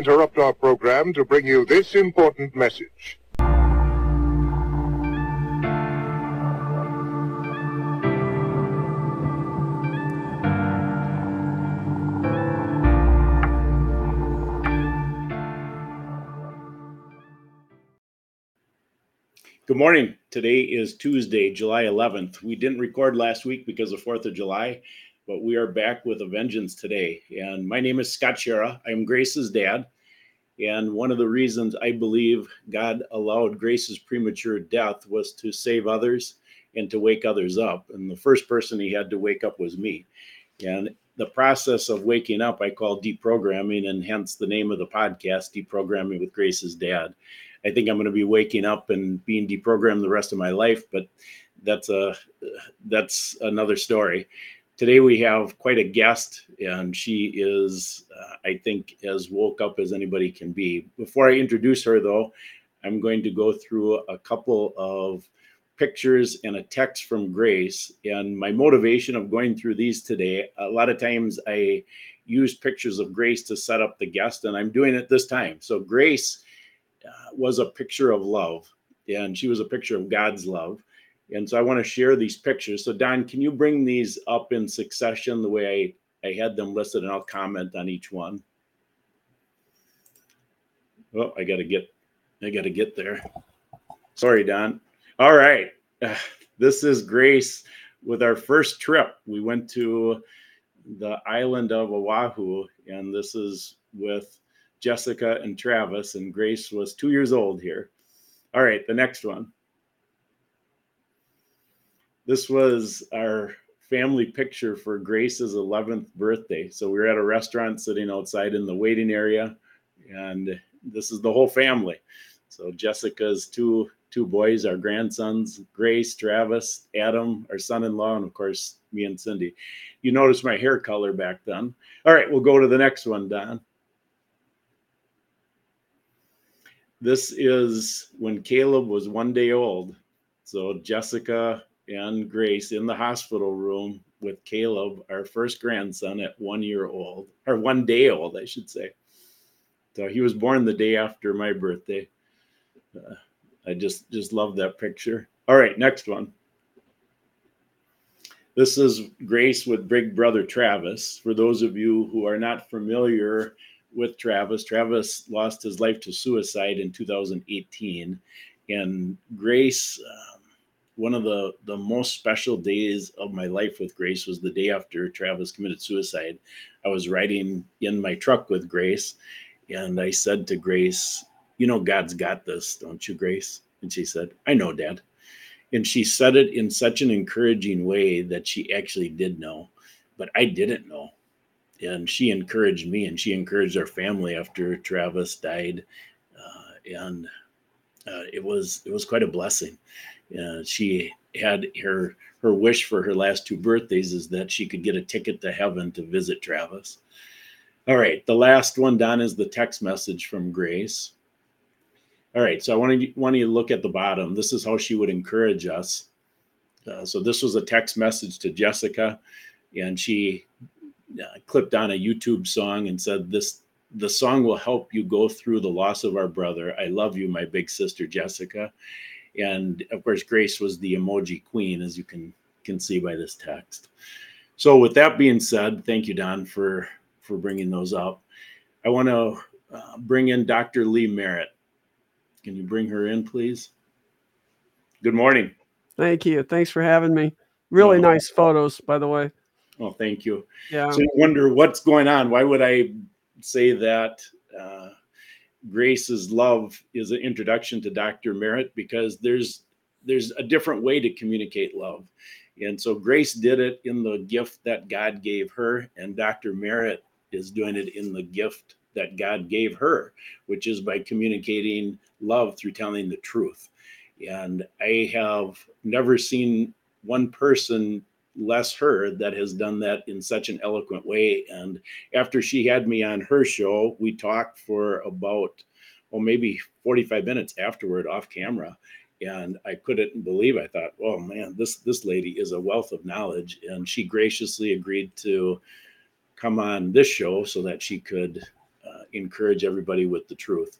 interrupt our program to bring you this important message. Good morning. Today is Tuesday, July 11th. We didn't record last week because of 4th of July, but we are back with a vengeance today. And my name is Scott Shera. I'm Grace's dad. And one of the reasons I believe God allowed Grace's premature death was to save others and to wake others up. And the first person he had to wake up was me. And the process of waking up, I call deprogramming, and hence the name of the podcast, Deprogramming with Grace's Dad. I think I'm going to be waking up and being deprogrammed the rest of my life, but that's a that's another story. Today we have quite a guest, and she is, uh, I think, as woke up as anybody can be. Before I introduce her, though, I'm going to go through a couple of pictures and a text from Grace. And my motivation of going through these today, a lot of times I use pictures of Grace to set up the guest, and I'm doing it this time. So Grace uh, was a picture of love, and she was a picture of God's love. And so I want to share these pictures. So Don, can you bring these up in succession the way I, I had them listed, and I'll comment on each one. Oh, I gotta get, I gotta get there. Sorry, Don. All right, this is Grace with our first trip. We went to the island of Oahu, and this is with Jessica and Travis, and Grace was two years old here. All right, the next one. This was our family picture for Grace's 11th birthday. So we were at a restaurant sitting outside in the waiting area, and this is the whole family. So Jessica's two two boys, our grandsons, Grace, Travis, Adam, our son-in-law, and of course me and Cindy. You notice my hair color back then. All right, we'll go to the next one, Don. This is when Caleb was one day old. So Jessica and Grace in the hospital room with Caleb, our first grandson, at one year old, or one day old, I should say. So he was born the day after my birthday. Uh, I just just love that picture. All right, next one. This is Grace with Big Brother Travis. For those of you who are not familiar with Travis. Travis lost his life to suicide in 2018, and Grace. Um, one of the the most special days of my life with Grace was the day after Travis committed suicide. I was riding in my truck with Grace, and I said to Grace, "You know, God's got this, don't you, Grace?" And she said, "I know, Dad." And she said it in such an encouraging way that she actually did know, but I didn't know and she encouraged me and she encouraged our family after Travis died, uh, and uh, it was it was quite a blessing. Uh, she had her her wish for her last two birthdays is that she could get a ticket to heaven to visit Travis. All right, the last one, Don, is the text message from Grace. All right, so I want to want you to look at the bottom. This is how she would encourage us. Uh, so this was a text message to Jessica, and she uh, clipped on a YouTube song and said, "This the song will help you go through the loss of our brother. I love you, my big sister Jessica." And of course, Grace was the emoji queen, as you can can see by this text. So, with that being said, thank you, Don, for for bringing those up. I want to uh, bring in Dr. Lee Merritt. Can you bring her in, please? Good morning. Thank you. Thanks for having me. Really uh, nice photos, by the way. Oh, thank you. Yeah. So I wonder what's going on. Why would I say that uh, Grace's love is an introduction to Dr. Merritt? Because there's there's a different way to communicate love. And so Grace did it in the gift that God gave her, and Dr. Merritt is doing it in the gift that God gave her, which is by communicating love through telling the truth. And I have never seen one person less her that has done that in such an eloquent way. And after she had me on her show, we talked for about, well, maybe 45 minutes afterward off camera. And I couldn't believe I thought, oh man, this this lady is a wealth of knowledge. And she graciously agreed to come on this show so that she could uh, encourage everybody with the truth.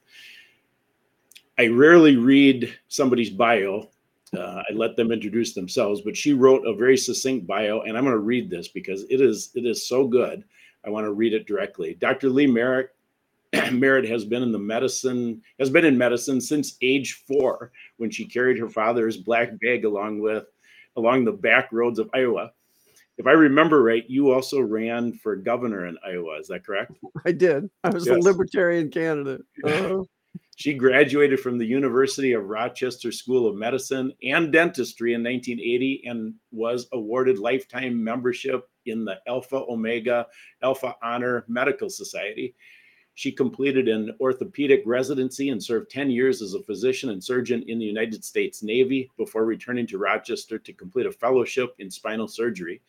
I rarely read somebody's bio. Uh, I let them introduce themselves, but she wrote a very succinct bio, and I'm going to read this because it is it is so good. I want to read it directly. Dr. Lee Merritt Merritt has been in the medicine has been in medicine since age four when she carried her father's black bag along with along the back roads of Iowa. If I remember right, you also ran for governor in Iowa. Is that correct? I did. I was yes. a libertarian candidate. Uh-huh. She graduated from the University of Rochester School of Medicine and Dentistry in 1980 and was awarded lifetime membership in the Alpha Omega Alpha Honor Medical Society. She completed an orthopedic residency and served 10 years as a physician and surgeon in the United States Navy before returning to Rochester to complete a fellowship in spinal surgery.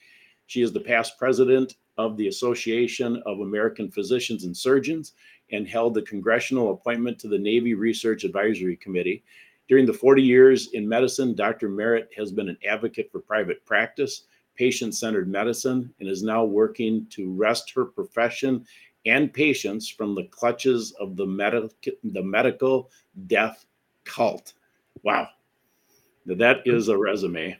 She is the past president of the Association of American Physicians and Surgeons and held the congressional appointment to the Navy Research Advisory Committee. During the 40 years in medicine, Dr. Merritt has been an advocate for private practice, patient centered medicine, and is now working to wrest her profession and patients from the clutches of the, medical the medical death cult. Wow. That is a resume.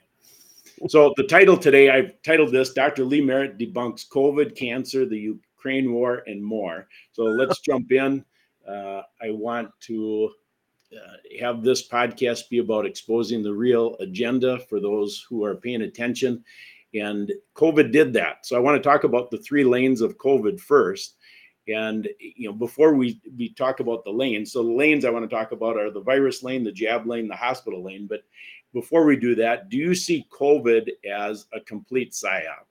So the title today, I've titled this Dr. Lee Merritt debunks COVID, cancer, the Ukraine war, and more. So let's jump in. Uh, I want to uh, have this podcast be about exposing the real agenda for those who are paying attention. And COVID did that. So I want to talk about the three lanes of COVID first. And you know, before we we talk about the lanes, so the lanes I want to talk about are the virus lane, the jab lane, the hospital lane. But before we do that, do you see COVID as a complete psyop?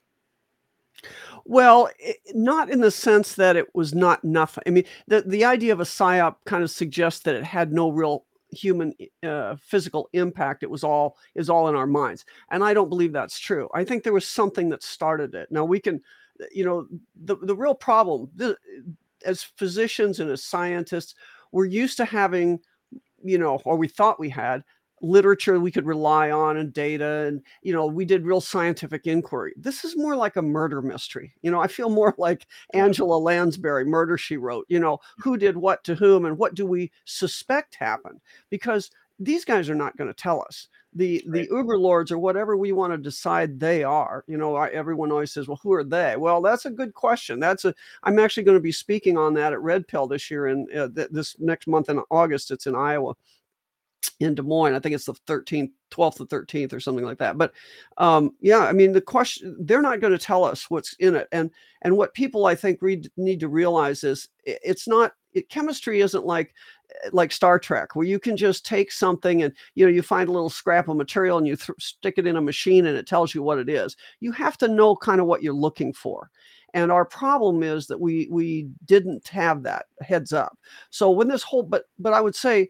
Well, it, not in the sense that it was not enough. I mean, the the idea of a psyop kind of suggests that it had no real human uh, physical impact. It was all is all in our minds, and I don't believe that's true. I think there was something that started it. Now we can eh, you know, the, the real problem the, eh, as physicians and as scientists, we're used to having, you know, or we thought we had literature we could rely on and data and you know we did real scientific inquiry. This is more like a murder mystery. You know i feel more like angela lansbury murder she wrote you know who did what to whom and what do we suspect happened? Because these guys are not going to tell us. The right. the uber lords or whatever we want to decide they are you know I, everyone always says well who are they? Well that's a good question. That's a i'm actually going to be speaking on that at red pill this year in uh, th- this next month in august. It's in iowa in Des Moines. I think it's the 13th, 12th to 13th or something like that. But um, yeah, I mean, the question, they're not going to tell us what's in it. And, and what people I think read, need to realize is it's not, it, chemistry isn't like, eh, like Star Trek, where you can just take something and, you know, you find a little scrap of material and you th- stick it in a machine and it tells you what it is. You have to know kind of what you're looking for and our problem is that we we didn't have that heads up so when this whole but but i would say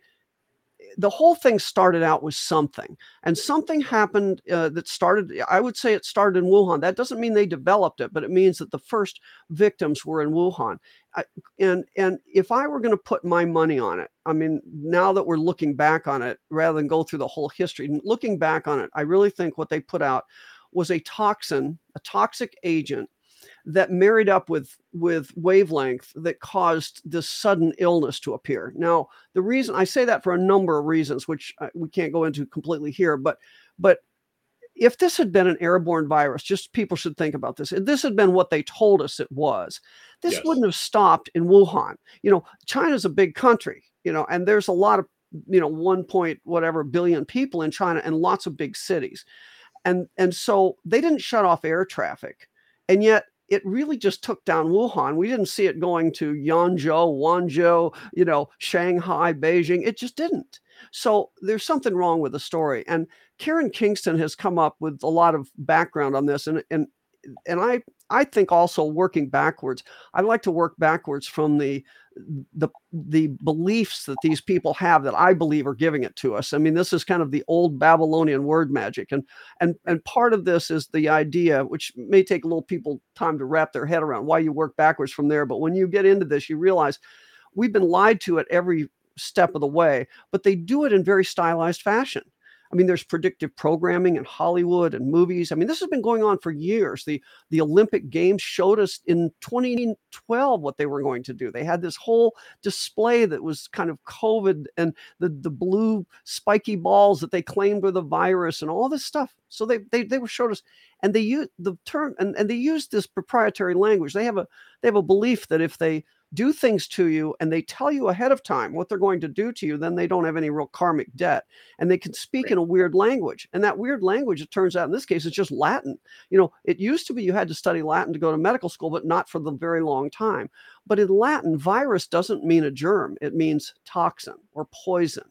the whole thing started out with something and something happened uh, that started i would say it started in wuhan. That doesn't mean they developed it but it means that the first victims were in wuhan. I, and and if i were going to put my money on it i mean now that we're looking back on it rather than go through the whole history looking back on it i really think what they put out was a toxin a toxic agent that married up with with wavelength that caused this sudden illness to appear. Now, the reason I say that for a number of reasons, which uh, we can't go into completely here, but but if this had been an airborne virus, just people should think about this. If this had been what they told us it was, this yes. wouldn't have stopped in Wuhan. You know, China's a big country, you know, and there's a lot of, you know, one point whatever billion people in China and lots of big cities. And and so they didn't shut off air traffic. And yet it really just took down Wuhan. We didn't see it going to Yangzhou, Guangzhou, you know, Shanghai, Beijing. It just didn't. So there's something wrong with the story. And Karen Kingston has come up with a lot of background on this. And and and I I think also working backwards. I like to work backwards from the the the beliefs that these people have that I believe are giving it to us. I mean, this is kind of the old Babylonian word magic, and and and part of this is the idea, which may take a little people time to wrap their head around why you work backwards from there. But when you get into this, you realize we've been lied to at every step of the way, but they do it in very stylized fashion. I mean, there's predictive programming in Hollywood and movies. I mean, this has been going on for years. The the Olympic Games showed us in 2012 what they were going to do. They had this whole display that was kind of COVID and the the blue spiky balls that they claimed were the virus and all this stuff. So they they they were showed us, and they use the term and, and they use this proprietary language. They have a they have a belief that if they do things to you and they tell you ahead of time what they're going to do to you, then they don't have any real karmic debt and they can speak right. in a weird language. And that weird language, it turns out in this case, is just Latin. You know, it used to be you had to study Latin to go to medical school, but not for the very long time. But in Latin, virus doesn't mean a germ, it means toxin or poison.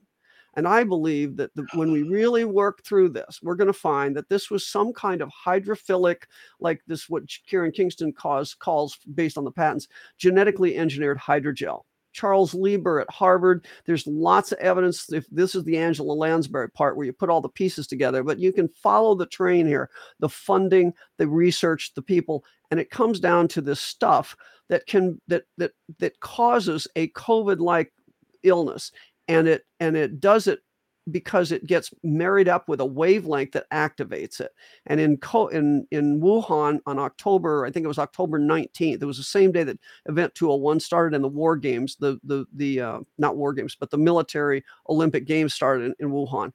And I believe that the, when we really work through this, we're going to find that this was some kind of hydrophilic, like this, what Karen Kingston calls, calls based on the patents, genetically engineered hydrogel. Charles Lieber at Harvard. There's lots of evidence. If this is the Angela Lansbury part where you put all the pieces together, but you can follow the train here, the funding, the research, the people, and it comes down to this stuff that can that that that causes a COVID-like illness and it and it does it because it gets married up with a wavelength that activates it. And in in in Wuhan on October, I think it was October 19th. It was the same day that Event 201 started and the War Games, the the the uh, not War Games, but the military Olympic Games started in, in Wuhan.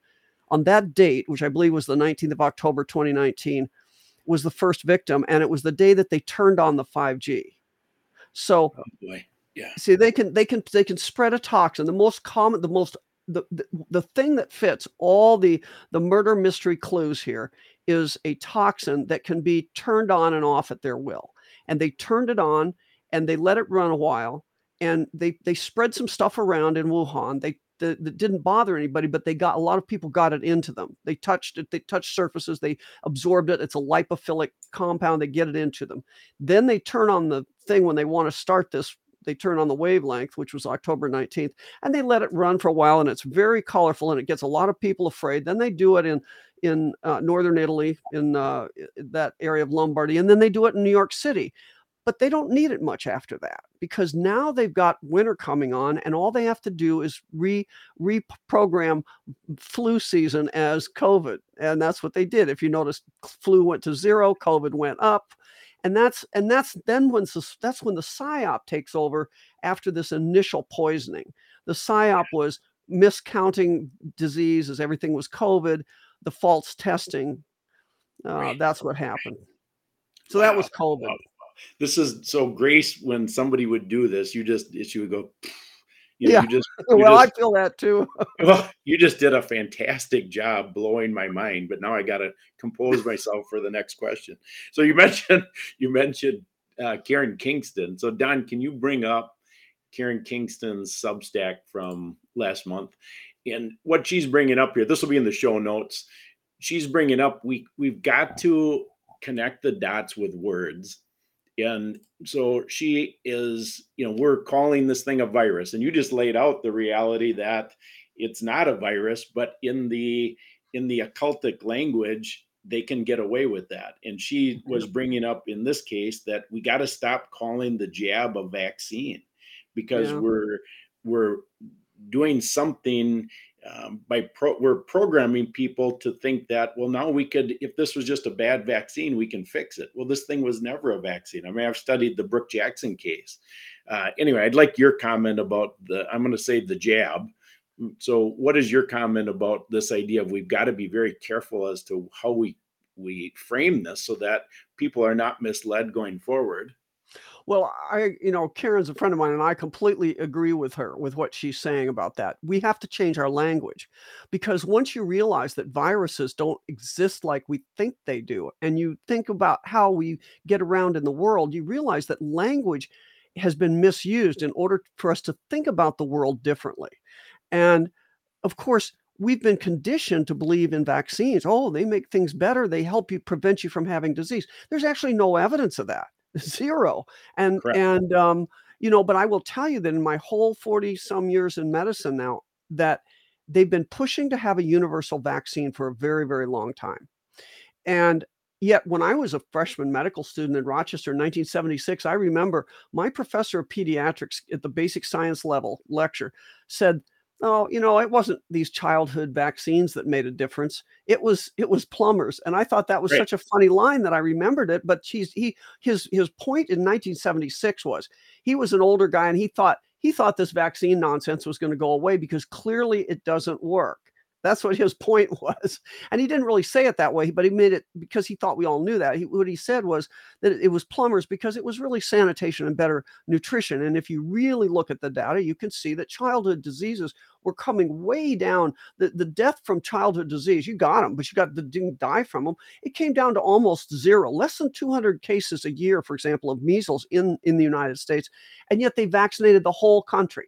On that date, which I believe was the 19th of October 2019, was the first victim, and it was the day that they turned on the 5G. So. Oh boy yeah. See, they can they can they can spread a toxin. The most common, the most the, the, the thing that fits all the the murder mystery clues here is a toxin that can be turned on and off at their will. And they turned it on and they let it run a while and they they spread some stuff around in Wuhan. They that didn't bother anybody, but they got a lot of people got it into them. They touched it, they touched surfaces, they absorbed it. It's a lipophilic compound, they get it into them. Then they turn on the thing when they want to start this they turn on the wavelength, which was October 19th, and they let it run for a while, and it's very colorful, and it gets a lot of people afraid. Then they do it in in uh, northern Italy, in uh, that area of Lombardy, and then they do it in New York City. But they don't need it much after that because now they've got winter coming on, and all they have to do is re reprogram flu season as COVID, and that's what they did. If you notice, flu went to zero, COVID went up and that's and that's then when that's when the psyop takes over after this initial poisoning the psyop was miscounting disease as everything was covid the false testing uh, right. that's what happened so wow. that was covid this is so grace when somebody would do this you just she would go you, yeah. You just, you well, just, I feel that too. well, you just did a fantastic job blowing my mind, but now I got to compose myself for the next question. So you mentioned you mentioned uh, Karen Kingston. So Don, can you bring up Karen Kingston's Substack from last month and what she's bringing up here? This will be in the show notes. She's bringing up we we've got to connect the dots with words and so she is, you know, we're calling this thing a virus. And you just laid out the reality that it's not a virus, but in the in the occultic language, they can get away with that. And she was bringing up in this case that we got to stop calling the jab a vaccine because yeah. we're we're doing something um, by pro- we're programming people to think that well now we could if this was just a bad vaccine we can fix it. Well this thing was never a vaccine. I mean i've studied the brook jackson case. Uh, anyway i'd like your comment about the i'm going to say the jab. So what is your comment about this idea of we've got to be very careful as to how we we frame this so that people are not misled going forward well, I, you know, Karen's a friend of mine, and I completely agree with her with what she's saying about that. We have to change our language because once you realize that viruses don't exist like we think they do, and you think about how we get around in the world, you realize that language has been misused in order for us to think about the world differently. And of course, we've been conditioned to believe in vaccines. Oh, they make things better. They help you prevent you from having disease. There's actually no evidence of that. Zero. And Correct. and um, you know, but I will tell you that in my whole 40 some years in medicine now, that they've been pushing to have a universal vaccine for a very, very long time. And yet when I was a freshman medical student in Rochester in 1976, I remember my professor of pediatrics at the basic science level lecture said oh, you know, it wasn't these childhood vaccines that made a difference. It was it was plumbers, and I thought that was Right. such a funny line that I remembered it. But she's he his his point in 1976 was he was an older guy and he thought he thought this vaccine nonsense was going to go away because clearly it doesn't work. That's what his point was, and he didn't really say it that way, but he made it because he thought we all knew that. He, what he said was that it was plumbers because it was really sanitation and better nutrition. And if you really look at the data, you can see that childhood diseases were coming way down. The, the death from childhood disease, you got them, but you got the didn't die from them. It came down to almost zero, less than 200 cases a year, for example, of measles in, in the United States. And yet they vaccinated the whole country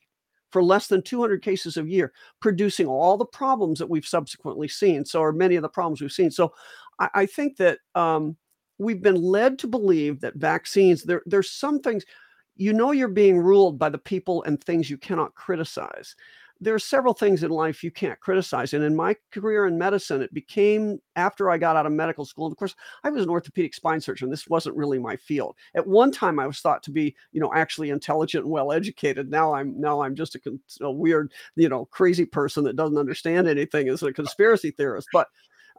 for less than 200 cases a year, producing all the problems that we've subsequently seen. So, or many of the problems we've seen. So, I, I think that um, we've been led to believe that vaccines, there, there's some things, you know, you're being ruled by the people and things you cannot criticize. There are several things in life you can't criticize. And in my career in medicine, it became after I got out of medical school. Of course, I was an orthopedic spine surgeon. This wasn't really my field. At one time, I was thought to be, you know, actually intelligent and well educated. Now I'm now I'm just a, a weird, you know, crazy person that doesn't understand anything as a conspiracy theorist. But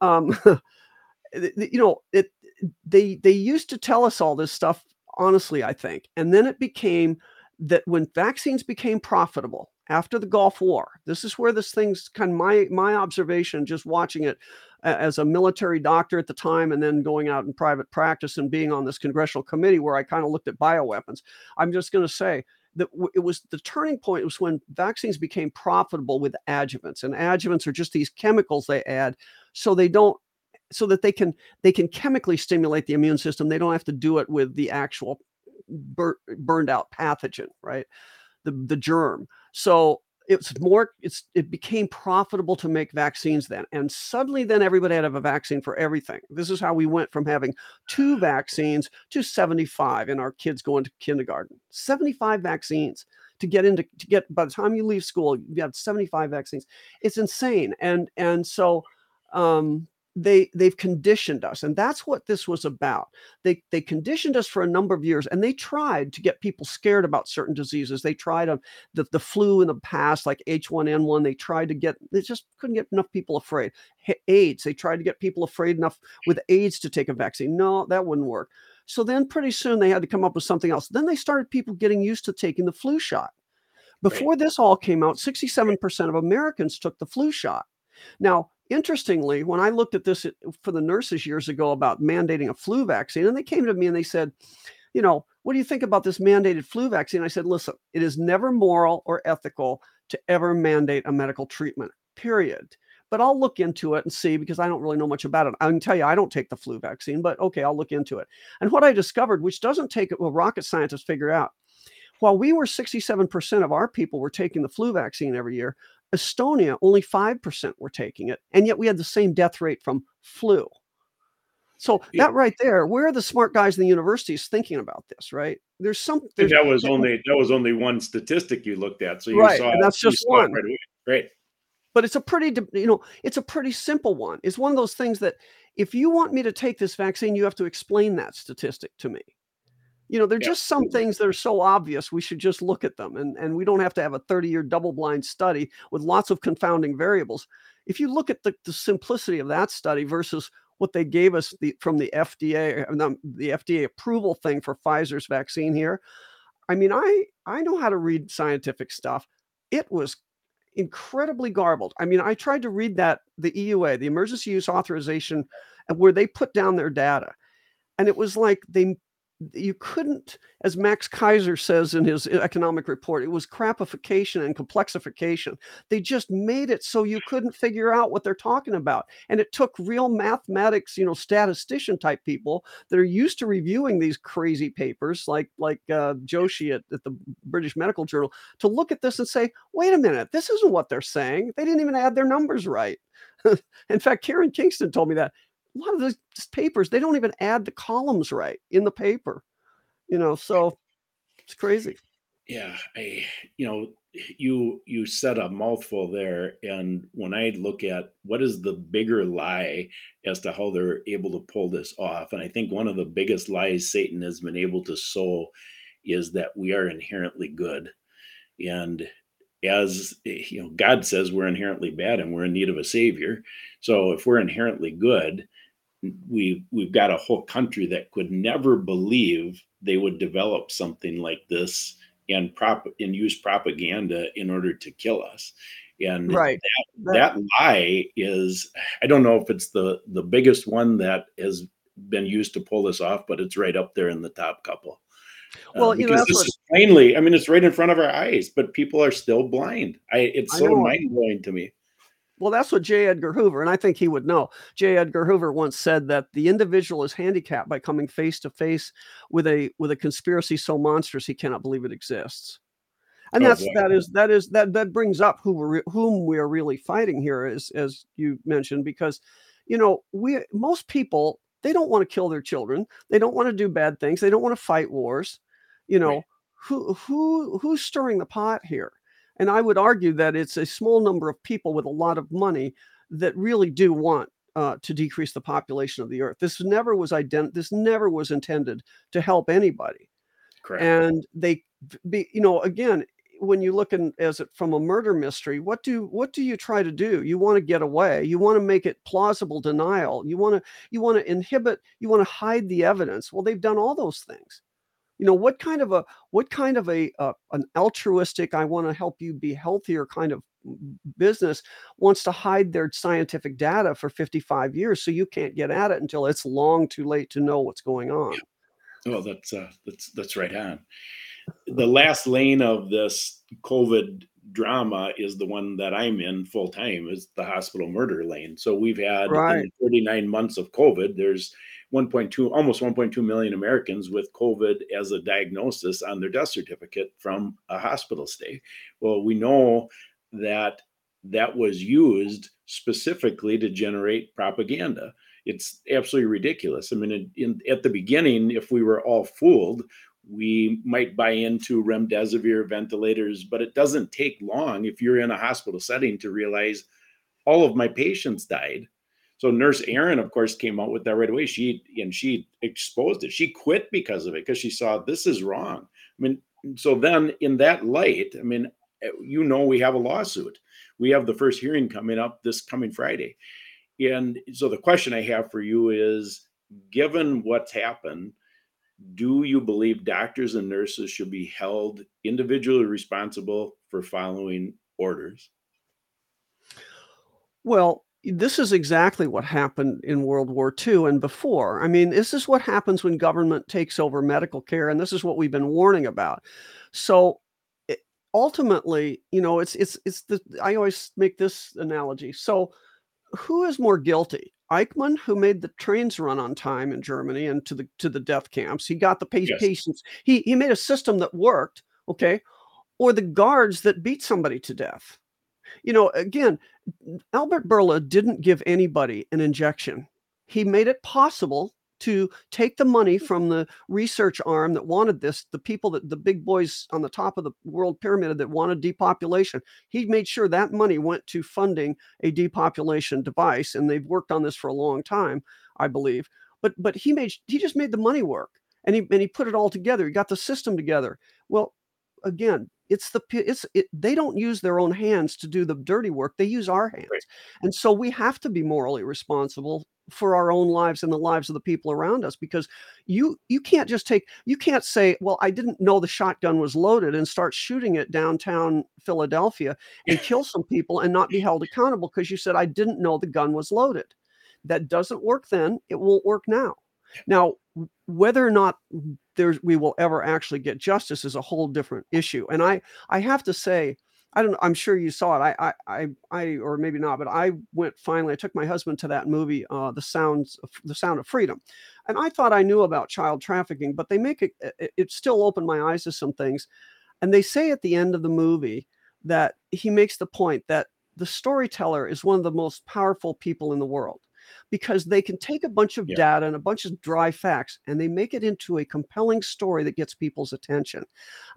um, you know, it they they used to tell us all this stuff honestly, I think. And then it became that when vaccines became profitable after the Gulf War, this is where this thing's kind of my my observation, just watching it as a military doctor at the time, and then going out in private practice and being on this congressional committee where I kind of looked at bioweapons. I'm just going to say that it was the turning point was when vaccines became profitable with adjuvants, and adjuvants are just these chemicals they add so they don't so that they can they can chemically stimulate the immune system. They don't have to do it with the actual bur- burned out pathogen, right? The the germ. So it's more it's it became profitable to make vaccines then and suddenly then everybody had to have a vaccine for everything. This is how we went from having two vaccines to 75 and our kids going to kindergarten. 75 vaccines to get into to get by the time you leave school you have 75 vaccines. It's insane and and so um they they've conditioned us and that's what this was about. They they conditioned us for a number of years and they tried to get people scared about certain diseases. They tried um, the, the flu in the past like h1n1 they tried to get they just couldn't get enough people afraid. Aids they tried to get people afraid enough with aids to take a vaccine. No that wouldn't work. So then pretty soon they had to come up with something else. Then they started people getting used to taking the flu shot. Before this all came out 67% of americans took the flu shot. Now, interestingly, when I looked at this uh, for the nurses years ago about mandating a flu vaccine, and they came to me and they said, you know, what do you think about this mandated flu vaccine? I said, listen, it is never moral or ethical to ever mandate a medical treatment, period. But I'll look into it and see because I don't really know much about it. I can tell you I don't take the flu vaccine, but okay, I'll look into it. And what I discovered, which doesn't take a rocket scientist figure out, while we were 67% of our people were taking the flu vaccine every year, Estonia, only 5% were taking it. And yet we had the same death rate from flu. So Yeah. that right there, where are the smart guys in the universities thinking about this, right? There's some And there's that was only that was only one statistic you looked at. So you Right, saw that's just one. right. Great. but it's a pretty you know it's a pretty simple one it's one of those things that if you want me to take this vaccine you have to explain that statistic to me you know there're Yeah. just some things that are so obvious we should just look at them and and we don't have to have a 30 year double blind study with lots of confounding variables if you look at the, the simplicity of that study versus what they gave us the, from the fda uh, the fda approval thing for pfizer's vaccine here i mean i i know how to read scientific stuff it was incredibly garbled. I mean, I tried to read that the EUA, the emergency use authorization, and where they put down their data, and it was like they you couldn't, as Max Keiser says in his economic report, it was crapification and complexification. They just made it so you couldn't figure out what they're talking about. And it took real mathematics, you know, statistician type people that are used to reviewing these crazy papers, like like uh, Doshi at, at the British Medical Journal, to look at this and say, wait a minute, this isn't what they're saying. They didn't even add their numbers right. In fact, Karen Kingston told me that a lot of those papers, they don't even add the columns right in the paper, you know, so it's crazy. Yeah, I you know you you said a mouthful there, and when I look at what is the bigger lie as to how they're able to pull this off, and I think one of the biggest lies Satan has been able to sow is that we are inherently good, and as eh, you know, God says we're inherently bad and we're in need of a savior. So if we're inherently good, we we've got a whole country that could never believe they would develop something like this and prop and use propaganda in order to kill us. And Right. that, That that lie is I don't know if it's the the biggest one that has been used to pull this off, but it's right up there in the top couple. Uh, well, you know, because this what is plainly, I mean, it's right in front of our eyes, but people are still blind. I it's I so mind blowing to me. Well, that's what J. Edgar Hoover, and I think he would know. J. Edgar Hoover once said that the individual is handicapped by coming face to face with a with a conspiracy so monstrous he cannot believe it exists. And Oh that's that is that is that that brings up who we're whom we are really fighting here, as as you mentioned, because you know we most people they don't want to kill their children, they don't want to do bad things, they don't want to fight wars. You Right. know who who who's stirring the pot here? And I would argue that it's a small number of people with a lot of money that really do want uh, to decrease the population of the earth. This never was ident- This never was intended to help anybody. Correct. And they, be, you know, again, when you look in as it from a murder mystery, what do what do you try to do? You want to get away. You want to make it plausible denial. You want to you want to inhibit. You want to hide the evidence. Well, they've done all those things you know what kind of a what kind of a uh, an altruistic i want to help you be healthier kind of business wants to hide their scientific data for 55 years so you can't get at it until it's long too late to know what's going on Well, that's uh, that's that's right on. The last lane of this COVID drama is the one that I'm in full time is the hospital murder lane. So we've had right 39 months of COVID, there's 1.2 almost 1.2 million Americans with COVID as a diagnosis on their death certificate from a hospital stay. Well, we know that that was used specifically to generate propaganda. It's absolutely ridiculous. I mean, in, in, at the beginning, if we were all fooled, we might buy into remdesivir ventilators, but it doesn't take long if you're in a hospital setting to realize all of my patients died. So nurse Erin, of course, came out with that right away. She and she exposed it. She quit because of it because she saw this is wrong. I mean, so then in that light, I mean, eh, you know, we have a lawsuit. We have the first hearing coming up this coming Friday. And so the question I have for you is given what's happened, do you believe doctors and nurses should be held individually responsible for following orders? well this is exactly what happened in world war ii and before i mean this is what happens when government takes over medical care and this is what we've been warning about so it, ultimately you know it's it's it's the i always make this analogy so who is more guilty? Eichmann, who made the trains run on time in Germany and to the to the death camps, he got the pa- Yes. patients. He he made a system that worked, okay, or the guards that beat somebody to death. You know, again, Albert Bourla didn't give anybody an injection. He made it possible to take the money hmm. from the research arm that wanted this, the people that the big boys on the top of the world pyramid that wanted depopulation. He made sure that money went to funding a depopulation device, and they've worked on this for a long time, I believe. But but he made he just made the money work, and he and he put it all together. He got the system together. Well, again, it's the it's it, they don't use their own hands to do the dirty work. They use our hands, Right. and so we have to be morally responsible for our own lives and the lives of the people around us because you you can't just take you can't say well i didn't know the shotgun was loaded and start shooting it downtown philadelphia and kill some people and not be held accountable because you said i didn't know the gun was loaded that doesn't work then it won't work now now whether or not there's we will ever actually get justice is a whole different issue. And i i have to say i don't know i'm sure you saw it i i i, I or maybe not but i went finally i took my husband to that movie uh the sounds of the sound of freedom. And i thought i knew about child trafficking but they make it it, it still opened my eyes to some things. And they say at the end of the movie that he makes the point that the storyteller is one of the most powerful people in the world because they can take a bunch of Yeah. data and a bunch of dry facts and they make it into a compelling story that gets people's attention.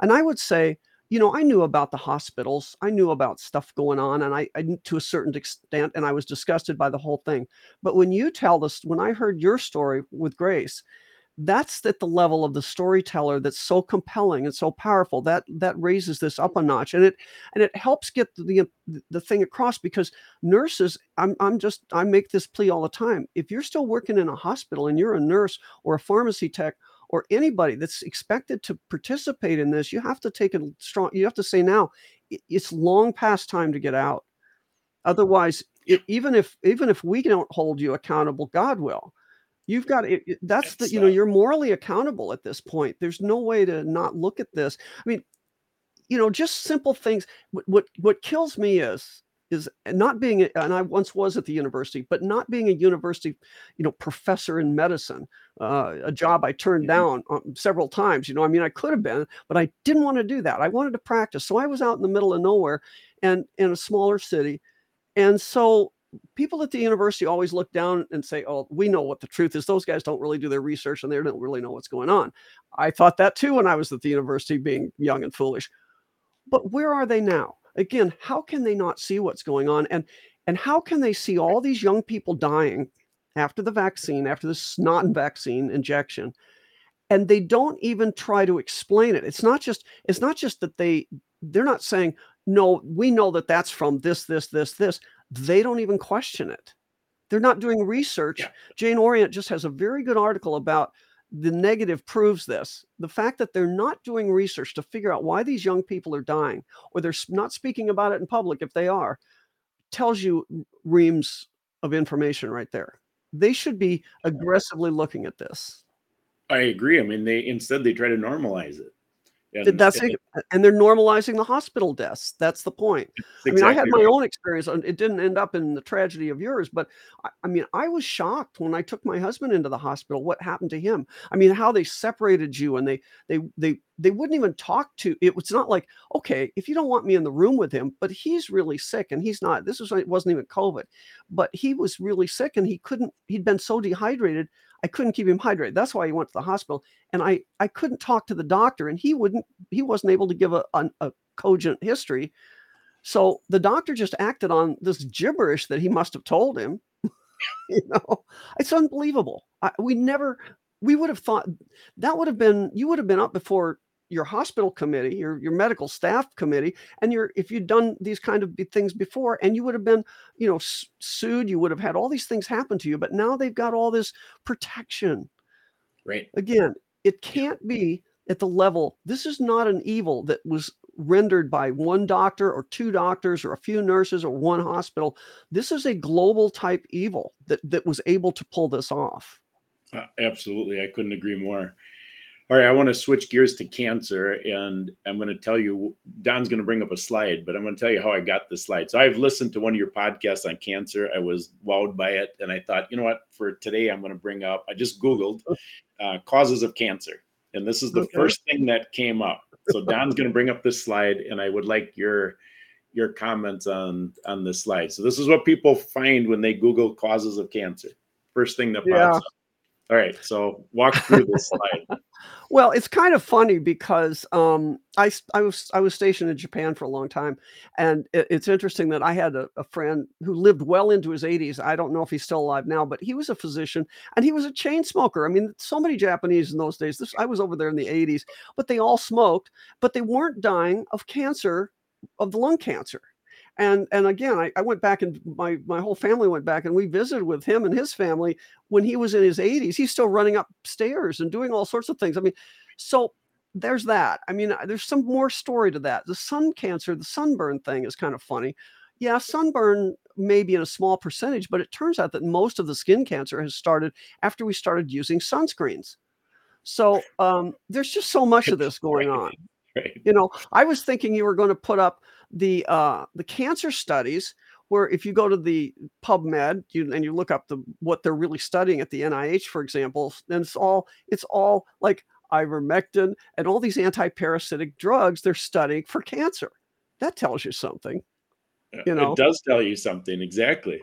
And I would say, you know, I knew about the hospitals, I knew about stuff going on, and I, I to a certain extent, and I was disgusted by the whole thing. But when you tell this, when I heard your story with Grace, that's at the level of the storyteller that's so compelling and so powerful that that raises this up a notch and it and it helps get the the thing across because nurses i'm i'm just i make this plea all the time if you're still working in a hospital and you're a nurse or a pharmacy tech or anybody that's expected to participate in this you have to take a strong you have to say now it's long past time to get out. Otherwise it, even if even if we don't hold you accountable god will You've got it, it- that's the you know you're morally accountable at this point. There's no way to not look at this. I mean, you know, just simple things. What what, what kills me is is not being and I once was at the university, but not being a university, you know, professor in medicine, uh, a job I turned down um, several times. You know, I mean, I could have been, but I didn't want to do that. I wanted to practice, so I was out in the middle of nowhere, and in a smaller city, and so people at the university always look down and say, "Oh, we know what the truth is. Those guys don't really do their research and they don't really know what's going on." I thought that too when I was at the university, being young and foolish. But where are they now? Again, how can they not see what's going on? And and how can they see all these young people dying after the vaccine, after this snot vaccine injection, and they don't even try to explain it. It's not just it's not just that they they're not saying, "No, we know that that's from this this this this." They don't even question it. They're not doing research. Yeah. Jane Orient just has a very good article about the negative proves this. The fact that they're not doing research to figure out why these young people are dying or they're not speaking about it in public if they are tells you reams of information right there. They should be aggressively looking at this. I agree. I mean, they instead they try to normalize it. And That's and it. And they're normalizing the hospital deaths. That's the point. it's I mean, I had my right. own experience. and It didn't end up in the tragedy of yours, but I, I mean, I was shocked when I took my husband into the hospital. What happened to him? I mean, how they separated you and they they they they wouldn't even talk to. It was not like okay, if you don't want me in the room with him, but he's really sick and he's not. This was it wasn't even COVID, but he was really sick and he couldn't. He'd been so dehydrated. I couldn't keep him hydrated. That's why he went to the hospital. And I I couldn't talk to the doctor, and he wouldn't. He wasn't able to give a, a, a cogent history. So the doctor just acted on this mm. gibberish that he must have told him. you know, it's unbelievable. I, we never, we would have thought that would have been, you would have been up before your hospital committee, your your medical staff committee, and your if you'd done these kind of things before, and you would have been, you know, sued. You would have had all these things happen to you. But now they've got all this protection Right. again, it can't be at the level. This is not an evil that was rendered by one doctor or two doctors or a few nurses or one hospital. This is a global type evil that that was able to pull this off. Uh, absolutely. I couldn't agree more. All right, I want to switch gears to cancer, and I'm going to tell you. Don's going to bring up a slide, but I'm going to tell you how I got the slide. So I've listened to one of your podcasts on cancer. I was wowed by it, and I thought, you know what? For today, I'm going to bring up. I just Googled uh, causes of cancer, and this is the Okay. first thing that came up. So Don's going to bring up this slide, and I would like your your comments on on this slide. So this is what people find when they Google causes of cancer. First thing that pops Yeah. up. All right, so walk through this slide. Well, it's kind of funny because um, was I was stationed in Japan for a long time, and it, it's interesting that I had a, a friend who lived well into his 80s. I don't know if he's still alive now, but he was a physician and he was a chain smoker. I mean, so many Japanese in those days. This I was over there in the 80s, but they all smoked, but they weren't dying of cancer, of the lung cancer. And and again, I, I went back and my my whole family went back and we visited with him and his family when he was in his 80s. He's still running upstairs and doing all sorts of things. I mean, so there's that. I mean, there's some more story to that. The sun cancer, the sunburn thing is kind of funny. Yeah, sunburn may be in a small percentage, but it turns out that most of the skin cancer has started after we started using sunscreens. So um, there's just so much of this going on. Right. You know, I was thinking you were going to put up the uh, the cancer studies where if you go to the PubMed you, and you look up the what they're really studying at the NIH, for example, then it's all it's all like ivermectin and all these anti-parasitic drugs they're studying for cancer. That tells you something. You know. it does tell you something exactly.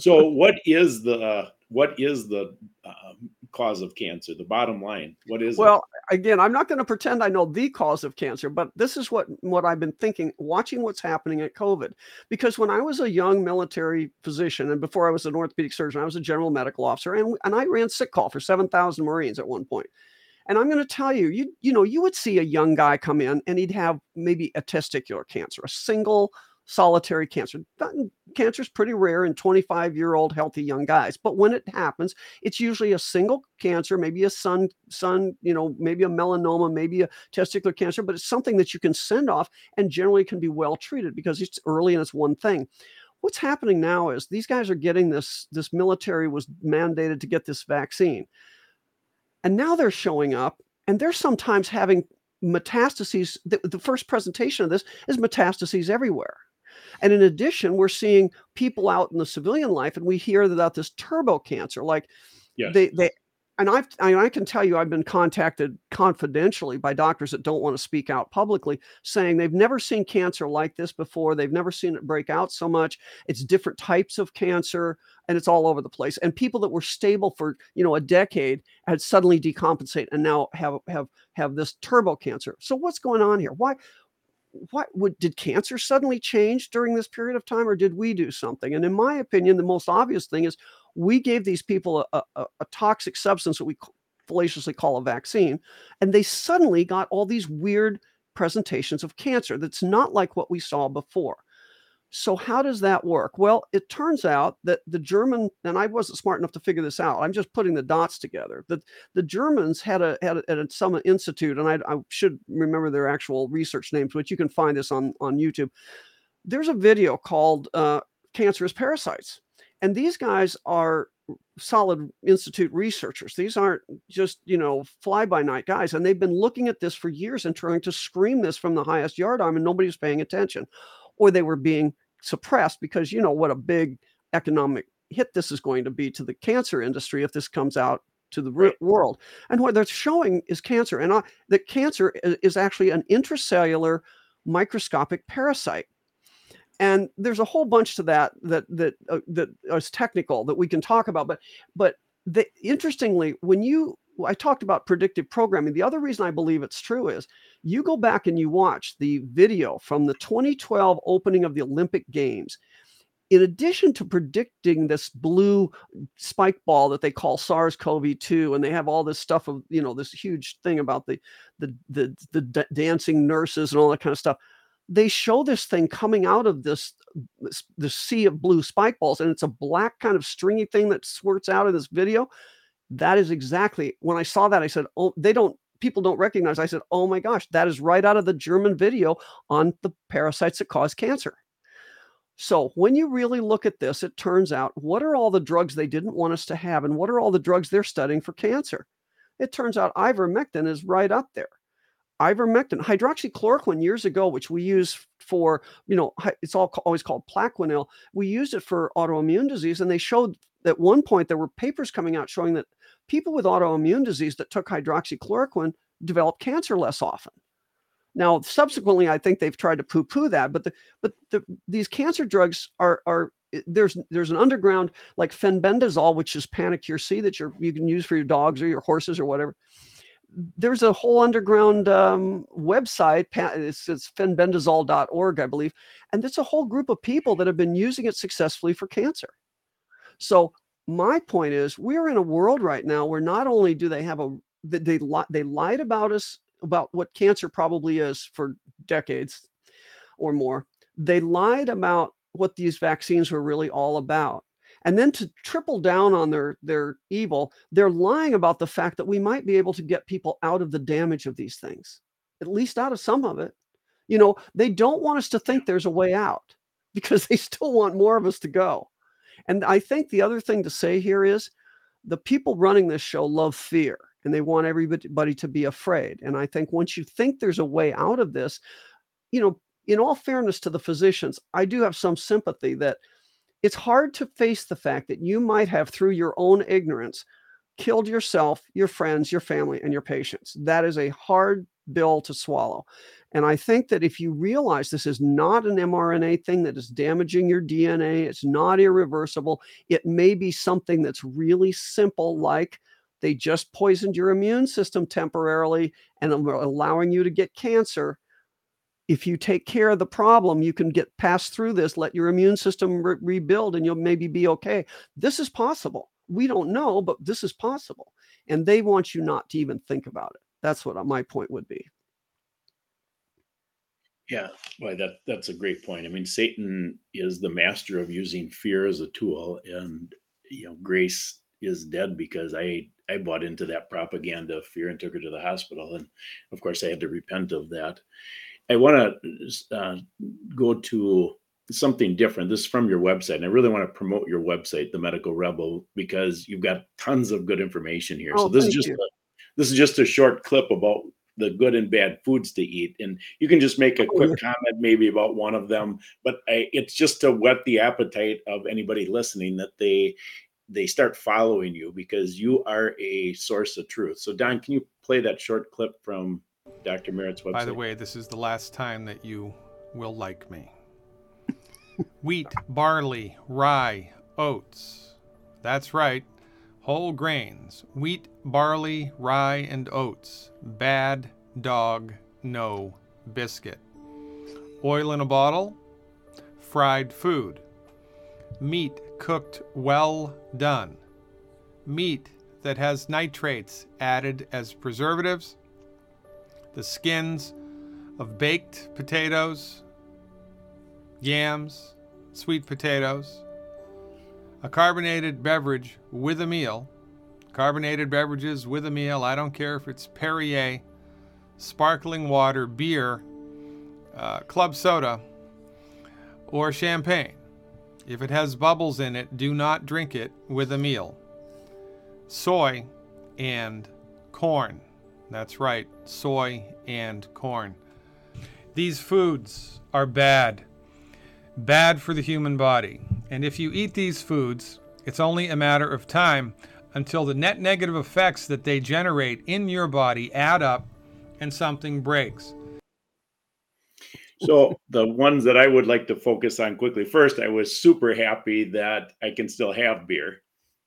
So, what is the what is the um, cause of cancer? The bottom line, what is well, it? again, I'm not going to pretend I know the cause of cancer, but this is what what I've been thinking, watching what's happening at COVID. Because when I was a young military physician, and before I was an orthopedic surgeon, I was a general medical officer, and and I ran sick call for seven thousand Marines at one point. And I'm going to tell you, you you know, you would see a young guy come in and he'd have maybe a testicular cancer, a single solitary cancer. Cancer is pretty rare in 25 year old healthy young guys, but when it happens, it's usually a single cancer, maybe a sun, sun, you know, maybe a melanoma, maybe a testicular cancer, but it's something that you can send off and generally can be well treated because it's early and it's one thing. What's happening now is these guys are getting this. This military was mandated to get this vaccine, and now they're showing up, and they're sometimes having metastases. The, the first presentation of this is metastases everywhere and in addition, we're seeing people out in the civilian life, and we hear about this turbo cancer. Like yes. they they and I've, I, I can tell you, I've been contacted confidentially by doctors that don't want to speak out publicly, saying they've never seen cancer like this before. They've never seen it break out so much. It's different types of cancer, and it's all over the place. And people that were stable for you know a decade had suddenly decompensate and now have have have this turbo cancer. So what's going on here? Why what would did cancer suddenly change during this period of time or did we do something? And in my opinion the most obvious thing is we gave these people a, a, a toxic substance that we fallaciously call a vaccine and they suddenly got all these weird presentations of cancer that's not like what we saw before so how does that work? Well, it turns out that the German and I wasn't smart enough to figure this out. I'm just putting the dots together. The the Germans had a had a, at some institute, and I, I should remember their actual research names, but you can find this on on YouTube. There's a video called uh, "Cancerous Parasites," and these guys are solid institute researchers. These aren't just, you know, fly by night guys. And they've been looking at this for years and trying to scream this from the highest yardarm, and nobody's paying attention or they were being suppressed because you know what a big economic hit this is going to be to the cancer industry if this comes out to the right. world. And what they're showing is cancer, and uh, that cancer is actually an intracellular microscopic parasite. And there's a whole bunch to that that that uh, that is technical that we can talk about. But but the, interestingly, when you I talked about predictive programming. The other reason I believe it's true is you go back and you watch the video from the 2012 opening of the Olympic Games. In addition to predicting this blue spike ball that they call SARS-CoV-2, and they have all this stuff of you know this huge thing about the the the, the d- dancing nurses and all that kind of stuff, they show this thing coming out of this the sea of blue spike balls, and it's a black kind of stringy thing that squirts out of this video that is exactly when I saw that, I said, Oh, they don't, people don't recognize. I said, Oh my gosh, that is right out of the German video on the parasites that cause cancer. So when you really look at this, it turns out what are all the drugs they didn't want us to have, and what are all the drugs they're studying for cancer? It turns out ivermectin is right up there. Ivermectin, hydroxychloroquine years ago, which we use for, you know, it's all always called Plaquenil. We used it for autoimmune disease, and they showed at one point there were papers coming out showing that people with autoimmune disease that took hydroxychloroquine developed cancer less often. Now, subsequently, I think they've tried to poo-poo that, but the, but the, these cancer drugs are are there's there's an underground like fenbendazole, which is Panacur C that you you can use for your dogs or your horses or whatever. There's a whole underground um, website. It's, it's fenbendazole.org, I believe, and it's a whole group of people that have been using it successfully for cancer. So my point is, we're in a world right now where not only do they have a they they lied about us about what cancer probably is for decades or more. They lied about what these vaccines were really all about. And then to triple down on their their evil, they're lying about the fact that we might be able to get people out of the damage of these things, at least out of some of it. You know, they don't want us to think there's a way out because they still want more of us to go. And I think the other thing to say here is the people running this show love fear and they want everybody to be afraid. And I think once you think there's a way out of this, you know, in all fairness to the physicians, I do have some sympathy that it's hard to face the fact that you might have, through your own ignorance, killed yourself, your friends, your family, and your patients. That is a hard bill to swallow. And I think that if you realize this is not an mRNA thing that is damaging your DNA, it's not irreversible, it may be something that's really simple, like They just poisoned your immune system temporarily and allowing you to get cancer. If you take care of the problem, you can get past through this, let your immune system re- rebuild, and you'll maybe be okay. This is possible. We don't know, but this is possible. And they want you not to even think about it. That's what uh, my point would be. Yeah, well, that that's a great point. I mean, Satan is the master of using fear as a tool, and you know, grace is dead because I I bought into that propaganda of fear and took her to the hospital, and of course, I had to repent of that. I want to uh, go to something different. This is from your website, and I really want to promote your website, The Medical Rebel, because you've got tons of good information here. Oh, so this is just a, this is just a short clip about the good and bad foods to eat, and you can just make a Oh, quick comment maybe about one of them. But I, it's just to whet the appetite of anybody listening that they they start following you because you are a source of truth. So Don, can you play that short clip from Dr. Merritt's website? By the way, this is the last time that you will like me. Wheat, barley, rye, oats. That's right. Whole grains. Wheat, barley, rye, and oats. Bad dog, no biscuit. Oil in a bottle. Fried food. Meat cooked well done. Meat that has nitrates added as preservatives. The skins of baked potatoes, yams, sweet potatoes, a carbonated beverage with a meal. Carbonated beverages with a meal, I don't care if it's Perrier, sparkling water, beer, uh, club soda, or champagne. If it has bubbles in it, do not drink it with a meal. Soy and corn. That's right, soy and corn. These foods are bad. Bad for the human body. And if you eat these foods, it's only a matter of time until the net negative effects that they generate in your body add up and something breaks. So the ones that I would like to focus on quickly. First, I was super happy that I can still have beer.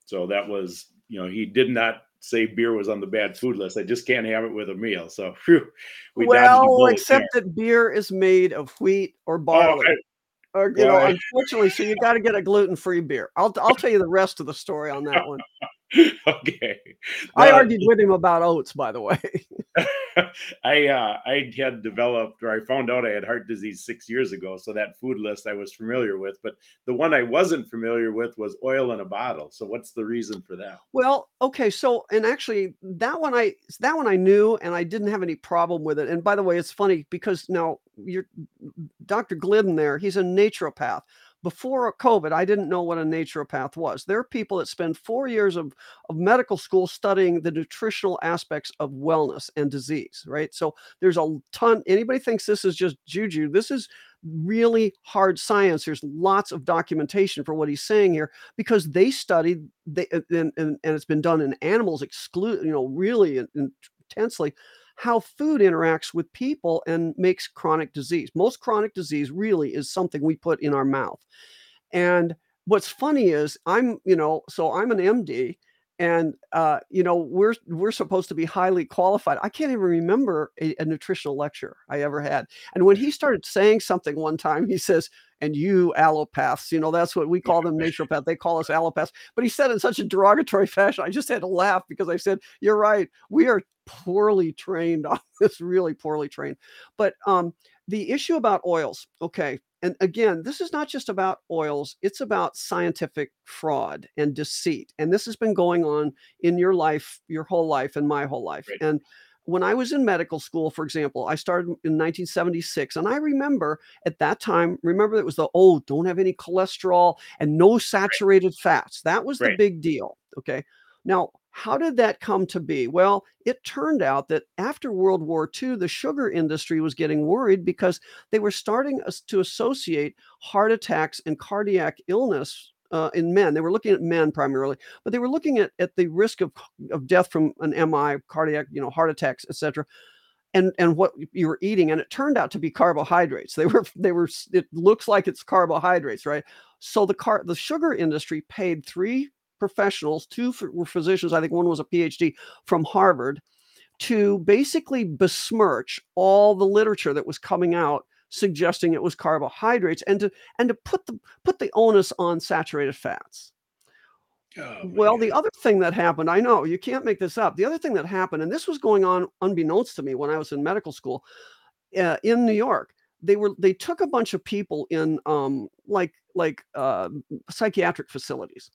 So that was, you know, he did not say beer was on the bad food list. I just can't have it with a meal. So phew, we dodged a well, except there. that beer is made of wheat or Oh, barley. I- or you know, unfortunately, so you got to get a gluten-free beer. I'll I'll tell you the rest of the story on that one. okay. I argued with him about oats, by the way. I uh, I had developed or I found out I had heart disease six years ago, so that food list I was familiar with. But the one I wasn't familiar with was oil in a bottle. So what's the reason for that? Well, okay, so and actually that one I that one I knew and I didn't have any problem with it. And by the way, it's funny because now you're Dr. Glidden there, he's a naturopath. Before COVID, I didn't know what a naturopath was. There are people that spend four years of, of medical school studying the nutritional aspects of wellness and disease, right? So there's a ton. Anybody thinks this is just juju? This is really hard science. There's lots of documentation for what he's saying here because they studied they and, and, and it's been done in animals exclude you know really in- in- intensely how food interacts with people and makes chronic disease. Most chronic disease really is something we put in our mouth. And what's funny is i'm you know so i'm an md and uh, you know we're we're supposed to be highly qualified. I can't even remember a, a nutritional lecture i ever had. And when he started saying something one time he says and you allopaths you know that's what we call them naturopath they call us allopaths. But he said in such a derogatory fashion i just had to laugh because i said you're right. We are poorly trained on this really poorly trained. But um the issue about oils okay and again this is not just about oils it's about scientific fraud and deceit and this has been going on in your life your whole life and my whole life Right. and when I was in medical school, for example, I started in 1976, and I remember at that time, remember it was the oh, don't have any cholesterol and no saturated fats. That was the big deal. Okay. Now, how did that come to be? Well, it turned out that after World War II, the sugar industry was getting worried because they were starting to associate heart attacks and cardiac illness uh, in men. They were looking at men primarily, but they were looking at, at the risk of, of death from an MI, cardiac, you know, heart attacks, etc. And and what you were eating, and it turned out to be carbohydrates. They were they were. It looks like it's carbohydrates, right? So the car the sugar industry paid three professionals, two were physicians, I think one was a PhD from Harvard, to basically besmirch all the literature that was coming out suggesting it was carbohydrates and to and to put the put the onus on saturated fats. Oh, well, the other thing that happened, I know you can't make this up. The other thing that happened, and this was going on unbeknownst to me when I was in medical school uh, in New York, they were they took a bunch of people in um, like like uh, psychiatric facilities,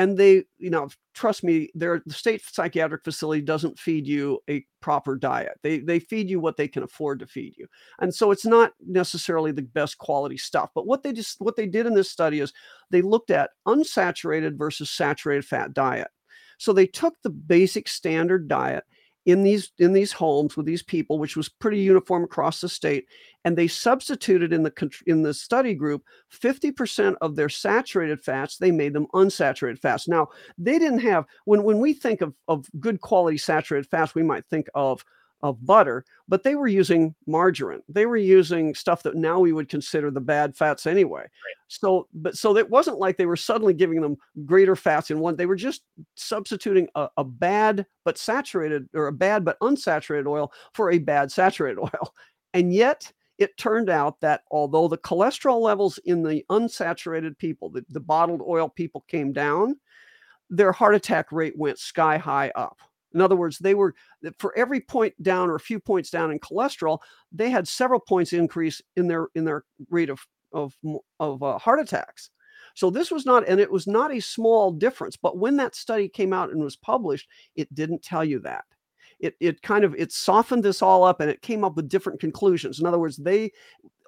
and they you know trust me their the state psychiatric facility doesn't feed you a proper diet. They they feed you what they can afford to feed you. And so it's not necessarily the best quality stuff but what they just what they did in this study is they looked at unsaturated versus saturated fat diet. So they took the basic standard diet in these in these homes with these people which was pretty uniform across the state and they substituted in the in the study group 50% of their saturated fats they made them unsaturated fats. Now they didn't have when when we think of of good quality saturated fats we might think of of butter, but they were using margarine. They were using stuff that now we would consider the bad fats anyway. Right. So, but so it wasn't like they were suddenly giving them greater fats in one. They were just substituting a, a bad but saturated or a bad but unsaturated oil for a bad saturated oil. And yet it turned out that although the cholesterol levels in the unsaturated people, the, the bottled oil people came down, their heart attack rate went sky high up. In other words, they were for every point down or a few points down in cholesterol, they had several points increase in their in their rate of of of uh, heart attacks. So this was not, and it was not a small difference. But when that study came out and was published, it didn't tell you that. It it kind of it softened this all up, and it came up with different conclusions. In other words, they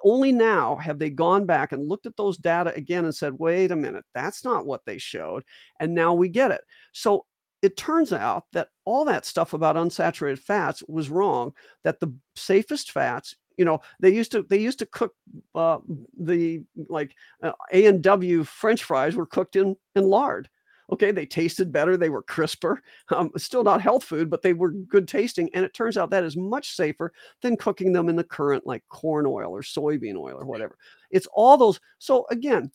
only now have they gone back and looked at those data again and said, wait a minute, that's not what they showed. And now we get it. So it turns out that all that stuff about unsaturated fats was wrong that the safest fats you know they used to they used to cook uh, the like uh, a and w french fries were cooked in in lard. Okay they tasted better they were crisper um, still not health food but they were good tasting and it turns out that is much safer than cooking them in the current like corn oil or soybean oil or whatever. It's all those so again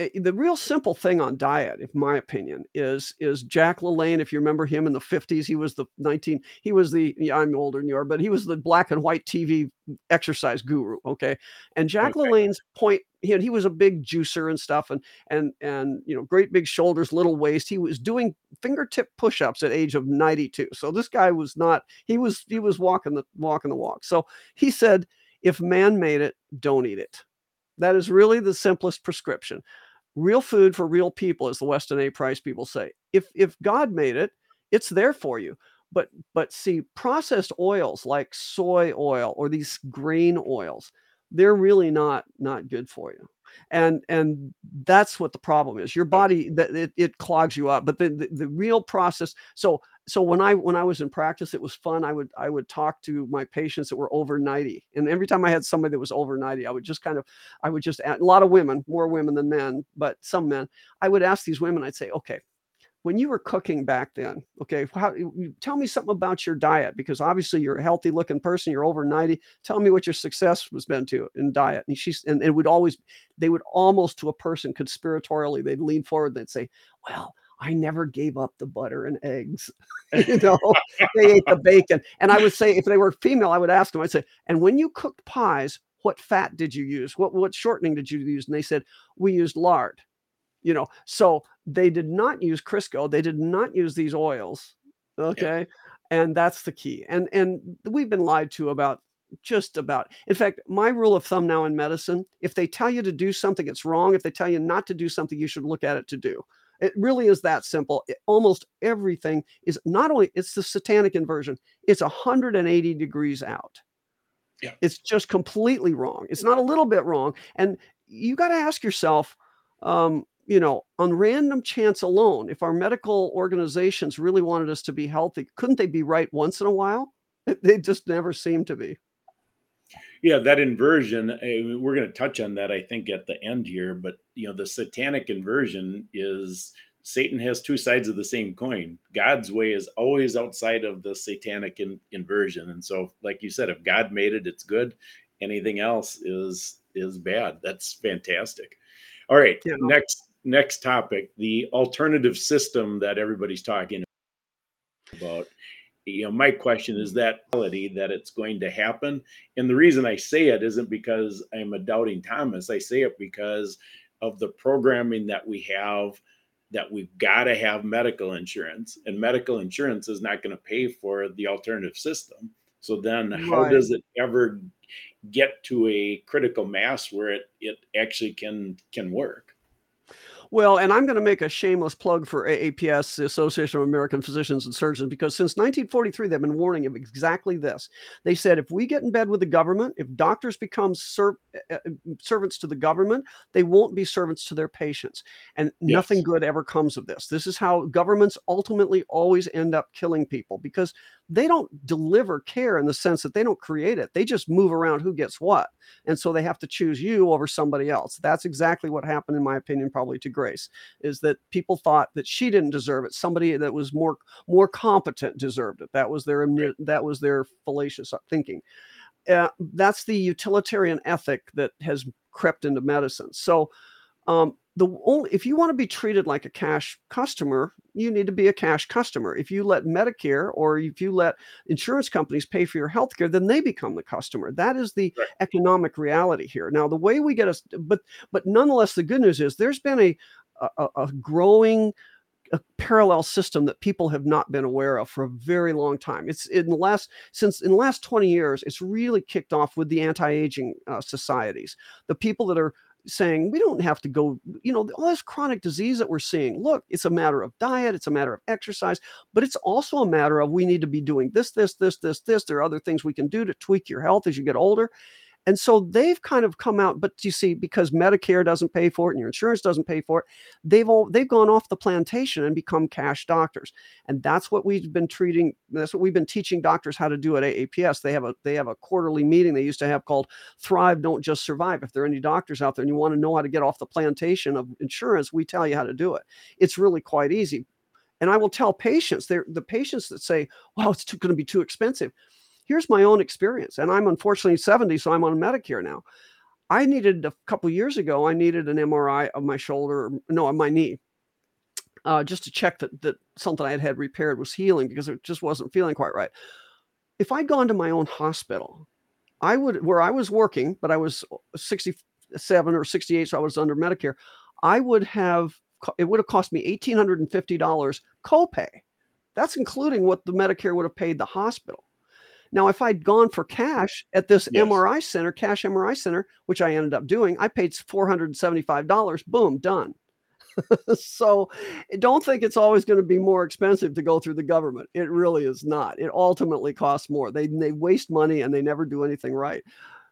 Eh, the real simple thing on diet, in my opinion, is is Jack LaLanne. If you remember him in the 50s, he was the 19, he was the yeah, I'm older than you are, but he was the black and white TV exercise guru. Okay. And Jack okay. LaLanne's point, he, he was a big juicer and stuff, and and and you know, great big shoulders, little waist. He was doing fingertip push-ups at age of 92. So this guy was not, he was he was walking the walking the walk. So he said, if man made it, don't eat it. That is really the simplest prescription real food for real people, as the Weston A. Price people say. If if God made it, it's there for you. But but see, processed oils like soy oil or these grain oils, they're really not not good for you and and that's what the problem is your body that it, it clogs you up but the, the, the real process so so when i when i was in practice it was fun i would i would talk to my patients that were over 90 and every time i had somebody that was over 90 i would just kind of i would just add, a lot of women more women than men but some men i would ask these women i'd say okay when you were cooking back then okay how, tell me something about your diet because obviously you're a healthy looking person you're over 90 tell me what your success was been to in diet. And she's and it would always they would almost to a person conspiratorially they'd lean forward and they'd say well I never gave up the butter and eggs. you know, they ate the bacon. And I would say, if they were female, I would ask them, I'd say, and when you cooked pies, what fat did you use? What what shortening did you use? And they said, we used lard you know so they did not use crisco they did not use these oils okay yeah. and that's the key and and we've been lied to about just about in fact my rule of thumb now in medicine if they tell you to do something it's wrong if they tell you not to do something you should look at it to do it really is that simple it, almost everything is not only it's the satanic inversion it's 180 degrees out yeah. it's just completely wrong it's not a little bit wrong and you got to ask yourself um, you know, on random chance alone, if our medical organizations really wanted us to be healthy, couldn't they be right once in a while? They just never seem to be. Yeah, that inversion, eh, we're going to touch on that, I think, at the end here. But, you know, the satanic inversion is Satan has two sides of the same coin. God's way is always outside of the satanic in, inversion. And so, like you said, if God made it, it's good. Anything else is is bad. That's fantastic. All right, yeah. next next topic, the alternative system that everybody's talking about. You know, my question is mm-hmm. that reality that it's going to happen. And the reason I say it isn't because I'm a doubting Thomas. I say it because of the programming that we have that we've got to have medical insurance and medical insurance is not going to pay for the alternative system so then how Right. does it ever get to a critical mass where it it actually can can work Well, and I'm going to make a shameless plug for AAPS, the Association of American Physicians and Surgeons, because since 1943, they've been warning of exactly this. They said if we get in bed with the government, if doctors become ser- uh, servants to the government, they won't be servants to their patients. And nothing good ever comes of this. This is how governments ultimately always end up killing people because they don't deliver care in the sense that they don't create it. They just move around who gets what. And so they have to choose you over somebody else. That's exactly what happened, in my opinion, probably to Grace, is that people thought that she didn't deserve it. Somebody that was more more competent deserved it. That was their that was their fallacious thinking. Uh, that's the utilitarian ethic that has crept into medicine. So um, the only if you want to be treated like a cash customer, you need to be a cash customer. If you let Medicare or if you let insurance companies pay for your health care, then they become the customer. That is the Right. economic reality here. Now, the way we get us, but but nonetheless, the good news is there's been a a, a- growing a parallel system that people have not been aware of for a very long time. It's in the last since in the last 20 years, it's really kicked off with the anti-aging uh, societies. The people that are saying we don't have to go, you know, all this chronic disease that we're seeing. Look, it's a matter of diet, it's a matter of exercise, but it's also a matter of we need to be doing this, this, this, this, this. There are other things we can do to tweak your health as you get older. And so they've kind of come out, but you see, because Medicare doesn't pay for it and your insurance doesn't pay for it, they've all they've gone off the plantation and become cash doctors. And that's what we've been treating, that's what we've been teaching doctors how to do at AAPS. They have a they have a quarterly meeting they used to have called Thrive, Don't Just Survive. If there are any doctors out there and you want to know how to get off the plantation of insurance, we tell you how to do it. It's really quite easy. And I will tell patients, the patients that say, "Wow, it's going to be too expensive." Here's my own experience, and I'm unfortunately 70, so I'm on Medicare now. I needed a couple years ago. I needed an MRI of my shoulder, no, of my knee, uh, just to check that that something I had had repaired was healing because it just wasn't feeling quite right. If I'd gone to my own hospital, I would where I was working, but I was 67 or 68, so I was under Medicare. I would have it would have cost me $1,850 copay. That's including what the Medicare would have paid the hospital. Now, if I'd gone for cash at this Yes. MRI center, cash MRI center, which I ended up doing, I paid $475. Boom, done. so eh, don't think it's always going to be more expensive to go through the government. It really is not. It ultimately costs more. They they waste money and they never do anything right.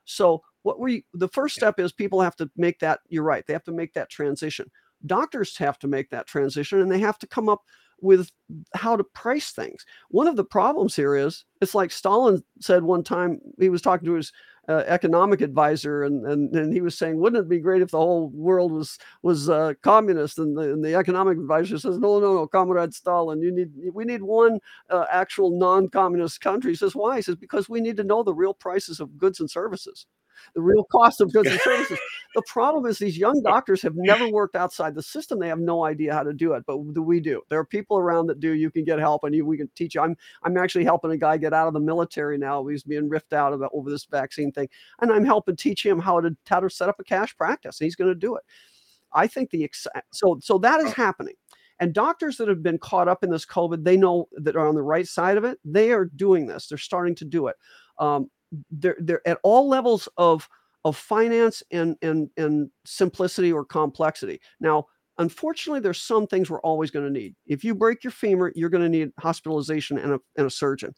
So what we the first step is people have to make that you're right. They have to make that transition. Doctors have to make that transition and they have to come up with how to price things. One of the problems here is it's like Stalin said one time he was talking to his uh, economic advisor and, and and he was saying wouldn't it be great if the whole world was was uh, communist? And the, and the economic advisor says no no no comrade Stalin you need we need one uh, actual non-communist country. He says why? He says because we need to know the real prices of goods and services the real cost of goods and services. The problem is these young doctors have never worked outside the system. They have no idea how to do it but we do? There are people around that do. You can get help and you, we can teach you. I'm i'm actually helping a guy get out of the military now. He's being ripped out of it over this vaccine thing and i'm helping teach him how to how to set up a cash practice he's going to do it. I think the so so that is happening. And doctors that have been caught up in this covid they know that are on the right side of it. They are doing this. They're starting to do it. Um, they're they're at all levels of of finance and and and simplicity or complexity. Now, unfortunately, there's some things we're always going to need. If you break your femur, you're going to need hospitalization and a and a surgeon.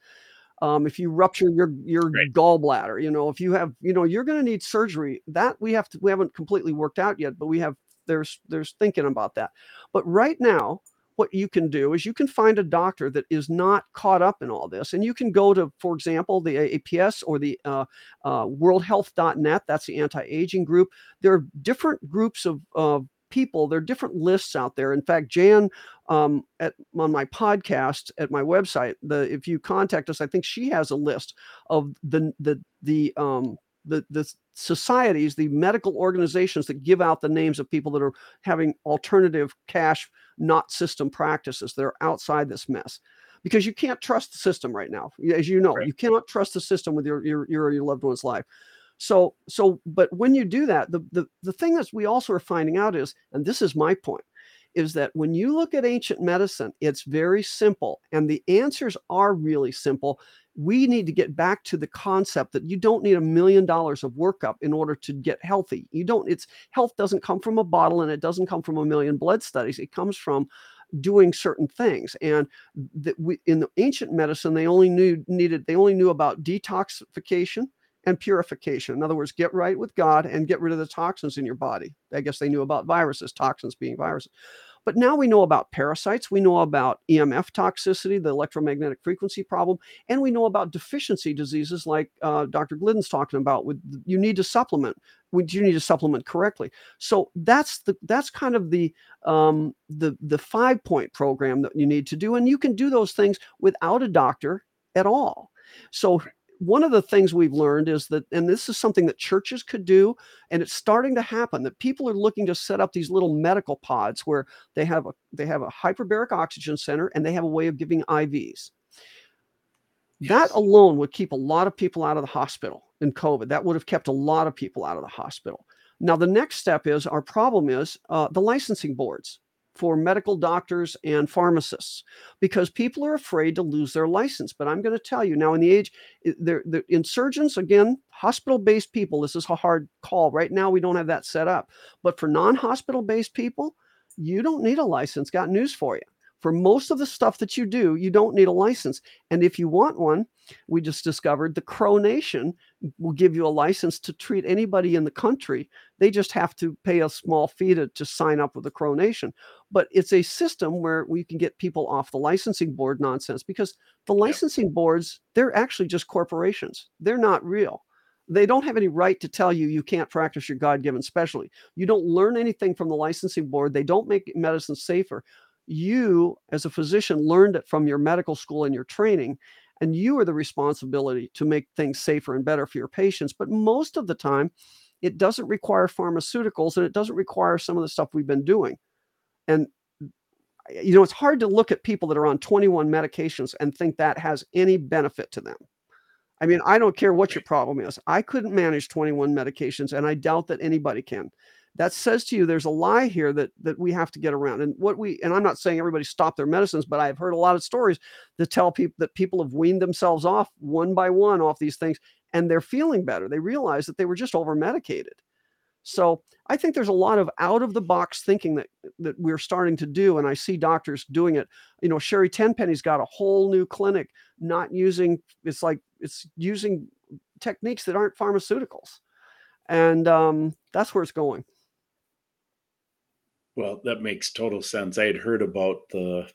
Um, if you rupture your your Right. gallbladder, you know, if you have, you know, you're going to need surgery. That we have to we haven't completely worked out yet, but we have there's there's thinking about that. But right now, what you can do is you can find a doctor that is not caught up in all this and you can go to for example the AAPS or the uh, uh, worldhealth.net that's the anti-aging group. There are different groups of, of people there are different lists out there. In fact jan um, at on my podcast at my website the if you contact us i think she has a list of the the the um the the societies, the medical organizations that give out the names of people that are having alternative cash, not system practices that are outside this mess. Because you can't trust the system right now, as you know, Right. you cannot trust the system with your your your, your loved one's life. So so, but when you do that, the the the thing that we also are finding out is, and this is my point, is that when you look at ancient medicine, it's very simple, and the answers are really simple. We need to get back to the concept that you don't need a million dollars of workup in order to get healthy. You don't, it's health doesn't come from a bottle and it doesn't come from a million blood studies. It comes from doing certain things. And that we in the ancient medicine, they only knew needed, they only knew about detoxification and purification. In other words, get right with God and get rid of the toxins in your body. I guess they knew about viruses, toxins being viruses. But now we know about parasites, we know about EMF toxicity, the electromagnetic frequency problem, and we know about deficiency diseases like uh, Dr. Glidden's talking about. With you need to supplement, would you need to supplement correctly? So that's the that's kind of the um, the the five point program that you need to do, and you can do those things without a doctor at all. So one of the things we've learned is that, and this is something that churches could do, and it's starting to happen, that people are looking to set up these little medical pods where they have a they have a hyperbaric oxygen center and they have a way of giving IVs. That alone would keep a lot of people out of the hospital in COVID. That would have kept a lot of people out of the hospital. Now, the next step is our problem is uh, the licensing boards for medical doctors and pharmacists because people are afraid to lose their license. But I'm going to tell you now, in the age, the insurgents, again, hospital based people, this is a hard call. Right now, we don't have that set up. But for non hospital based people, you don't need a license. Got news for you. For most of the stuff that you do, you don't need a license. And if you want one, we just discovered the Crow Nation will give you a license to treat anybody in the country. They just have to pay a small fee to, to sign up with the Crow Nation. But it's a system where we can get people off the licensing board nonsense because the licensing boards, they're actually just corporations. They're not real. They don't have any right to tell you you can't practice your God given specialty. You don't learn anything from the licensing board. They don't make medicine safer. You, as a physician, learned it from your medical school and your training, and you are the responsibility to make things safer and better for your patients. But most of the time, it doesn't require pharmaceuticals and it doesn't require some of the stuff we've been doing. And you know, it's hard to look at people that are on 21 medications and think that has any benefit to them. I mean, I don't care what your problem is. I couldn't manage 21 medications, and I doubt that anybody can. That says to you there's a lie here that that we have to get around. And what we and I'm not saying everybody stop their medicines, but I've heard a lot of stories that tell people that people have weaned themselves off one by one off these things and they're feeling better. They realize that they were just over medicated. So I think there's a lot of out of the box thinking that that we're starting to do, and I see doctors doing it. You know, Sherri Tenpenny's got a whole new clinic, not using it's like it's using techniques that aren't pharmaceuticals, and um, that's where it's going. Well, that makes total sense. I had heard about the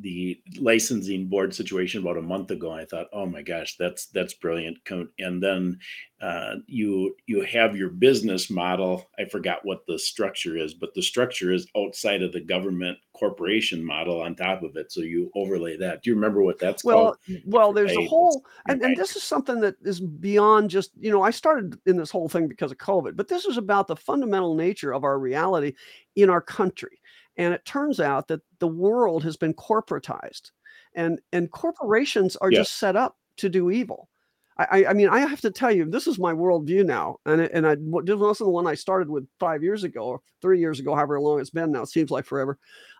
the licensing board situation about a month ago. I thought, oh my gosh, that's that's brilliant. And then uh, you you have your business model. I forgot what the structure is, but the structure is outside of the government corporation model on top of it. So you overlay that. Do you remember what that's Well, called? well, there's a whole, and, and this is something that is beyond just, you know, I started in this whole thing because of COVID, but this is about the fundamental nature of our reality in our country. And it turns out that the world has been corporatized, and and corporations are Yes. just set up to do evil. I, I, mean, I have to tell you, this is my worldview now, and and I this wasn't the one I started with five years ago or three years ago, however long it's been now. It seems like forever.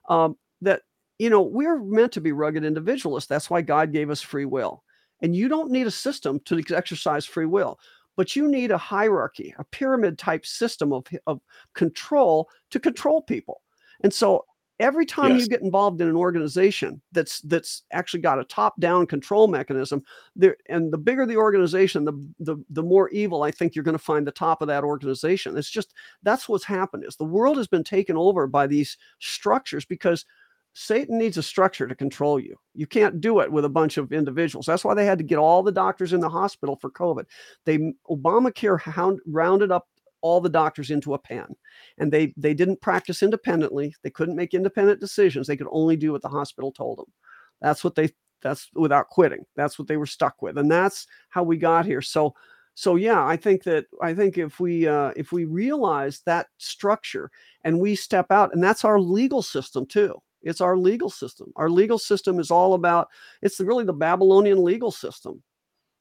Um, that you know we're meant to be rugged individualists. That's why God gave us free will, and you don't need a system to exercise free will, but you need a hierarchy, a pyramid type system of of control to control people. And so every time you get involved in an organization that's that's actually got a top down control mechanism there and the bigger the organization the the the more evil i think you're going to find the top of that organization. It's just that's what's happened is the world has been taken over by these structures because satan needs a structure to control you. You can't do it with a bunch of individuals. That's why they had to get all the doctors in the hospital for covid. They obamacare hound, rounded up all the doctors into a pen and they they didn't practice independently they couldn't make independent decisions they could only do what the hospital told them. That's what they that's without quitting that's what they were stuck with and that's how we got here. So so yeah i think that i think if we uh, if we realize that structure and we step out and that's our legal system too it's our legal system. Our legal system is all about it's really the babylonian legal system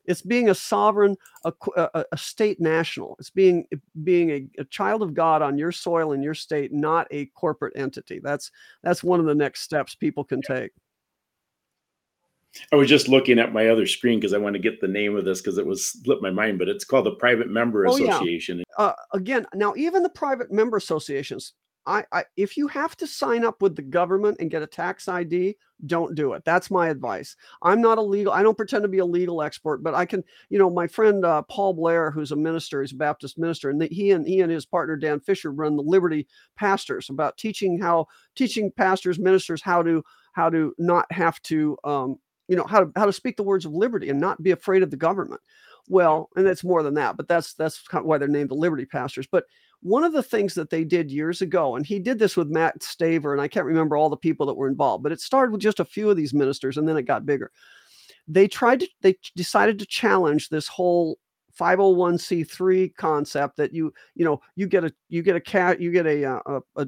it's being a sovereign a, a, a state national it's being being a, a, child of god on your soil in your state not a corporate entity that's that's one of the next steps people can take I was just looking at my other screen because I want to get the name of this because it was slipped my mind, but it's called the Private Member oh, Association. Yeah. Uh, again, now even the private member associations, I, I, if you have to sign up with the government and get a tax ID, don't do it. That's my advice. I'm not a legal. I don't pretend to be a legal expert, but I can. You know, my friend uh, Paul Blair, who's a minister, he's a Baptist minister, and the, he and he and his partner Dan Fisher run the Liberty Pastors about teaching how teaching pastors ministers how to how to not have to um, you know how to how to speak the words of liberty and not be afraid of the government well and it's more than that but that's that's kind of why they're named the liberty pastors but one of the things that they did years ago and he did this with mat staver and i can't remember all the people that were involved but it started with just a few of these ministers and then it got bigger. They tried to they decided to challenge this whole 501c3 concept that you you know you get a you get a cat you get a, uh, a, a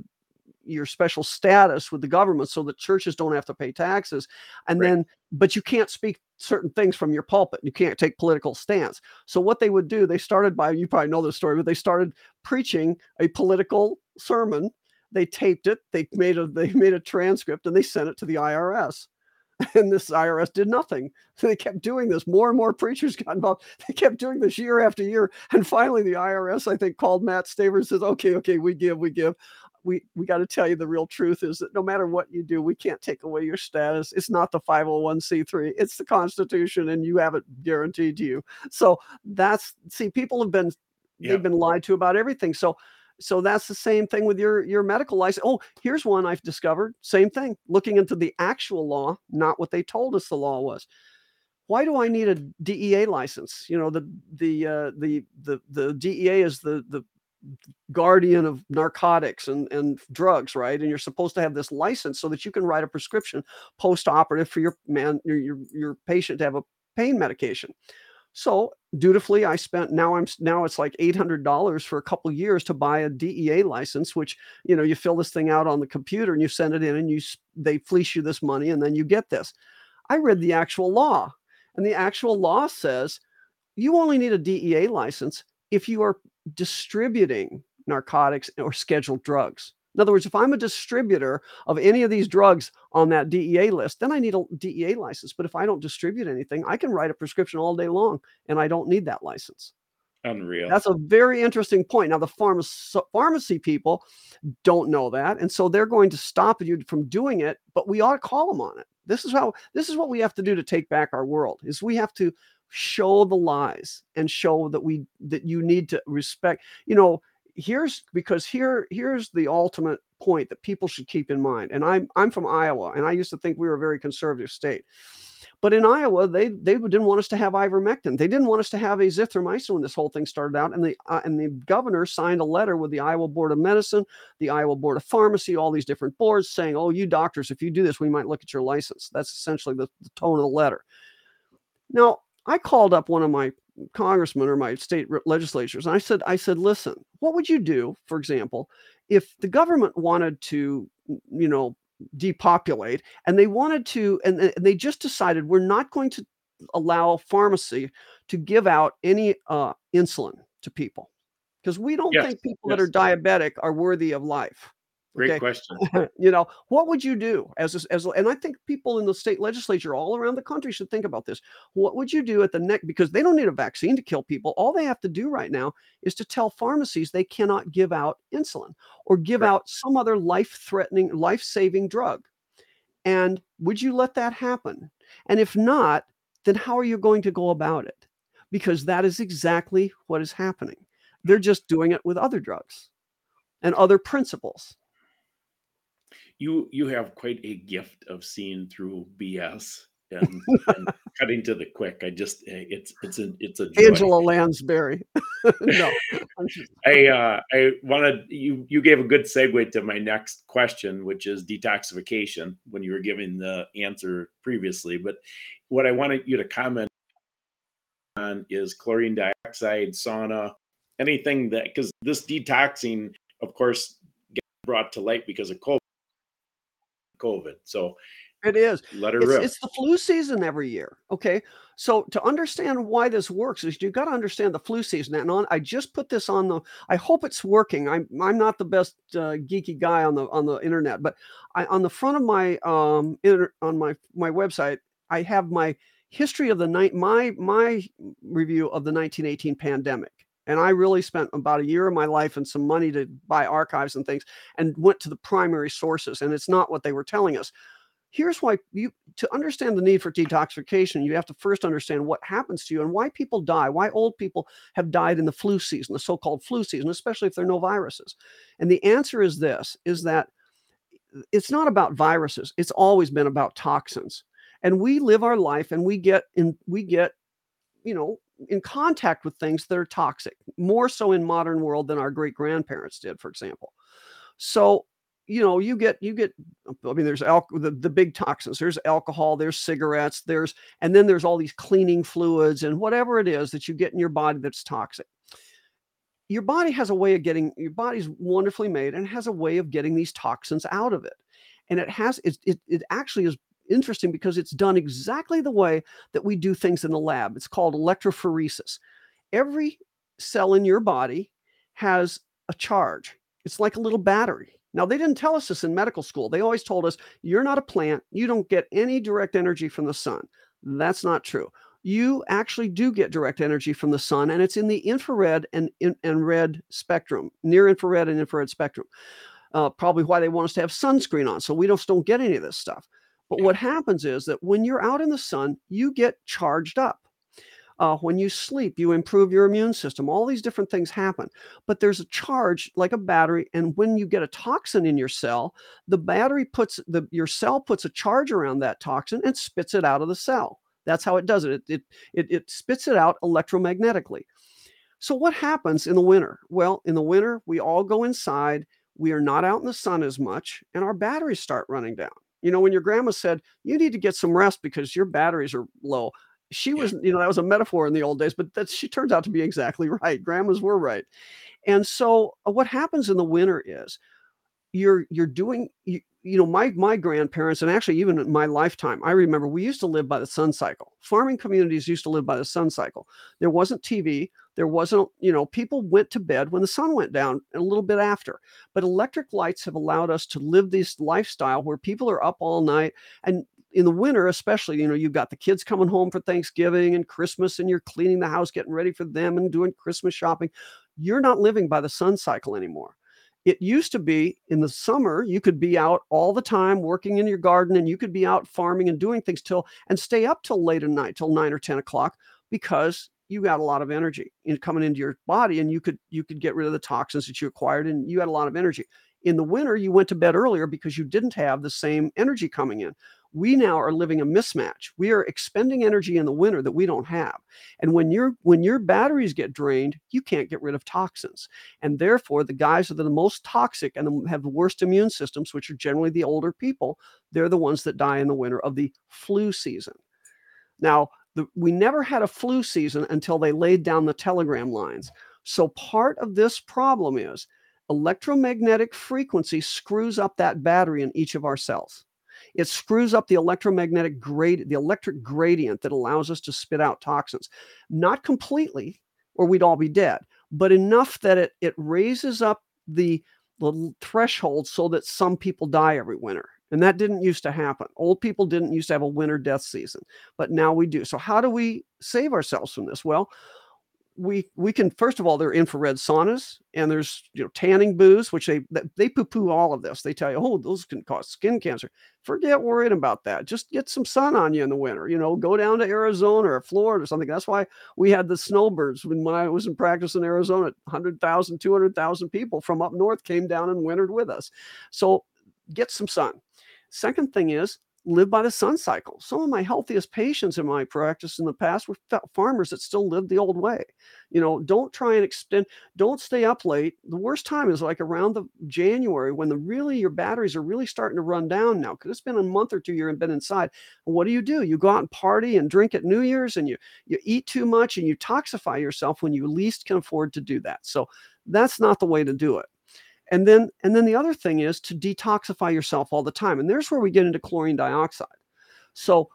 your special status with the government so that churches don't have to pay taxes and right. then but you can't speak certain things from your pulpit you can't take political stance so what they would do they started by you probably know the story but they started preaching a political sermon they taped it they made a they made a transcript and they sent it to the irs and this IRS did nothing. So they kept doing this. More and more preachers got involved. They kept doing this year after year. And finally, the IRS, I think, called Mat Staver and says, okay, okay, we give, we give we we got to tell you the real truth is that no matter what you do, we can't take away your status. It's not the 501c3, it's the Constitution, and you have it guaranteed to you. So that's see, people have been they've been lied to about everything. So so that's the same thing with your your medical license. Oh, here's one I've discovered. Same thing. Looking into the actual law, not what they told us the law was. Why do I need a DEA license? You know, the the uh, the the the DEA is the the guardian of narcotics and, and drugs, right? And you're supposed to have this license so that you can write a prescription post-operative for your man, your, your, your patient to have a pain medication. So dutifully, I spent now I'm now it's like eight hundred dollars for a couple years to buy a DEA license, which you know you fill this thing out on the computer and you send it in and you they fleece you this money and then you get this. I read the actual law, and the actual law says you only need a DEA license if you are distributing narcotics or scheduled drugs. In other words, if I'm a distributor of any of these drugs on that DEA list, then I need a DEA license. But if I don't distribute anything, I can write a prescription all day long and I don't need that license. Unreal. That's a very interesting point. Now, the pharmacy, pharmacy people don't know that. And so they're going to stop you from doing it, but we ought to call them on it. This is how, this is what we have to do to take back our world is we have to show the lies and show that we that you need to respect you know here's because here here's the ultimate point that people should keep in mind and i'm i'm from iowa and i used to think we were a very conservative state but in iowa they they didn't want us to have ivermectin. They didn't want us to have azithromycin when this whole thing started out and the uh, and the governor signed a letter with the iowa board of medicine the iowa board of pharmacy all these different boards saying oh you doctors if you do this we might look at your license. That's essentially the, the tone of the letter. Now I called up one of my congressmen or my state legislatures and I said, I said, listen, what would you do, for example, if the government wanted to, you know, depopulate and they wanted to, and, they just decided we're not going to allow pharmacy to give out any uh, insulin to people because we don't yes, think people yes. that are diabetic are worthy of life. Great okay. question. you know, what would you do as a, as and I think people in the state legislature all around the country should think about this. What would you do at the next because they don't need a vaccine to kill people. All they have to do right now is to tell pharmacies they cannot give out insulin or give right. out some other life-threatening, life-saving drug. And would you let that happen? And if not, then how are you going to go about it? Because that is exactly what is happening. They're just doing it with other drugs and other principles you you have quite a gift of seeing through BS and, and cutting to the quick. I just eh, it's it's a it's a joy. Angela Lansbury. no, I uh, I wanted you you gave a good segue to my next question, which is detoxification. When you were giving the answer previously, but what I wanted you to comment on is chlorine dioxide, sauna, anything that because this detoxing, of course, gets brought to light because of COVID. COVID. So it is. Let her it's, rip. it's the flu season every year. Okay. So to understand why this works is you've got to understand the flu season. And on, I just put this on the. I hope it's working. I'm I'm not the best uh, geeky guy on the on the internet, but I on the front of my um inter, on my my website I have my history of the night my my review of the 1918 pandemic. And I really spent about a year of my life and some money to buy archives and things and went to the primary sources. And it's not what they were telling us here's why you to understand the need for detoxification you have to first understand what happens to you and why people die why old people have died in the flu season the so-called flu season especially if there are no viruses and the answer is this is that it's not about viruses it's always been about toxins and we live our life and we get in we get you know in contact with things that are toxic more so in modern world than our great grandparents did for example. So you know you get you get i mean there's al- the, the big toxins. There's alcohol there's cigarettes there's and then there's all these cleaning fluids and whatever it is that you get in your body that's toxic. Your body has a way of getting your body's wonderfully made and has a way of getting these toxins out of it. And it has it, it, it actually is interesting because it's done exactly the way that we do things in the lab it's called electrophoresis every cell in your body has a charge it's like a little battery now, they didn't tell us this in medical school. They always told us, you're not a plant. You don't get any direct energy from the sun. That's not true. You actually do get direct energy from the sun, and it's in the infrared and, and red spectrum, near infrared and infrared spectrum. Uh, probably why they want us to have sunscreen on, so we just don't get any of this stuff. But what happens is that when you're out in the sun, you get charged up. Uh, when you sleep, you improve your immune system. All these different things happen. But there's a charge like a battery. And when you get a toxin in your cell, the battery puts the your cell puts a charge around that toxin and spits it out of the cell. That's how it does it. It, it, it, it spits it out electromagnetically. So what happens in the winter? Well, in the winter, we all go inside. We are not out in the sun as much, and our batteries start running down. You know, when your grandma said, you need to get some rest because your batteries are low she was you know that was a metaphor in the old days but that she turns out to be exactly right. Grandmas were right. And so uh, what happens in the winter is you're you're doing you, you know my my grandparents and actually even in my lifetime i remember we used to live by the sun cycle. Farming communities used to live by the sun cycle. There wasn't tv there wasn't you know people went to bed when the sun went down a little bit after but electric lights have allowed us to live this lifestyle where people are up all night and in the winter, especially, you know, you've got the kids coming home for Thanksgiving and Christmas, and you're cleaning the house, getting ready for them and doing Christmas shopping. You're not living by the sun cycle anymore. It used to be in the summer, you could be out all the time working in your garden and you could be out farming and doing things till and stay up till late at night, till nine or 10 o'clock, because you got a lot of energy in coming into your body and you could you could get rid of the toxins that you acquired and you had a lot of energy. In the winter you went to bed earlier because you didn't have the same energy coming in. We now are living a mismatch. We are expending energy in the winter that we don't have. And when your when your batteries get drained you can't get rid of toxins. And therefore the guys that are the most toxic and have the worst immune systems which are generally the older people they're the ones that die in the winter of the flu season. Now the, we never had a flu season until they laid down the telegram lines so part of this problem is electromagnetic frequency screws up that battery in each of our cells it screws up the electromagnetic grade, the electric gradient that allows us to spit out toxins. Not completely, or we'd all be dead, but enough that it it raises up the the threshold so that some people die every winter. And that didn't used to happen. Old people didn't used to have a winter death season, but now we do. So how do we save ourselves from this? Well, we we can first of all there are infrared saunas and there's you know tanning booths which they they poo poo all of this they tell you oh those can cause skin cancer forget worrying about that just get some sun on you in the winter you know go down to arizona or florida or something that's why we had the snowbirds when, when i was in practice in arizona 100000 200000 people from up north came down and wintered with us so get some sun second thing is live by the sun cycle. Some of my healthiest patients in my practice in the past were farmers that still lived the old way. You know, don't try and extend, don't stay up late. The worst time is like around the January when the really your batteries are really starting to run down now because it's been a month or two you've been inside. What do you do? You go out and party and drink at New Year's and you you eat too much and you toxify yourself when you least can afford to do that. So that's not the way to do it and then and then the other thing is to detoxify yourself all the time and there's where we get into chlorine dioxide. So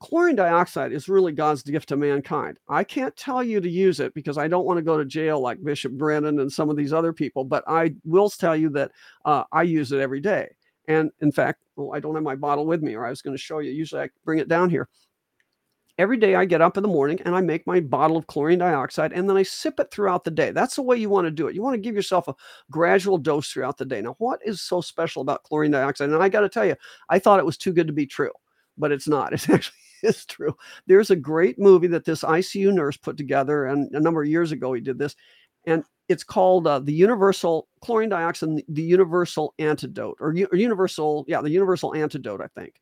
chlorine dioxide is really god's gift to mankind. I can't tell you to use it because i don't want to go to jail like bishop grenon and some of these other people but i will tell you that uh, i use it every day. And in fact well, i don't have my bottle with me or i was going to show you. Usually i bring it down here every day I get up in the morning and I make my bottle of chlorine dioxide and then I sip it throughout the day. That's the way you want to do it. You want to give yourself a gradual dose throughout the day. Now, what is so special about chlorine dioxide? And I got to tell you, I thought it was too good to be true, but it's not. It's actually is true. There's a great movie that this ICU nurse put together, and a number of years ago he did this, and it's called uh, the Universal Chlorine Dioxide, the Universal Antidote, or, or Universal, yeah, the Universal Antidote, I think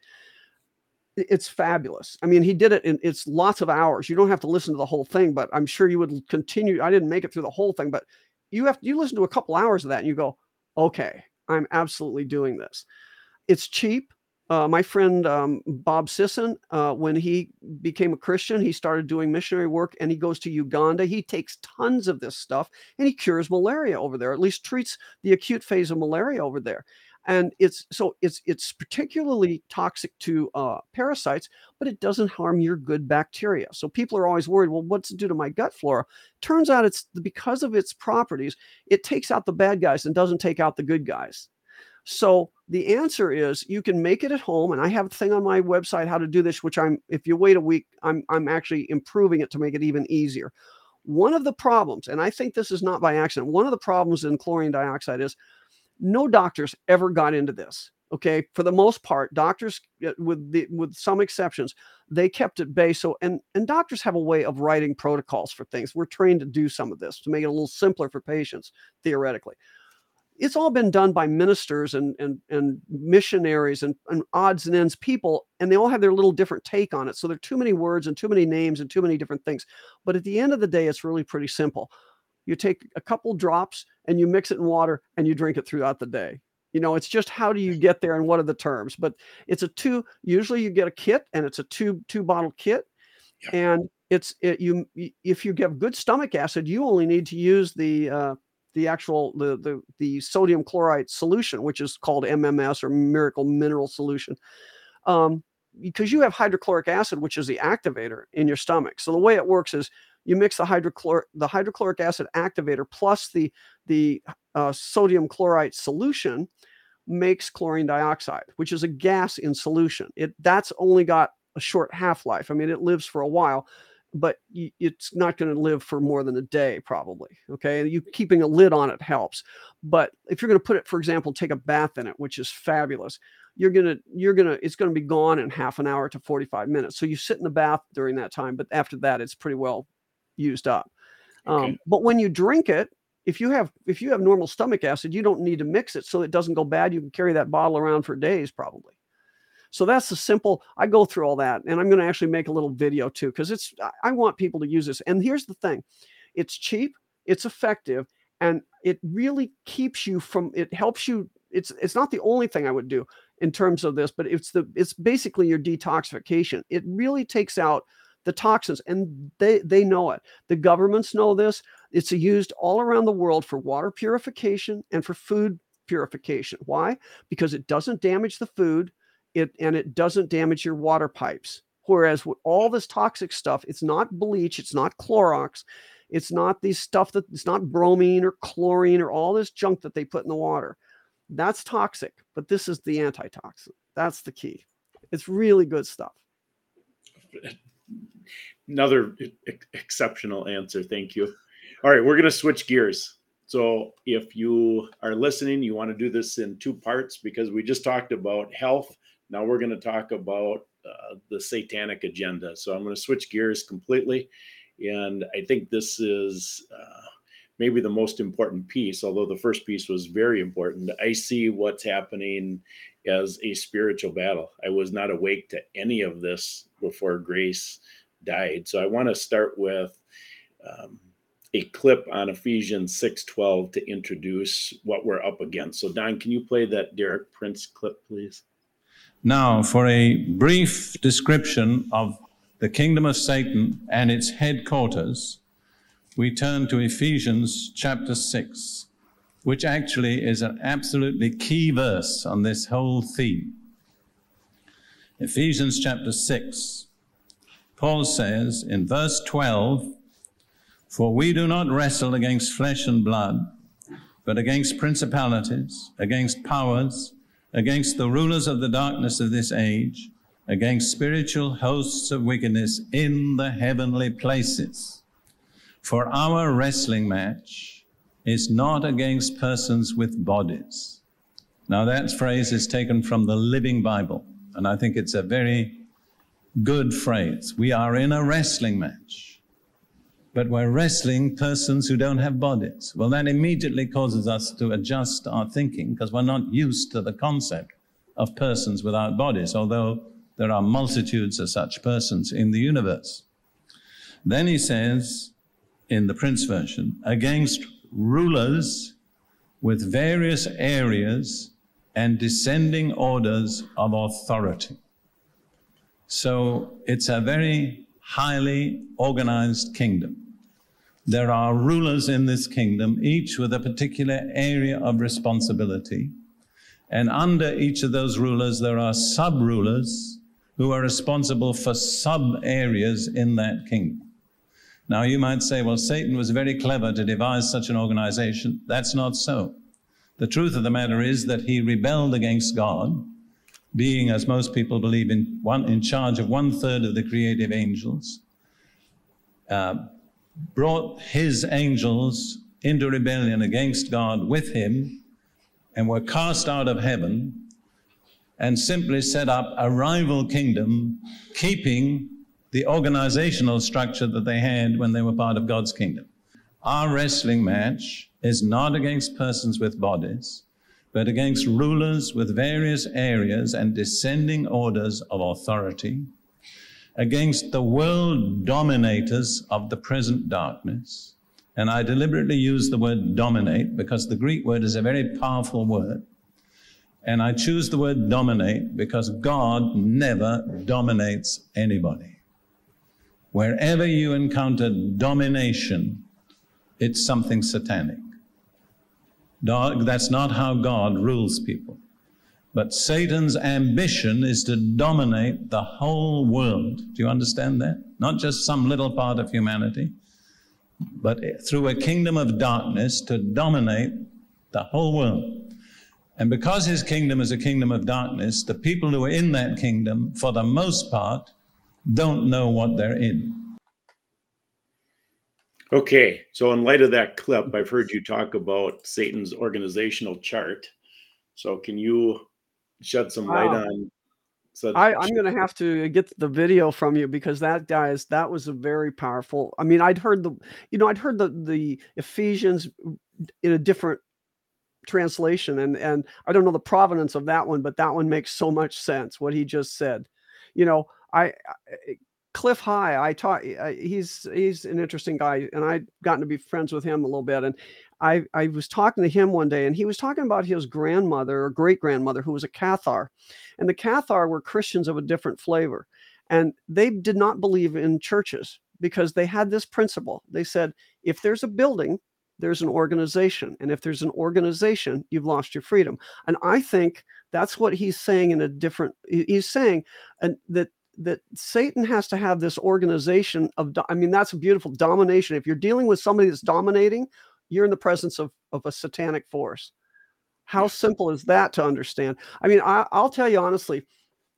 it's fabulous. I mean, he did it in it's lots of hours. You don't have to listen to the whole thing, but I'm sure you would continue. I didn't make it through the whole thing, but you have you listen to a couple hours of that and you go, okay, I'm absolutely doing this. It's cheap. Uh, my friend um, Bob Sisson, uh, when he became a Christian, he started doing missionary work and he goes to Uganda. He takes tons of this stuff and he cures malaria over there, at least treats the acute phase of malaria over there and it's so it's it's particularly toxic to uh, parasites but it doesn't harm your good bacteria. So people are always worried well what's it do to my gut flora? Turns out it's because of its properties it takes out the bad guys and doesn't take out the good guys. So the answer is you can make it at home and i have a thing on my website how to do this which i'm if you wait a week i'm i'm actually improving it to make it even easier. One of the problems and i think this is not by accident one of the problems in chlorine dioxide is no doctors ever got into this. Okay, for the most part, doctors, uh, with the with some exceptions, they kept it bay. So, and and doctors have a way of writing protocols for things. We're trained to do some of this to make it a little simpler for patients, theoretically. It's all been done by ministers and and and missionaries and, and odds and ends people, and they all have their little different take on it. So there are too many words and too many names and too many different things. But at the end of the day, it's really pretty simple you take a couple drops and you mix it in water and you drink it throughout the day. You know it's just how do you get there and what are the terms but it's a two usually you get a kit and it's a two two bottle kit and it's it, you if you get good stomach acid you only need to use the uh, the actual the, the the sodium chloride solution which is called mms or miracle mineral solution um, because you have hydrochloric acid which is the activator in your stomach. So the way it works is you mix the hydrochloric the hydrochloric acid activator plus the the uh, sodium chloride solution makes chlorine dioxide, which is a gas in solution. It that's only got a short half life. I mean, it lives for a while, but it's not going to live for more than a day probably. Okay, you keeping a lid on it helps. But if you're going to put it, for example, take a bath in it, which is fabulous. You're gonna, you're gonna, it's gonna be gone in half an hour to 45 minutes. So you sit in the bath during that time, but after that, it's pretty well used up. Okay. Um, but when you drink it, if you have if you have normal stomach acid, you don't need to mix it so it doesn't go bad. You can carry that bottle around for days probably. So that's the simple. I go through all that, and I'm going to actually make a little video too because it's I want people to use this. And here's the thing, it's cheap, it's effective, and it really keeps you from. It helps you. It's it's not the only thing I would do in terms of this, but it's the it's basically your detoxification. It really takes out the toxins and they they know it. The governments know this. It's used all around the world for water purification and for food purification. Why? Because it doesn't damage the food it and it doesn't damage your water pipes. Whereas with all this toxic stuff it's not bleach it's not clorox it's not these stuff that it's not bromine or chlorine or all this junk that they put in the water. That's toxic but this is the antitoxin. That's the key. It's really good stuff Another exceptional answer. Thank you. All right, we're going to switch gears. So, if you are listening, you want to do this in two parts because we just talked about health. Now we're going to talk about uh, the satanic agenda. So, I'm going to switch gears completely. And I think this is uh, maybe the most important piece, although the first piece was very important. I see what's happening as a spiritual battle. I was not awake to any of this before Grace died. So I want to start with um, a clip on Ephesians 6:12 to introduce what we're up against. So Don, can you play that Derek Prince clip, please? Now, for a brief description of the kingdom of Satan and its headquarters, we turn to Ephesians chapter 6, which actually is an absolutely key verse on this whole theme. Ephesians chapter 6, Paul says in verse 12, For we do not wrestle against flesh and blood, but against principalities, against powers, against the rulers of the darkness of this age, against spiritual hosts of wickedness in the heavenly places. For our wrestling match is not against persons with bodies. Now, that phrase is taken from the Living Bible, and I think it's a very good phrase. We are in a wrestling match, but we're wrestling persons who don't have bodies. Well, that immediately causes us to adjust our thinking because we're not used to the concept of persons without bodies, although there are multitudes of such persons in the universe. Then he says, in the Prince version, against rulers with various areas and descending orders of authority. So it's a very highly organized kingdom. There are rulers in this kingdom, each with a particular area of responsibility. And under each of those rulers, there are sub rulers who are responsible for sub areas in that kingdom. Now, you might say, well, Satan was very clever to devise such an organization. That's not so. The truth of the matter is that he rebelled against God, being, as most people believe, in, one, in charge of one third of the creative angels, uh, brought his angels into rebellion against God with him, and were cast out of heaven and simply set up a rival kingdom, keeping the organizational structure that they had when they were part of God's kingdom. Our wrestling match is not against persons with bodies, but against rulers with various areas and descending orders of authority, against the world dominators of the present darkness. And I deliberately use the word dominate because the Greek word is a very powerful word. And I choose the word dominate because God never dominates anybody. Wherever you encounter domination, it's something satanic. That's not how God rules people. But Satan's ambition is to dominate the whole world. Do you understand that? Not just some little part of humanity, but through a kingdom of darkness to dominate the whole world. And because his kingdom is a kingdom of darkness, the people who are in that kingdom, for the most part, don't know what they're in. Okay, so in light of that clip, I've heard you talk about Satan's organizational chart. So can you shed some light Wow. on? Such, I, I'm going to have to get the video from you because that guy is that was a very powerful. I mean, I'd heard the, you know, I'd heard the the Ephesians in a different translation, and and I don't know the provenance of that one, but that one makes so much sense. What he just said, you know, I, I Cliff High, I taught. Uh, he's he's an interesting guy, and I'd gotten to be friends with him a little bit, and I I was talking to him one day, and he was talking about his grandmother or great grandmother who was a Cathar, and the Cathar were Christians of a different flavor, and they did not believe in churches because they had this principle. They said if there's a building, there's an organization, and if there's an organization, you've lost your freedom. And I think that's what he's saying in a different. He's saying and that that Satan has to have this organization of. I mean, that's a beautiful domination. If you're dealing with somebody that's dominating, you're in the presence of of a satanic force. How simple is that to understand? I mean, I, I'll tell you honestly,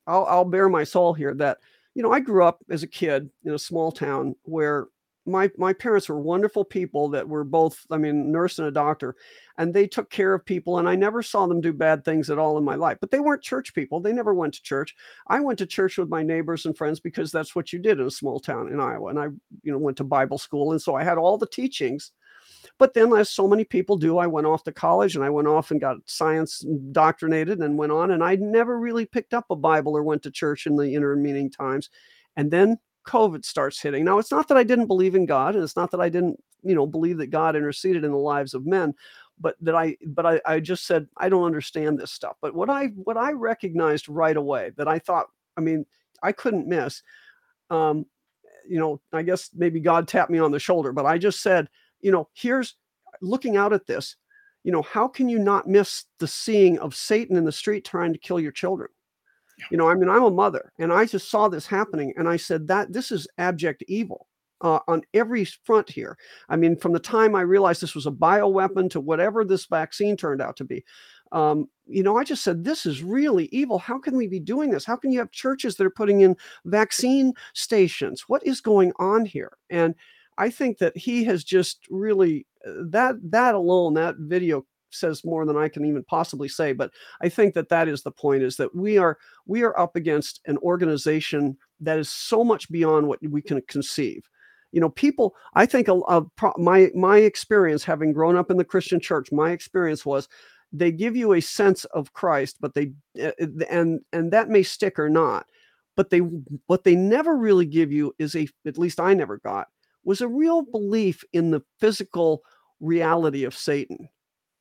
I'll, I'll bare my soul here that you know I grew up as a kid in a small town where my my parents were wonderful people that were both I mean nurse and a doctor, and they took care of people, and I never saw them do bad things at all in my life. But they weren't church people; they never went to church. I went to church with my neighbors and friends because that's what you did in a small town in Iowa, and I you know went to Bible school, and so I had all the teachings But then, as so many people do, I went off to college and I went off and got science indoctrinated and went on. And I never really picked up a Bible or went to church in the intervening times. And then COVID starts hitting. Now, it's not that I didn't believe in God, and it's not that I didn't, you know, believe that God interceded in the lives of men, but that I, but I, I just said I don't understand this stuff. But what I, what I recognized right away that I thought, I mean, I couldn't miss. Um, you know, I guess maybe God tapped me on the shoulder, but I just said, you know, here's looking out at this. You know, how can you not miss the seeing of Satan in the street trying to kill your children? You know, I mean, I'm a mother and I just saw this happening and I said that this is abject evil. Uh, on every front here. I mean, from the time I realized this was a bioweapon to whatever this vaccine turned out to be, um, you know, I just said, this is really evil. How can we be doing this? How can you have churches that are putting in vaccine stations? What is going on here? And I think that he has just really uh, that that alone, that video says more than I can even possibly say. But I think that that is the point: is that we are we are up against an organization that is so much beyond what we can conceive. You know, people. I think a, a, my my experience, having grown up in the Christian church, my experience was they give you a sense of Christ, but they eh, eh, and and that may stick or not. But they what they never really give you is a at least I never got was a real belief in the physical reality of Satan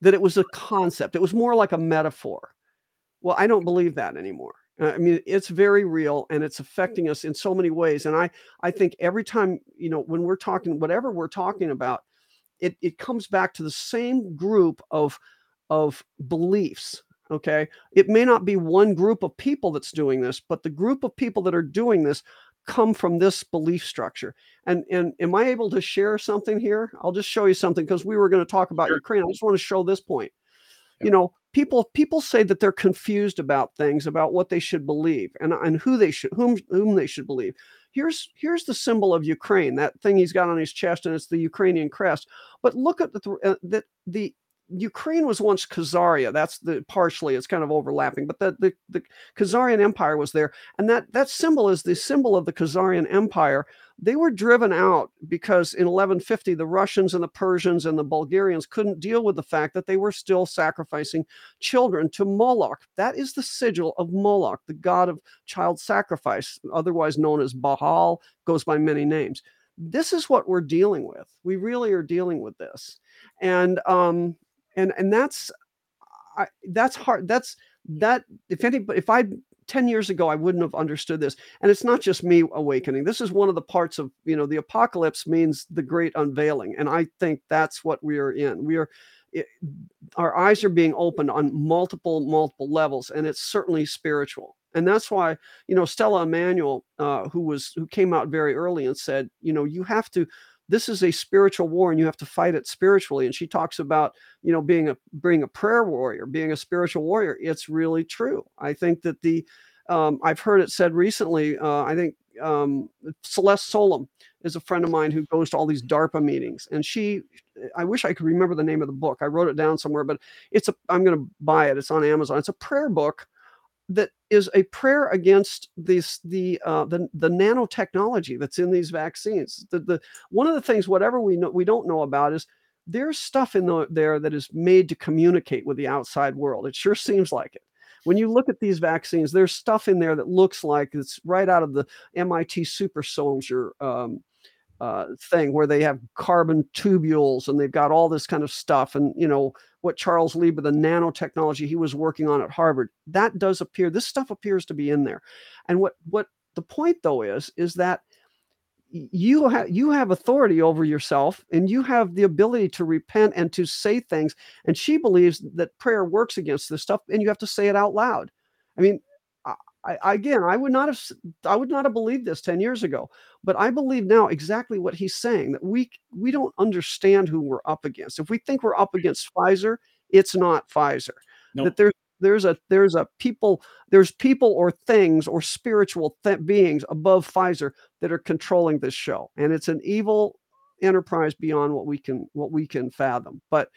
that it was a concept. It was more like a metaphor. Well, I don't believe that anymore. I mean, it's very real and it's affecting us in so many ways. And I, I think every time, you know, when we're talking, whatever we're talking about, it, it comes back to the same group of, of beliefs. Okay. It may not be one group of people that's doing this, but the group of people that are doing this come from this belief structure. And and am I able to share something here? I'll just show you something because we were going to talk about sure. Ukraine. I just want to show this point. Yep. You know, people people say that they're confused about things about what they should believe and and who they should whom whom they should believe. Here's here's the symbol of Ukraine, that thing he's got on his chest, and it's the Ukrainian crest. But look at the uh, the the Ukraine was once Khazaria. That's the partially it's kind of overlapping, but the, the the Khazarian Empire was there, and that that symbol is the symbol of the Khazarian Empire. They were driven out because in 1150 the Russians and the Persians and the Bulgarians couldn't deal with the fact that they were still sacrificing children to Moloch. That is the sigil of Moloch, the god of child sacrifice, otherwise known as Baal, goes by many names. This is what we're dealing with. We really are dealing with this, and um, and and that's I, that's hard that's that if any if i 10 years ago i wouldn't have understood this and it's not just me awakening this is one of the parts of you know the apocalypse means the great unveiling and i think that's what we are in we are it, our eyes are being opened on multiple multiple levels and it's certainly spiritual and that's why you know stella immanuel uh, who was who came out very early and said you know you have to this is a spiritual war and you have to fight it spiritually and she talks about you know being a being a prayer warrior being a spiritual warrior. It's really true. I think that the um, i've heard it said recently uh, i think um, celeste solum is a friend of mine who goes to all these darpa meetings and she i wish i could remember the name of the book. I wrote it down somewhere but it's a i'm going to buy it. It's on amazon. It's a prayer book that is a prayer against this the uh, the the nanotechnology that's in these vaccines. The, the one of the things, whatever we know we don't know about, is there's stuff in the, there that is made to communicate with the outside world. It sure seems like it. When you look at these vaccines, there's stuff in there that looks like it's right out of the MIT super soldier um, uh, thing where they have carbon tubules and they've got all this kind of stuff. And, you know, what Charles Lieber, the nanotechnology he was working on at Harvard, that does appear, this stuff appears to be in there. And what, what the point though is, is that you have you have authority over yourself and you have the ability to repent and to say things and she believes that prayer works against this stuff and you have to say it out loud i mean I, again, I would not have, I would not have believed this ten years ago, but I believe now exactly what he's saying that we we don't understand who we're up against. If we think we're up against Pfizer, it's not Pfizer. Nope. That there's there's a there's a people there's people or things or spiritual th- beings above Pfizer that are controlling this show, and it's an evil enterprise beyond what we can what we can fathom. But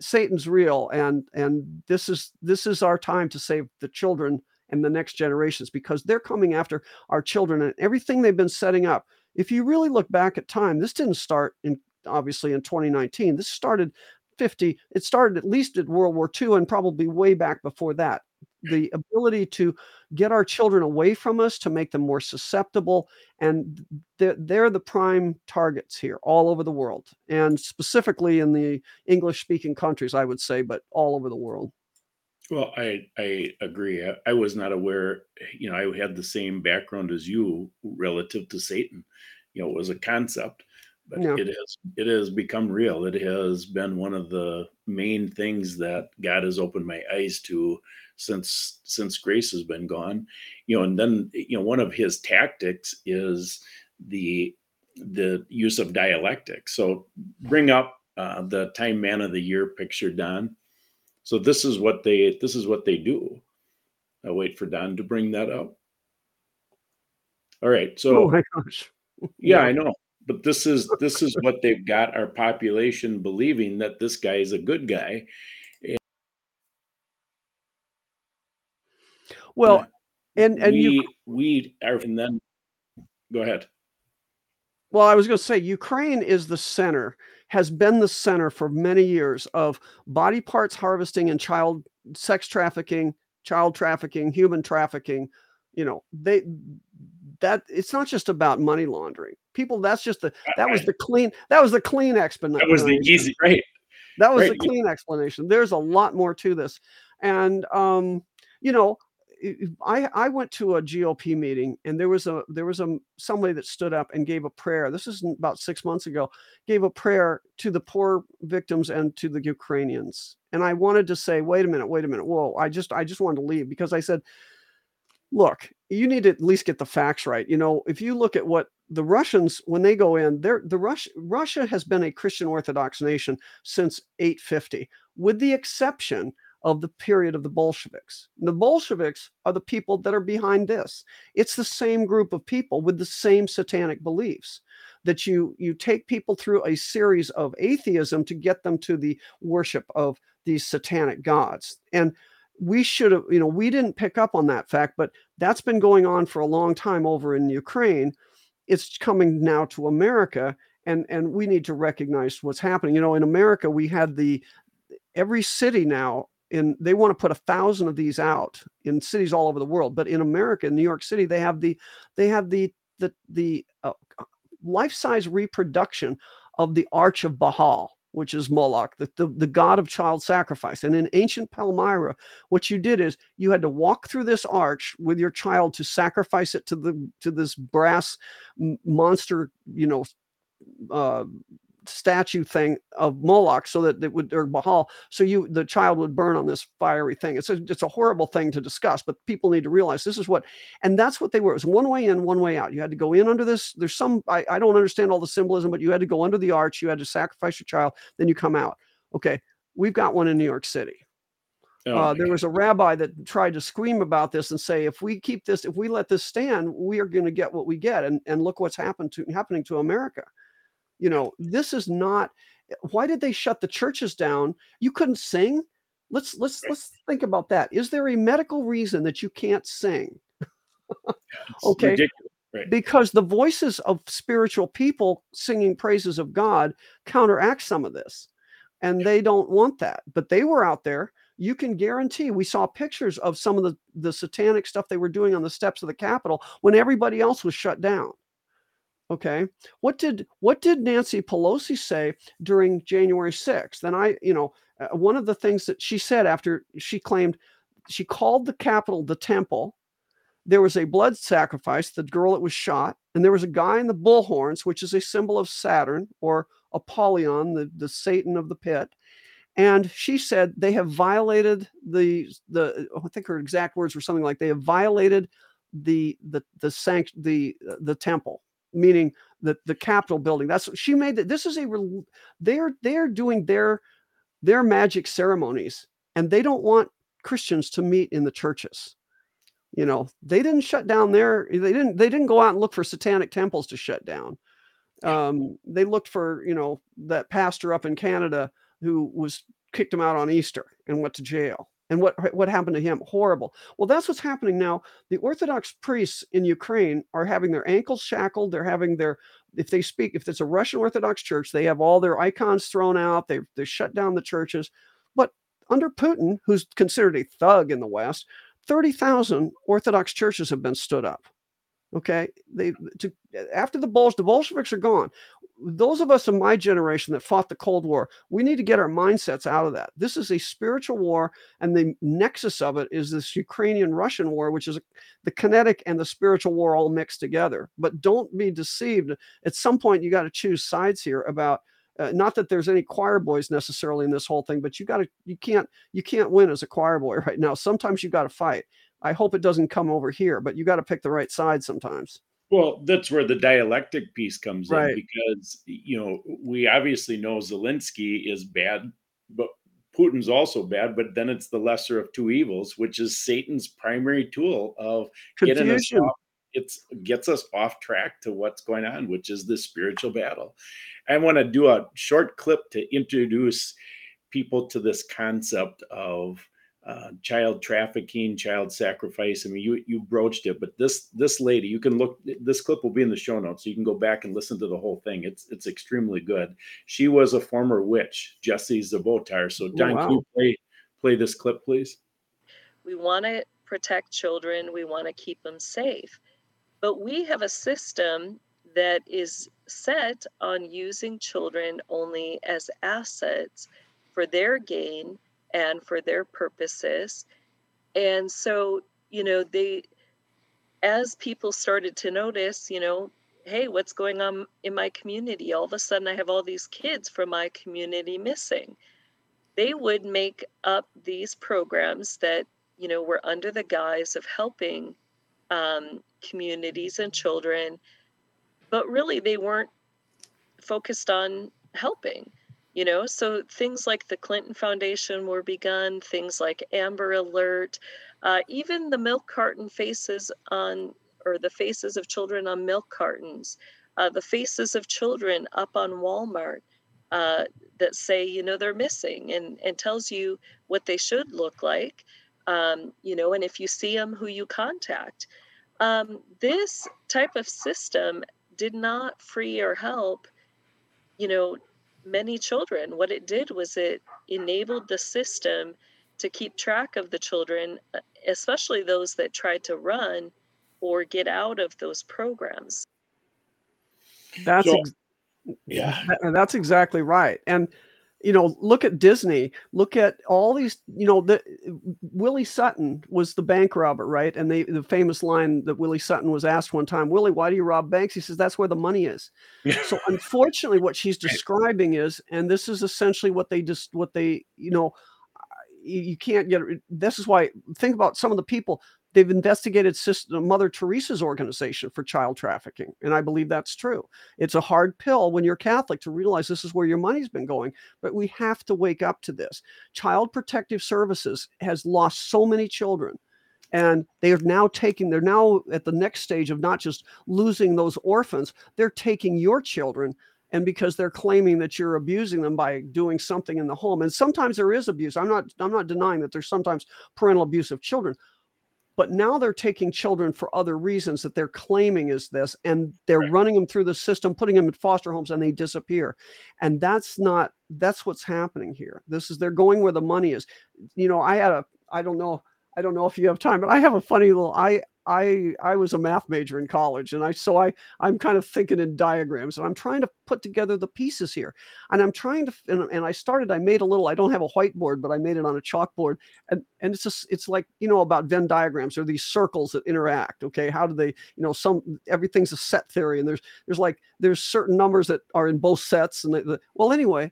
Satan's real, and and this is this is our time to save the children and the next generations because they're coming after our children and everything they've been setting up. If you really look back at time, this didn't start in obviously in 2019. This started 50. It started at least at World War II and probably way back before that. The ability to get our children away from us to make them more susceptible, and they're, they're the prime targets here all over the world, and specifically in the English-speaking countries, I would say, but all over the world. Well, I I agree. I, I was not aware. You know, I had the same background as you relative to Satan. You know, it was a concept, but Yeah. it has it has become real. It has been one of the main things that God has opened my eyes to since since grace has been gone. You know, and then you know one of his tactics is the the use of dialectic. So bring up uh, the Time Man of the Year picture, Don. So this is what they this is what they do. I'll wait for Don to bring that up. All right. So oh my gosh. yeah, I know. But this is this is what they've got our population believing that this guy is a good guy. Well, and and you we we are and then go ahead. Well, I was going to say Ukraine is the center, has been the center for many years of body parts harvesting and child sex trafficking, child trafficking, human trafficking. You know, they that it's not just about money laundering. People, that's just the that was the clean that was the clean explanation. That was the easy right. That was the clean explanation. There's a lot more to this. And um, you know, I I went to a GOP meeting and there was a there was a somebody that stood up and gave a prayer. This is about 6 months ago. Gave a prayer to the poor victims and to the Ukrainians. And I wanted to say, "Wait a minute, wait a minute. Whoa, I just I just wanted to leave because I said, look, you need to at least get the facts right. You know, if you look at what the Russians, when they go in, they're the Rush, Russia has been a Christian Orthodox nation since 850, with the exception of the period of the Bolsheviks. The Bolsheviks are the people that are behind this. It's the same group of people with the same satanic beliefs that you you take people through a series of atheism to get them to the worship of these satanic gods. And we should have, you know, we didn't pick up on that fact, but that's been going on for a long time over in Ukraine. It's coming now to America, and and we need to recognize what's happening. You know, in America, we had the every city now in they want to put a thousand of these out in cities all over the world, but in America, in New York City, they have the they have the the the uh, life-size reproduction of the Arch of Baal, which is Moloch, the, the, the god of child sacrifice. And in ancient Palmyra, what you did is you had to walk through this arch with your child to sacrifice it to the to this brass monster, you know, uh, statue thing of Moloch, so that it would or Baal, so you the child would burn on this fiery thing. It's a it's a horrible thing to discuss, but people need to realize this is what, and that's what they were. It was one way in, one way out. You had to go in under this. There's some I, I don't understand all the symbolism, but you had to go under the arch. You had to sacrifice your child, then you come out. Okay, we've got one in New York City. Oh, Uh, there was a rabbi that tried to scream about this and say, if we keep this, if we let this stand, we are going to get what we get. And and look what's happened to happening to America. You know, this is not. Why did they shut the churches down? You couldn't sing. Let's let's let's think about that. Is there a medical reason that you can't sing? okay. Right. Because the voices of spiritual people singing praises of God counteract some of this, and they don't want that. But they were out there. You can guarantee. We saw pictures of some of the the satanic stuff they were doing on the steps of the Capitol when everybody else was shut down. Okay, what did what did Nancy Pelosi say during January 6th? And I, you know, uh, one of the things that she said after she claimed she called the Capitol the temple. There was a blood sacrifice, the girl that was shot, and there was a guy in the bullhorns, which is a symbol of Saturn or Apollyon, the, the Satan of the pit. And she said they have violated the the I think her exact words were something like they have violated the the the sanct the the temple meaning the the Capitol building. That's she made that. This is a they're they're doing their their magic ceremonies, and they don't want Christians to meet in the churches. You know, they didn't shut down their they didn't they didn't go out and look for satanic temples to shut down. Um, they looked for you know that pastor up in Canada who was kicked him out on Easter and went to jail. And what what happened to him? Horrible. Well, that's what's happening now. The Orthodox priests in Ukraine are having their ankles shackled. They're having their if they speak, if it's a Russian Orthodox church, they have all their icons thrown out. They they shut down the churches. But under Putin, who's considered a thug in the West, thirty thousand Orthodox churches have been stood up. Okay, they to, after the Bols, the Bolsheviks are gone. Those of us in my generation that fought the Cold War, we need to get our mindsets out of that. This is a spiritual war, and the nexus of it is this Ukrainian-Russian war, which is the kinetic and the spiritual war all mixed together. But don't be deceived. At some point, you got to choose sides here about. Uh, not that there's any choir boys necessarily in this whole thing, but you got to you can't you can't win as a choir boy right now. Sometimes you got to fight. I hope it doesn't come over here, but you got to pick the right side sometimes. Well, that's where the dialectic piece comes Right. in because you know we obviously know Zelensky is bad, but Putin's also bad. But then it's the lesser of two evils, which is Satan's primary tool of getting us off. It's gets us off track to what's going on, which is the spiritual battle. I want to do a short clip to introduce people to this concept of uh, child trafficking, child sacrifice. I mean, you you broached it, but this this lady, you can look. This clip will be in the show notes, so you can go back and listen to the whole thing. It's it's extremely good. She was a former witch, Jessie Czebotar. So, Don, can wow. you play play this clip, please? We want to protect children, we want to keep them safe. But we have a system that is set on using children only as assets for their gain and for their purposes. And so, you know, they, as people started to notice, you know, hey, what's going on in my community? All of a sudden, I have all these kids from my community missing. They would make up these programs that you know, were under the guise of helping um, communities and children, but really they weren't focused on helping. You know, so things like the Clinton Foundation were begun, things like Amber Alert, uh, even the milk carton faces on, or the faces of children on milk cartons, uh, the faces of children up on Walmart uh, that say, you know, they're missing and, and tells you what they should look like um, you know, and if you see them, who you contact. Um, this type of system did not free or help, you know, many children. What it did was it enabled the system to keep track of the children, uh, especially those that tried to run or get out of those programs. That's So- ex- Yeah. That's exactly right. And you know, look at Disney. Look at all these. You know, the Willie Sutton was the bank robber, right? And they, the famous line that Willie Sutton was asked one time, "Willie, why do you rob banks?" He says, "That's where the money is." so unfortunately, what she's describing is, and this is essentially what they just what they, you know, you, you can't get. This is why think about some of the people they've investigated Sister Mother Teresa's organization for child trafficking, and I believe that's true. It's a hard pill when you're Catholic to realize this is where your money's been going, but we have to wake up to this. Child Protective Services has lost so many children. And they are now taking, they're now at the next stage of not just losing those orphans, they're taking your children and because they're claiming that you're abusing them by doing something in the home and sometimes there is abuse i'm not i'm not denying that there's sometimes parental abuse of children but now they're taking children for other reasons that they're claiming is this and they're Right. running them through the system putting them in foster homes and they disappear. And that's not that's what's happening here. This is they're going where the money is. You know i had a i don't know i don't know if you have time but i have a funny little i i i was a math major in college and i so i i'm kind of thinking in diagrams and i'm trying to put together the pieces here. And i'm trying to and, and i started i made a little i don't have a whiteboard but i made it on a chalkboard and and it's just it's like you know about venn diagrams or these circles that interact okay? How do they you know some everything's a set theory and there's there's like there's certain numbers that are in both sets and the, the, well anyway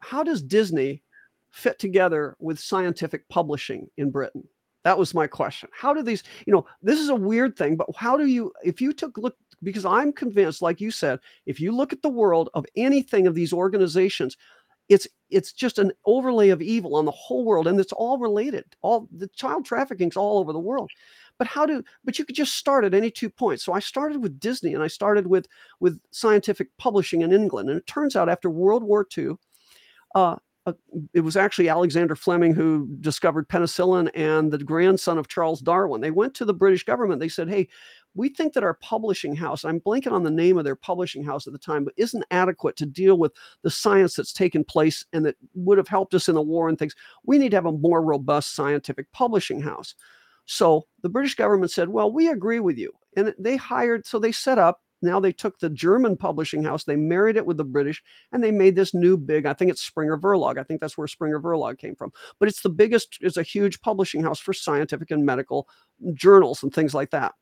how does disney fit together with scientific publishing in britain that was my question. How do these you know this is a weird thing but how do you if you took look because i'm convinced like you said if you look at the world of anything of these organizations it's it's just an overlay of evil on the whole world and it's all related. All the child trafficking's all over the world. But how do but you could just start at any two points. So i started with disney and i started with with scientific publishing in england and it turns out after world war ii uh, uh, it was actually Alexander Fleming who discovered penicillin and the grandson of Charles Darwin. They went to the British government. They said, "Hey, we think that our publishing house, I'm blanking on the name of their publishing house at the time, but isn't adequate to deal with the science that's taken place and that would have helped us in the war and things. We need to have a more robust scientific publishing house. So the British government said, well, we agree with you. And they hired, so they set up now they took the German publishing house, they married it with the British, and they made this new big, I think it's Springer Verlag. I think that's where Springer Verlag came from. But it's the biggest, it's a huge publishing house for scientific and medical journals and things like that.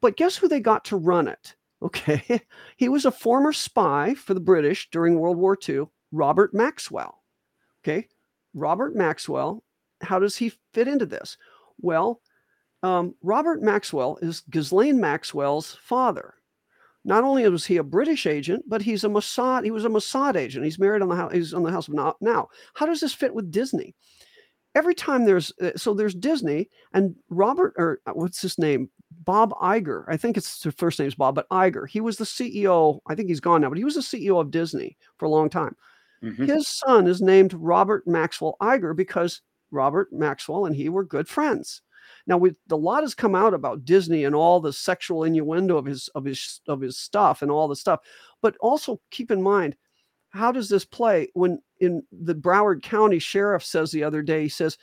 But guess who they got to run it? Okay. he was a former spy for the British during World War II, Robert Maxwell. Okay. Robert Maxwell, how does he fit into this? Well, um, Robert Maxwell is Ghislaine Maxwell's father. Not only was he a British agent, but he's a Mossad. He was a Mossad agent. He's married on the house. He's on the House of now. Now, how does this fit with Disney? Every time there's uh, so there's Disney and Robert or uh, what's his name? Bob Iger. I think it's his first name is Bob, but Iger. He was the CEO. I think he's gone now, but he was the CEO of Disney for a long time. Mm-hmm. His son is named Robert Maxwell Iger because Robert Maxwell and he were good friends. Now, we, a lot has come out about Disney and all the sexual innuendo of his of his of his stuff and all the stuff, but also keep in mind how does this play when in the Broward County sheriff says the other day he says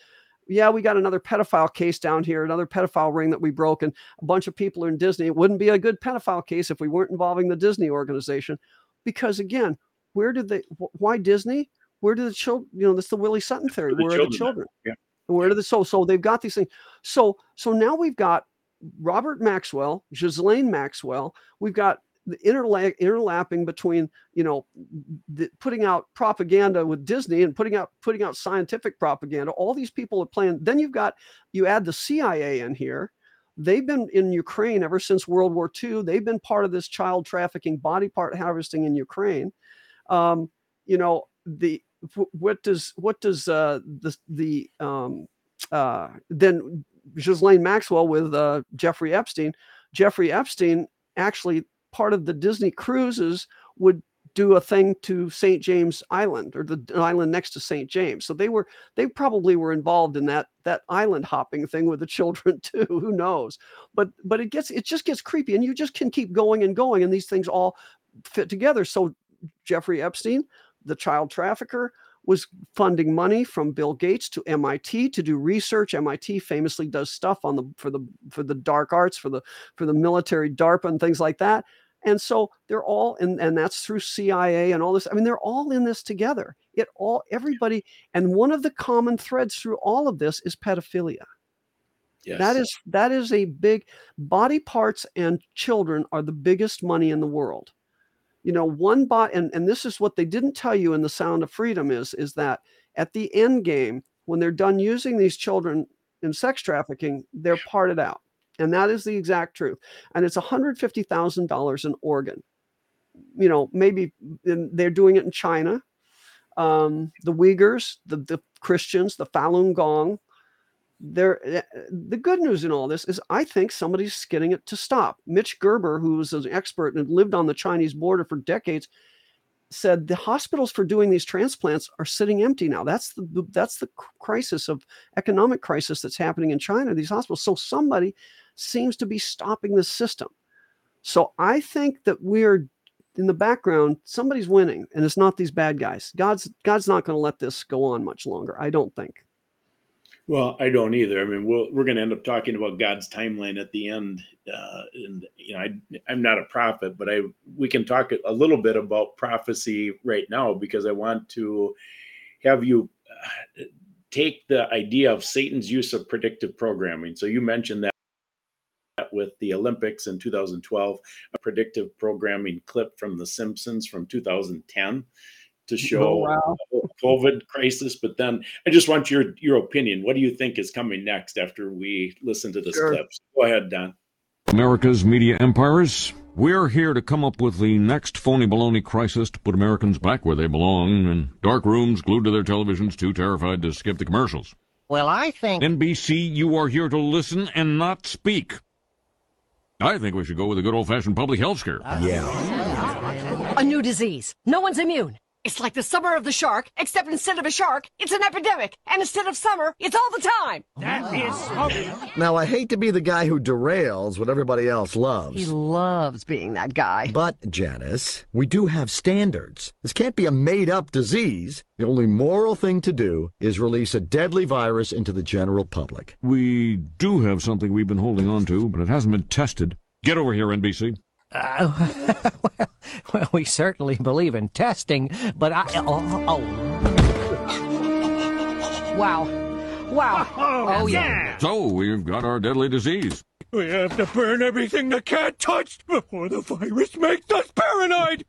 yeah, we got another pedophile case down here, another pedophile ring that we broke, and a bunch of people are in Disney. It wouldn't be a good pedophile case if we weren't involving the Disney organization. Because again, where did they, why Disney? Where did the children, you know, that's the Willie Sutton theory. Where are the children? Yeah. Where are the so so they've got these things. So so now we've got Robert Maxwell, Ghislaine Maxwell. We've got the interla- interlapping between you know the, putting out propaganda with Disney and putting out putting out scientific propaganda. All these people are playing. Then you've got you add the CIA in here. They've been in Ukraine ever since World War II. They've been part of this child trafficking, body part harvesting in Ukraine. Um, you know the what does what does uh, the the um, uh, then Ghislaine Maxwell with uh, Jeffrey Epstein. Jeffrey Epstein actually part of the Disney cruises would do a thing to St. James Island or the island next to St. James. So they were they probably were involved in that that island hopping thing with the children too. Who knows? But but it gets it just gets creepy and you just can keep going and going and these things all fit together. So Jeffrey Epstein, the child trafficker, was funding money from Bill Gates to MIT to do research. MIT famously does stuff on the for the for the dark arts for the for the military DARPA and things like that. And so they're all and and that's through CIA and all this. I mean, they're all in this together. It all everybody and one of the common threads through all of this is pedophilia. Yes. That is that is a big body parts and children are the biggest money in the world you know one bot and, and this is what they didn't tell you in the sound of freedom is is that at the end game when they're done using these children in sex trafficking they're parted out. And that is the exact truth. And it's $150000 an organ. You know maybe they're doing it in china. Um, the uyghurs the, the christians the falun gong there eh, the good news in all this is i think somebody's getting it to stop. Mitch gerber who's an expert and lived on the chinese border for decades said the hospitals for doing these transplants are sitting empty now. That's the that's the crisis of economic crisis that's happening in china these hospitals. So somebody seems to be stopping the system. So i think that we're in the background somebody's winning and it's not these bad guys. God's god's not going to let this go on much longer i don't think well, I don't either. I mean, we we are going to end up talking about God's timeline at the end, uh, and you know, I, I'm not a prophet, but I we can talk a little bit about prophecy right now because I want to have you uh, take the idea of Satan's use of predictive programming. So you mentioned that with the Olympics in 2012, a predictive programming clip from The Simpsons from 2010 to show oh, wow. COVID crisis. But then I just want your your opinion. What do you think is coming next after we listen to this sure. clip? Go ahead, Don. America's media empires. We're here to come up with the next phony baloney crisis to put Americans back where they belong in dark rooms, glued to their televisions, too terrified to skip the commercials. Well, I think. NBC, you are here to listen and not speak. I think we should go with a good old fashioned public health scare. Uh, yeah. A new disease. No one's immune. It's like the summer of the shark, except instead of a shark, it's an epidemic. And instead of summer, it's all the time. That is something. Now, I hate to be the guy who derails what everybody else loves. He loves. loves being that guy. But, Janice, we do have standards. This can't be a made up disease. The only moral thing to do is release a deadly virus into the general public. We do have something we've been holding on to, but it hasn't been tested. Get over here, NBC. Uh, well, well, we certainly believe in testing, but I. Oh, oh. Wow. Wow. Oh, yeah. So, we've got our deadly disease. We have to burn everything the cat touched before the virus makes us paranoid.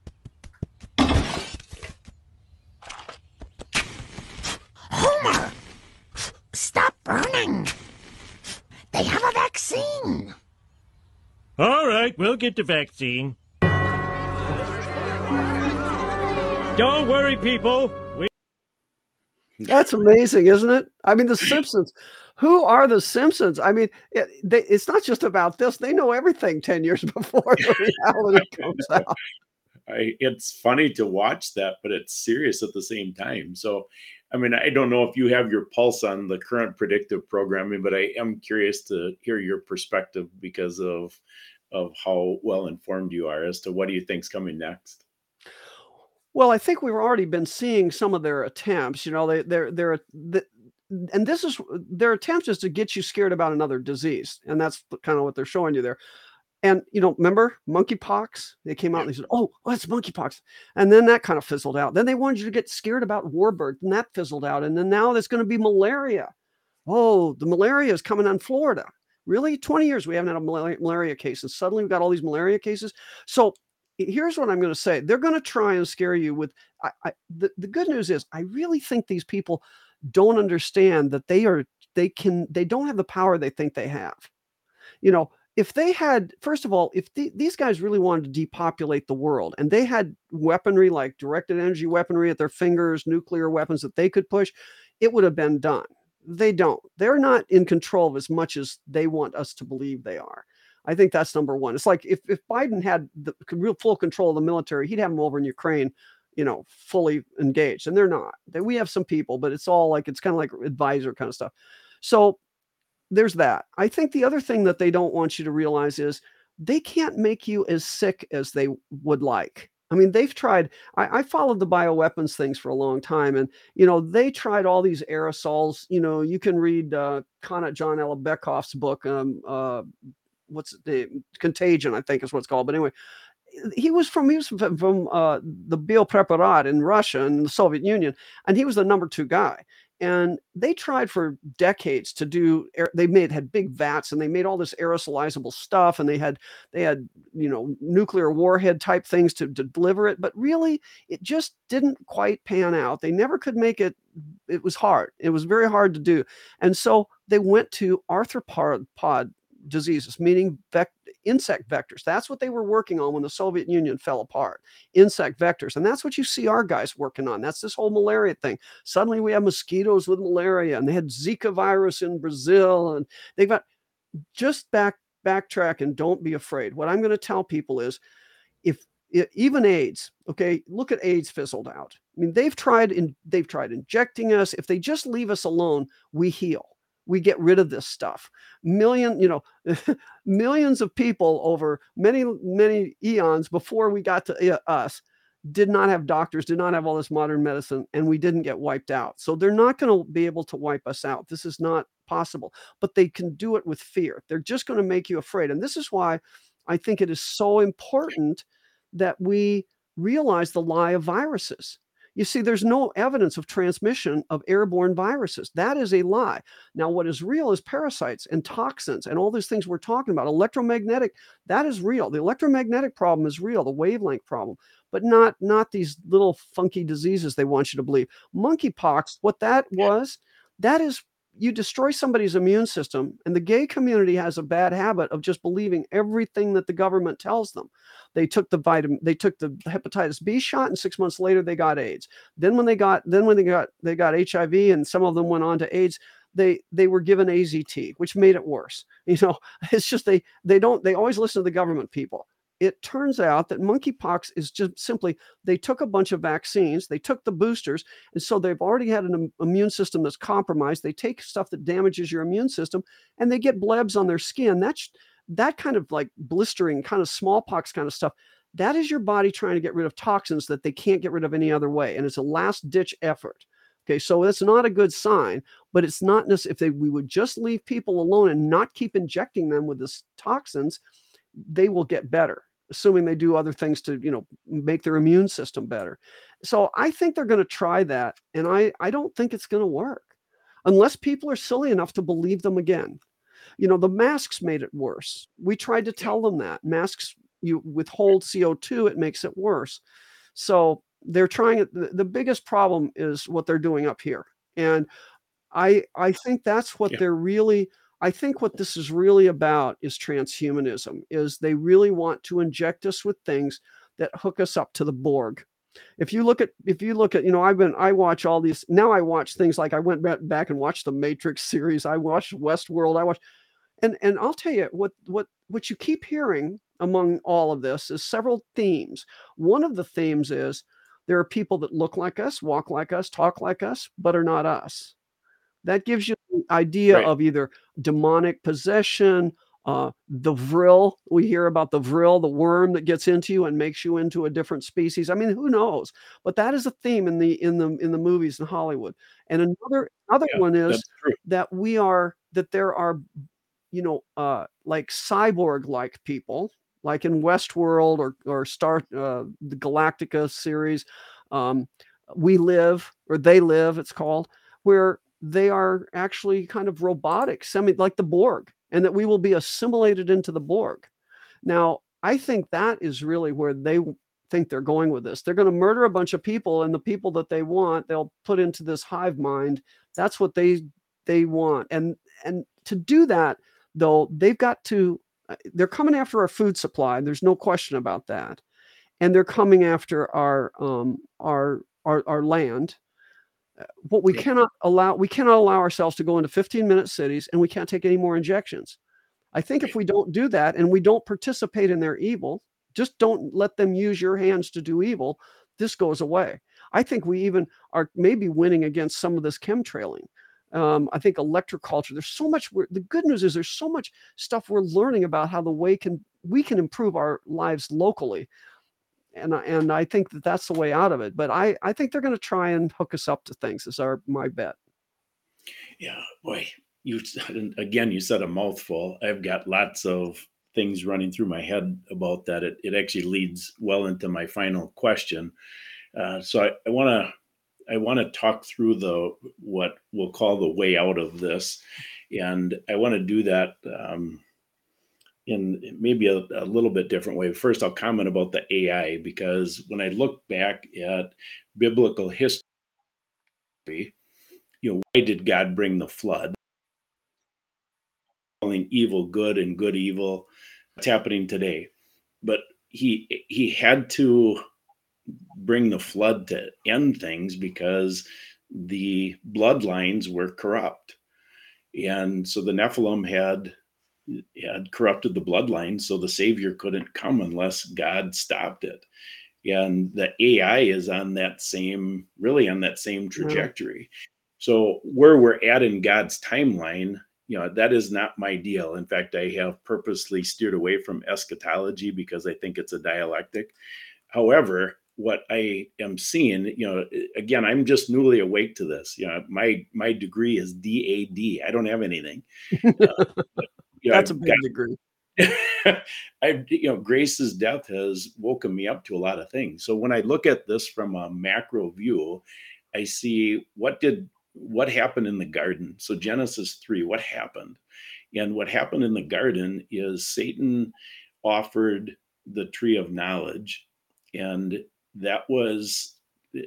Homer! Stop burning! They have a vaccine! All right, we'll get the vaccine. Don't worry, people. We That's amazing, isn't it? I mean, The Simpsons. Who are the Simpsons? I mean, it, they, it's not just about this. They know everything 10 years before the reality comes out. I, it's funny to watch that, but it's serious at the same time. So, I mean, I don't know if you have your pulse on the current predictive programming, but I am curious to hear your perspective because of of how well informed you are as to what do you think's coming next. Well, I think we've already been seeing some of their attempts. You know, they they're they're the, and this is their attempt is to get you scared about another disease, and that's kind of what they're showing you there. And you know, remember monkeypox? They came out and they said, "Oh, oh it's monkeypox," and then that kind of fizzled out. Then they wanted you to get scared about Marburg, and that fizzled out. And then now there's going to be malaria. Oh, the malaria is coming on Florida. Really, 20 years we haven't had a malaria, malaria case, and suddenly we've got all these malaria cases. So here's what I'm going to say: they're going to try and scare you with. I, I, the the good news is, I really think these people don't understand that they are they can they don't have the power they think they have. You know, if they had first of all, if the, these guys really wanted to depopulate the world and they had weaponry like directed energy weaponry at their fingers, nuclear weapons that they could push, it would have been done. They don't. They're not in control of as much as they want us to believe they are. I think that's number one. It's like if, if Biden had the real full control of the military, he'd have them over in Ukraine, you know, fully engaged. And they're not. We have some people, but it's all like it's kind of like advisor kind of stuff. So there's that. I think the other thing that they don't want you to realize is they can't make you as sick as they would like. I mean, they've tried. I, I, followed the bioweapons things for a long time, and you know, they tried all these aerosols. You know, you can read uh, Kanatzhan Alibek. Um, uh, what's the Contagion? I think is what it's called. But anyway, he was from he was from, from uh, the Biopreparat in Russia and the Soviet Union, and he was the number two guy and they tried for decades to do they made had big vats and they made all this aerosolizable stuff and they had they had you know nuclear warhead type things to, to deliver it but really it just didn't quite pan out. They never could make it it was hard. It was very hard to do. And so they went to arthropod diseases, meaning insect vectors. That's what they were working on when the Soviet Union fell apart. Insect vectors. And that's what you see our guys working on. That's this whole malaria thing. Suddenly we have mosquitoes with malaria and they had Zika virus in Brazil and they've got just back backtrack and don't be afraid. What I'm going to tell people is if even AIDS, okay, look at AIDS fizzled out. I mean, they've tried in they've tried injecting us. If they just leave us alone, we heal we get rid of this stuff. Million you know millions of people over many many eons before we got to uh, us did not have doctors did not have all this modern medicine and we didn't get wiped out. So they're not going to be able to wipe us out. This is not possible. But they can do it with fear. They're just going to make you afraid. And this is why i think it is so important that we realize the lie of viruses you see, there's no evidence of transmission of airborne viruses. That is a lie. Now, what is real is parasites and toxins and all these things we're talking about. Electromagnetic, that is real. The electromagnetic problem is real, the wavelength problem, but not not these little funky diseases they want you to believe. Monkeypox, what that was, that is you destroy somebody's immune system and the gay community has a bad habit of just believing everything that the government tells them. They took the vitamin they took the hepatitis b shot and six months later they got aids. Then when they got then when they got they got hiv and some of them went on to aids they they were given azt which made it worse. You know it's just they they don't they always listen to the government people it turns out that monkeypox is just simply they took a bunch of vaccines, they took the boosters, and so they've already had an im- immune system that's compromised. They take stuff that damages your immune system, and they get blebs on their skin. That's that kind of like blistering, kind of smallpox kind of stuff. That is your body trying to get rid of toxins that they can't get rid of any other way, and it's a last ditch effort. Okay, so that's not a good sign, but it's not necessarily if they we would just leave people alone and not keep injecting them with this toxins, they will get better, assuming they do other things to, you know, make their immune system better. So I think they're going to try that, and I I don't think it's going to work unless people are silly enough to believe them again. You know, the masks made it worse. We tried to tell them that masks you withhold CO2, it makes it worse. So they're trying it. The, biggest problem is what they're doing up here. And I I think that's what Yeah. they're really I think what this is really about is transhumanism is they really want to inject us with things that hook us up to the Borg. If you look at if you look at you know I've been I watch all these now I watch things like I went back and watched the Matrix series I watched Westworld I watched and and I'll tell you what what what you keep hearing among all of this is several themes. One of the themes is there are people that look like us, walk like us, talk like us, but are not us. That gives you the idea Right. of either demonic possession, uh, the vril. We hear about the vril, the worm that gets into you and makes you into a different species. I mean, who knows? But that is a theme in the in the in the movies in Hollywood. And another other Yeah, one is that we are that there are you know uh like cyborg like people like in westworld or or star uh, the galactica series um we live or they live it's called where they are actually kind of robotic semi like the borg and that we will be assimilated into the borg. Now i think that is really where they think they're going with this. They're going to murder a bunch of people and the people that they want they'll put into this hive mind. That's what they they want. And and to do that though they've got to uh, they're coming after our food supply there's no question about that. And they're coming after our um our our, our land what we Yeah. cannot allow we cannot allow ourselves to go into 15 minute cities and we can't take any more injections i think if we don't do that and we don't participate in their evil just don't let them use your hands to do evil this goes away i think we even are maybe winning against some of this chemtrailing um, I think electroculture. There's so much. We're, the good news is there's so much stuff we're learning about how the way can we can improve our lives locally, and I- and I think that that's the way out of it. But I I think they're going to try and hook us up to things. Is our my bet. Yeah, boy, you again, you said a mouthful. I've got lots of things running through my head about that. It, it actually leads well into my final question. Uh, so I want to I want to talk through the what we'll call the way out of this, and I want to do that um, in maybe a, a little bit different way. First, I'll comment about the AI because when I look back at biblical history, you know, why did God bring the flood? Calling evil good and good evil. It's happening today, but he he had to bring the flood to end things because the bloodlines were corrupt, and so the Nephilim had had corrupted the bloodline, so the Savior couldn't come unless God stopped it. And the AI is on that same, really on that same trajectory. So where we're at in God's timeline, you know, that is not my deal. In fact, I have purposely steered away from eschatology because I think it's a dialectic. However, what I am seeing, you know, again, I'm just newly awake to this. You know, my my degree is DAD. I don't have anything. Uh, but, you know, That's a big got- degree. I, you know, Grace's death has woken me up to a lot of things. So when I look at this from a macro view, I see what did what happened in the garden. So Genesis three, what happened, and what happened in the garden is Satan offered the tree of knowledge, and that was eh,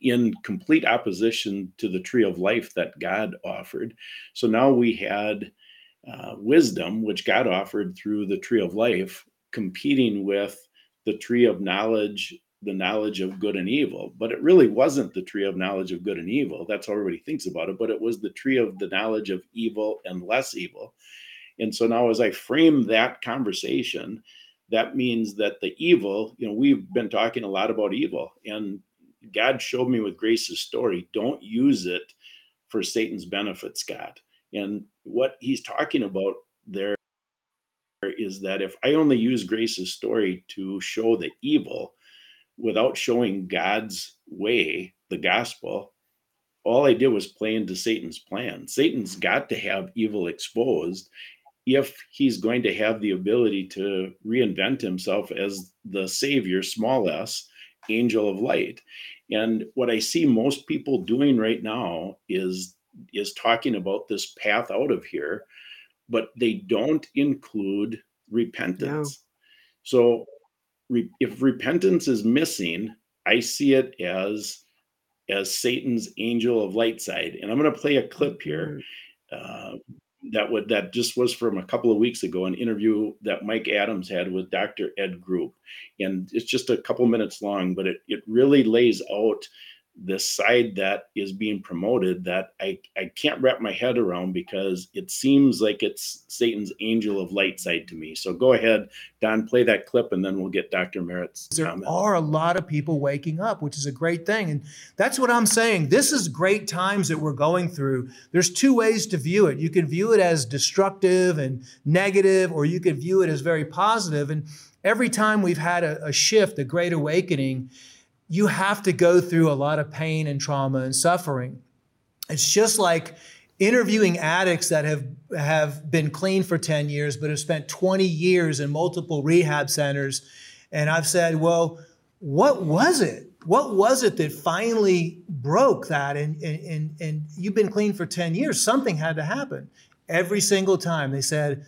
in complete opposition to the tree of life that God offered. So now we had uh, wisdom, which God offered through the tree of life, competing with the tree of knowledge, the knowledge of good and evil. But it really wasn't the tree of knowledge of good and evil. That's how everybody thinks about it. But it was the tree of the knowledge of evil and less evil. And so now, as I frame that conversation, that means that the evil, you know, we've been talking a lot about evil, and God showed me with Grace's story, don't use it for Satan's benefit, Scott. And what he's talking about there is that if I only use Grace's story to show the evil without showing God's way, the gospel, all I did was play into Satan's plan. Satan's mm-hmm. got to have evil exposed if he's going to have the ability to reinvent himself as the savior, small s, angel of light. And what I see most people doing right now is is talking about this path out of here, but they don't include repentance. So re- if repentance is missing, I see it as as Satan's angel of light side. And I'm going to play a clip here. Uh, that would that just was from a couple of weeks ago, an interview that Mike Adams had with Dr. Ed Group, and it's just a couple minutes long, but it it really lays out the side that is being promoted that I, I can't wrap my head around because it seems like it's Satan's angel of light side to me. So go ahead, Don, play that clip and then we'll get Dr. Merritt's there comment. are a lot of people waking up, which is a great thing. And that's what I'm saying. This is great times that we're going through. There's two ways to view it. You can view it as destructive and negative, or you can view it as very positive. And every time we've had a, a shift, a great awakening, you have to go through a lot of pain and trauma and suffering. It's just like interviewing addicts that have have been clean for 10 years but have spent 20 years in multiple rehab centers and I've said, "Well, what was it? What was it that finally broke that and and and, and you've been clean for 10 years, something had to happen." Every single time they said,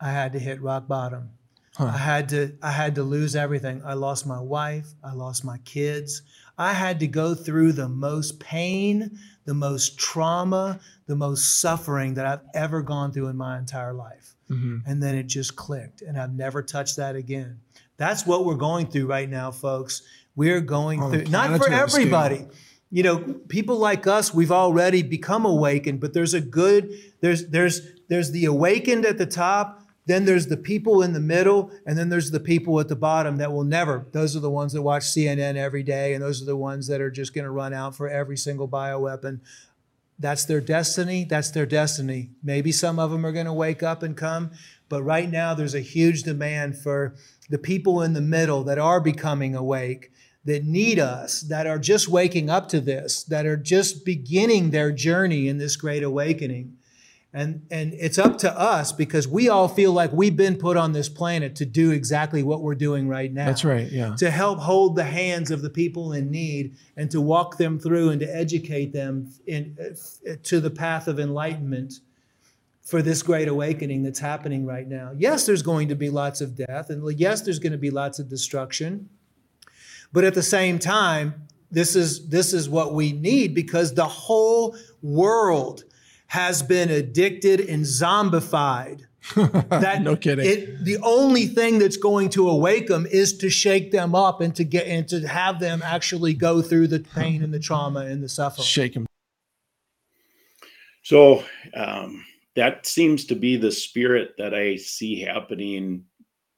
"I had to hit rock bottom." Huh. I had to I had to lose everything. I lost my wife, I lost my kids. I had to go through the most pain, the most trauma, the most suffering that I've ever gone through in my entire life. Mm-hmm. And then it just clicked and I've never touched that again. That's what we're going through right now, folks. We're going through not for everybody. Scale. You know, people like us, we've already become awakened, but there's a good there's there's there's the awakened at the top then there's the people in the middle, and then there's the people at the bottom that will never. Those are the ones that watch CNN every day, and those are the ones that are just going to run out for every single bioweapon. That's their destiny. That's their destiny. Maybe some of them are going to wake up and come, but right now there's a huge demand for the people in the middle that are becoming awake, that need us, that are just waking up to this, that are just beginning their journey in this great awakening and, and it's up to us because we all feel like we've been put on this planet to do exactly what we're doing right now. That's right, yeah. To help hold the hands of the people in need and to walk them through and to educate them in, uh, to the path of enlightenment for this great awakening that's happening right now. Yes, there's going to be lots of death, and yes, there's going to be lots of destruction. But at the same time, this is, this is what we need because the whole world has been addicted and zombified. that no kidding. It, the only thing that's going to awake them is to shake them up and to get and to have them actually go through the pain and the trauma and the suffering. Shake them. So um, that seems to be the spirit that I see happening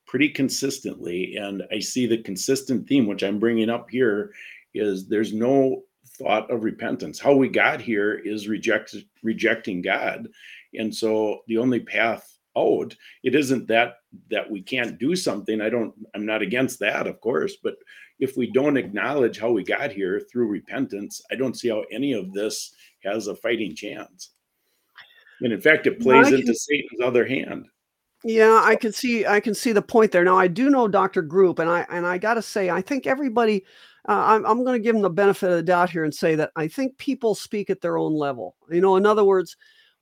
pretty consistently, and I see the consistent theme, which I'm bringing up here, is there's no thought of repentance. How we got here is reject, rejecting God. And so the only path out, it isn't that that we can't do something. I don't I'm not against that, of course, but if we don't acknowledge how we got here through repentance, I don't see how any of this has a fighting chance. And in fact, it plays into Satan's other hand. Yeah, I can see I can see the point there. Now I do know Dr. Group, and I and I got to say I think everybody uh, I'm, I'm going to give them the benefit of the doubt here and say that I think people speak at their own level. You know, in other words,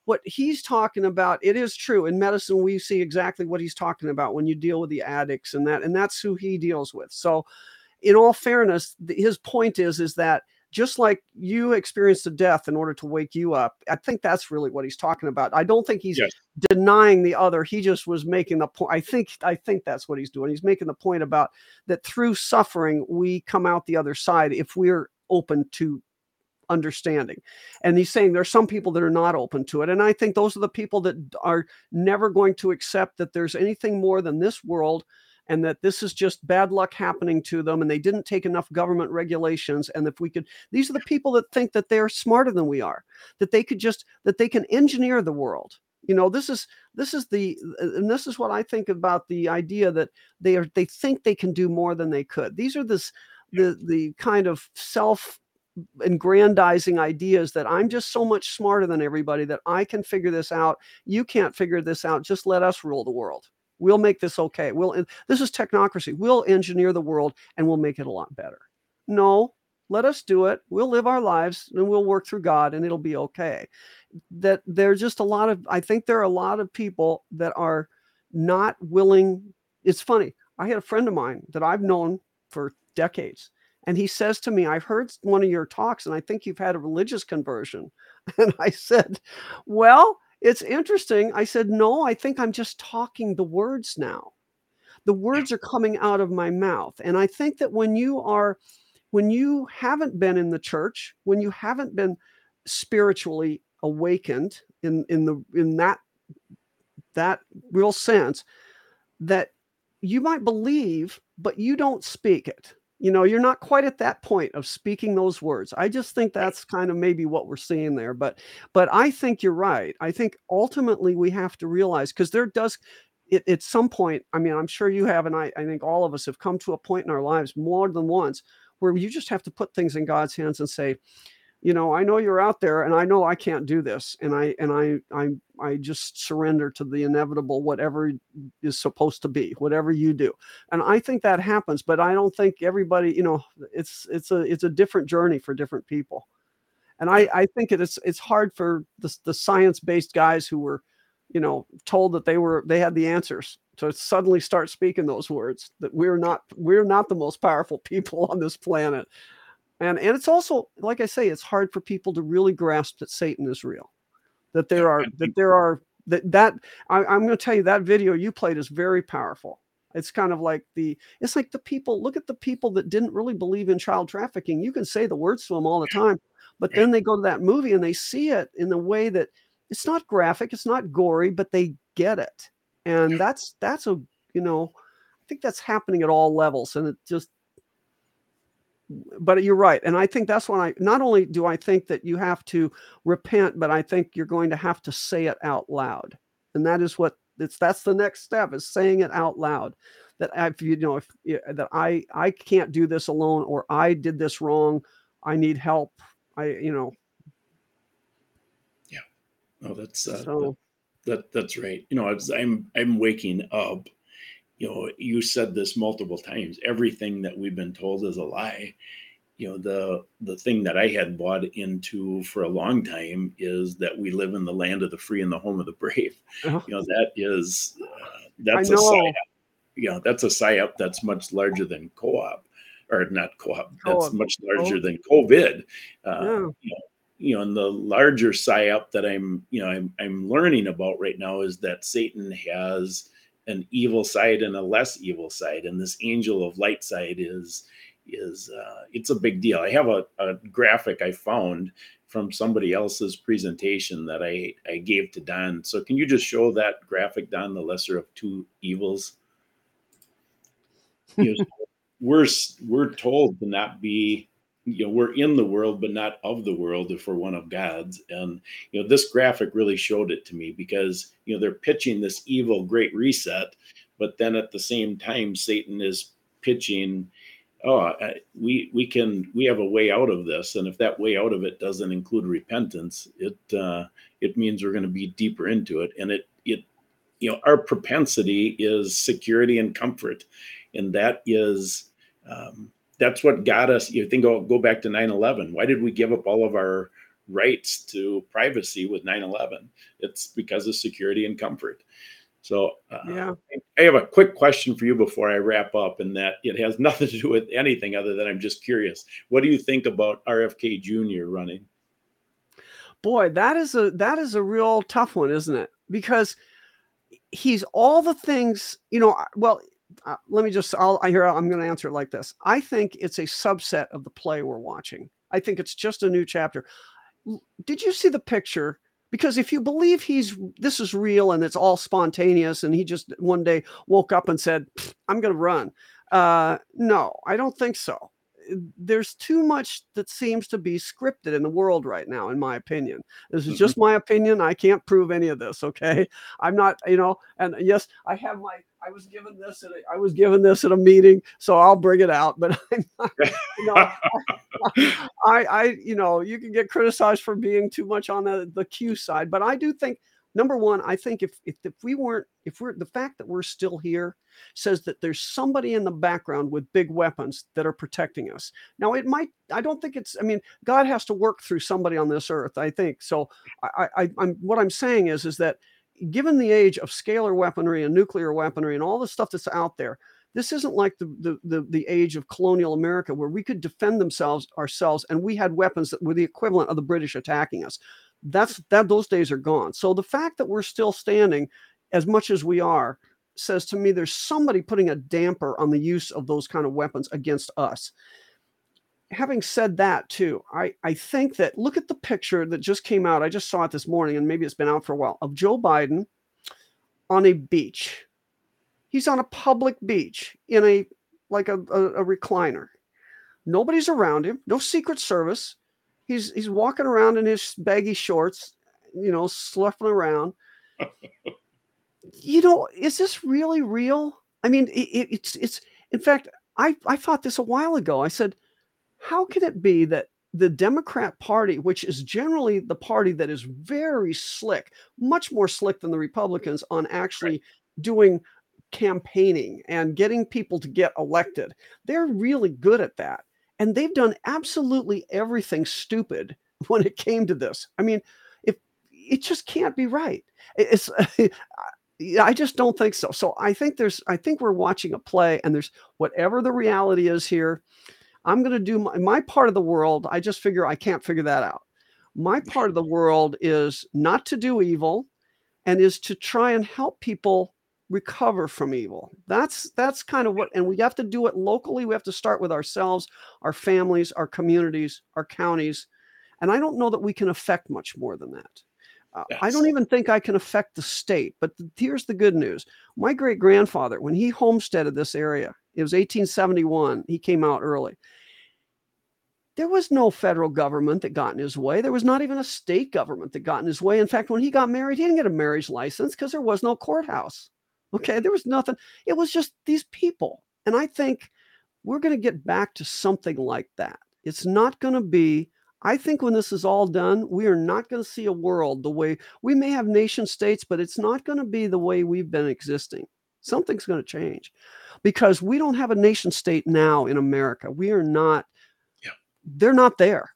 what he's talking about, it is true. In medicine, we see exactly what he's talking about when you deal with the addicts and that, and that's who he deals with. So, in all fairness, his point is is that just like you experienced a death in order to wake you up. I think that's really what he's talking about. I don't think he's yes. denying the other. He just was making the point. I think I think that's what he's doing. He's making the point about that through suffering we come out the other side if we're open to understanding. And he's saying there's some people that are not open to it. And I think those are the people that are never going to accept that there's anything more than this world and that this is just bad luck happening to them and they didn't take enough government regulations and if we could these are the people that think that they're smarter than we are that they could just that they can engineer the world. You know this is this is the and this is what i think about the idea that they are they think they can do more than they could. These are this the the kind of self aggrandizing ideas that i'm just so much smarter than everybody that i can figure this out. You can't figure this out. Just let us rule the world we'll make this okay. We'll this is technocracy. We'll engineer the world and we'll make it a lot better. No let us do it. We'll live our lives and we'll work through god and it'll be okay. That there's just a lot of i think there are a lot of people that are not willing it's funny. I had a friend of mine that i've known for decades and he says to me i've heard one of your talks and i think you've had a religious conversion. And i said well it's interesting i said no i think i'm just talking the words now. The words are coming out of my mouth and i think that when you are when you haven't been in the church when you haven't been spiritually awakened in in the in that that real sense that you might believe but you don't speak it you know you're not quite at that point of speaking those words. I just think that's kind of maybe what we're seeing there but but i think you're right. I think ultimately we have to realize because there does it, at some point i mean i'm sure you have and I, I think all of us have come to a point in our lives more than once where you just have to put things in god's hands and say you know i know you're out there and i know i can't do this and i and i i i just surrender to the inevitable whatever is supposed to be whatever you do. And i think that happens but i don't think everybody you know it's it's a it's a different journey for different people. And i i think it's it's hard for the, the science based guys who were you know told that they were they had the answers to suddenly start speaking those words that we're not we're not the most powerful people on this planet and and it's also like i say it's hard for people to really grasp that satan is real that there are that there are that that I, i'm going to tell you that video you played is very powerful. It's kind of like the it's like the people look at the people that didn't really believe in child trafficking. You can say the words to them all the time but then they go to that movie and they see it in the way that it's not graphic it's not gory but they get it. And that's that's a you know i think that's happening at all levels and it just but you're right and i think that's when i not only do i think that you have to repent but i think you're going to have to say it out loud and that is what it's that's the next step is saying it out loud that if you know if that i i can't do this alone or i did this wrong i need help i you know. Yeah. Oh that's uh, so, that, that that's right. You know as i'm i'm waking up you know you said this multiple times everything that we've been told is a lie you know the the thing that i had bought into for a long time is that we live in the land of the free and the home of the brave uh-huh. you know that is uh, that's a psyop you know that's a psyop that's much larger than co-op or not co-op, co-op. that's much larger oh. than covid uh, yeah. you know you know, and the larger psyop that I'm, you know, I'm, I'm learning about right now is that Satan has an evil side and a less evil side and this angel of light side is is uh, it's a big deal. I have a, a graphic i found from somebody else's presentation that i i gave to don. So can you just show that graphic don the lesser of two evils? You know, we're we're told to not be you know we're in the world but not of the world if we're one of god's. And you know this graphic really showed it to me because you know they're pitching this evil great reset but then at the same time satan is pitching oh we we can we have a way out of this. And if that way out of it doesn't include repentance it uh it means we're going to be deeper into it. And it it you know our propensity is security and comfort. And that is um that's what got us. You think go go back to 9/11. Why did we give up all of our rights to privacy with 9/11? It's because of security and comfort. So uh, yeah, I have a quick question for you before I wrap up, and that it has nothing to do with anything other than I'm just curious. What do you think about RFK Jr. running? Boy, that is a that is a real tough one, isn't it? Because he's all the things you know. Well, uh, let me just I'll I hear I'm going to answer it like this. I think it's a subset of the play we're watching. I think it's just a new chapter. Did you see the picture? Because if you believe he's this is real and it's all spontaneous and he just one day woke up and said, I'm going to run. Uh, no, I don't think so. There's too much that seems to be scripted in the world right now, in my opinion. This is just my opinion. I can't prove any of this. Okay. I'm not, you know, and yes, I have my I was given this at a, I was given this at a meeting, so I'll bring it out. But I'm not, you know, I, I, you know, you can get criticized for being too much on the the Q side, but I do think number one, I think if if if we weren't, if we're the fact that we're still here says that there's somebody in the background with big weapons that are protecting us. Now it might, I don't think it's, I mean, God has to work through somebody on this earth. I think so. I, I I'm what I'm saying is is that given the age of scalar weaponry and nuclear weaponry and all the stuff that's out there, this isn't like the, the, the, the, age of colonial America where we could defend themselves ourselves and we had weapons that were the equivalent of the British attacking us. That's that those days are gone. So the fact that we're still standing as much as we are says to me there's somebody putting a damper on the use of those kind of weapons against us having said that too i i think that look at the picture that just came out i just saw it this morning and maybe it's been out for a while of joe biden on a beach. He's on a public beach in a like a, a, a recliner. Nobody's around him no secret service. He's he's walking around in his baggy shorts you know sloughing around. You know is this really real? I mean it, it's it's in fact i i thought this a while ago. I said how can it be that the Democrat Party, which is generally the party that is very slick, much more slick than the Republicans on actually right. doing campaigning and getting people to get elected, they're really good at that. And they've done absolutely everything stupid when it came to this. I mean, if it just can't be right. It's I just don't think so. So I think there's I think we're watching a play and there's whatever the reality is here I'm going to do my, my part of the world. I just figure I can't figure that out. My part of the world is not to do evil and is to try and help people recover from evil. That's that's kind of what and we have to do it locally. We have to start with ourselves, our families, our communities, our counties. And I don't know that we can affect much more than that. Uh, yes. I don't even think I can affect the state, but the, here's the good news. My great grandfather, when he homesteaded this area, it was 1871. He came out early. There was no federal government that got in his way. There was not even a state government that got in his way. In fact, when he got married, he didn't get a marriage license because there was no courthouse. Okay, there was nothing. It was just these people. And I think we're going to get back to something like that. It's not going to be, I think when this is all done, we are not going to see a world the way we may have nation states, but it's not going to be the way we've been existing. Something's going to change because we don't have a nation state now in America. We are not. They're not there.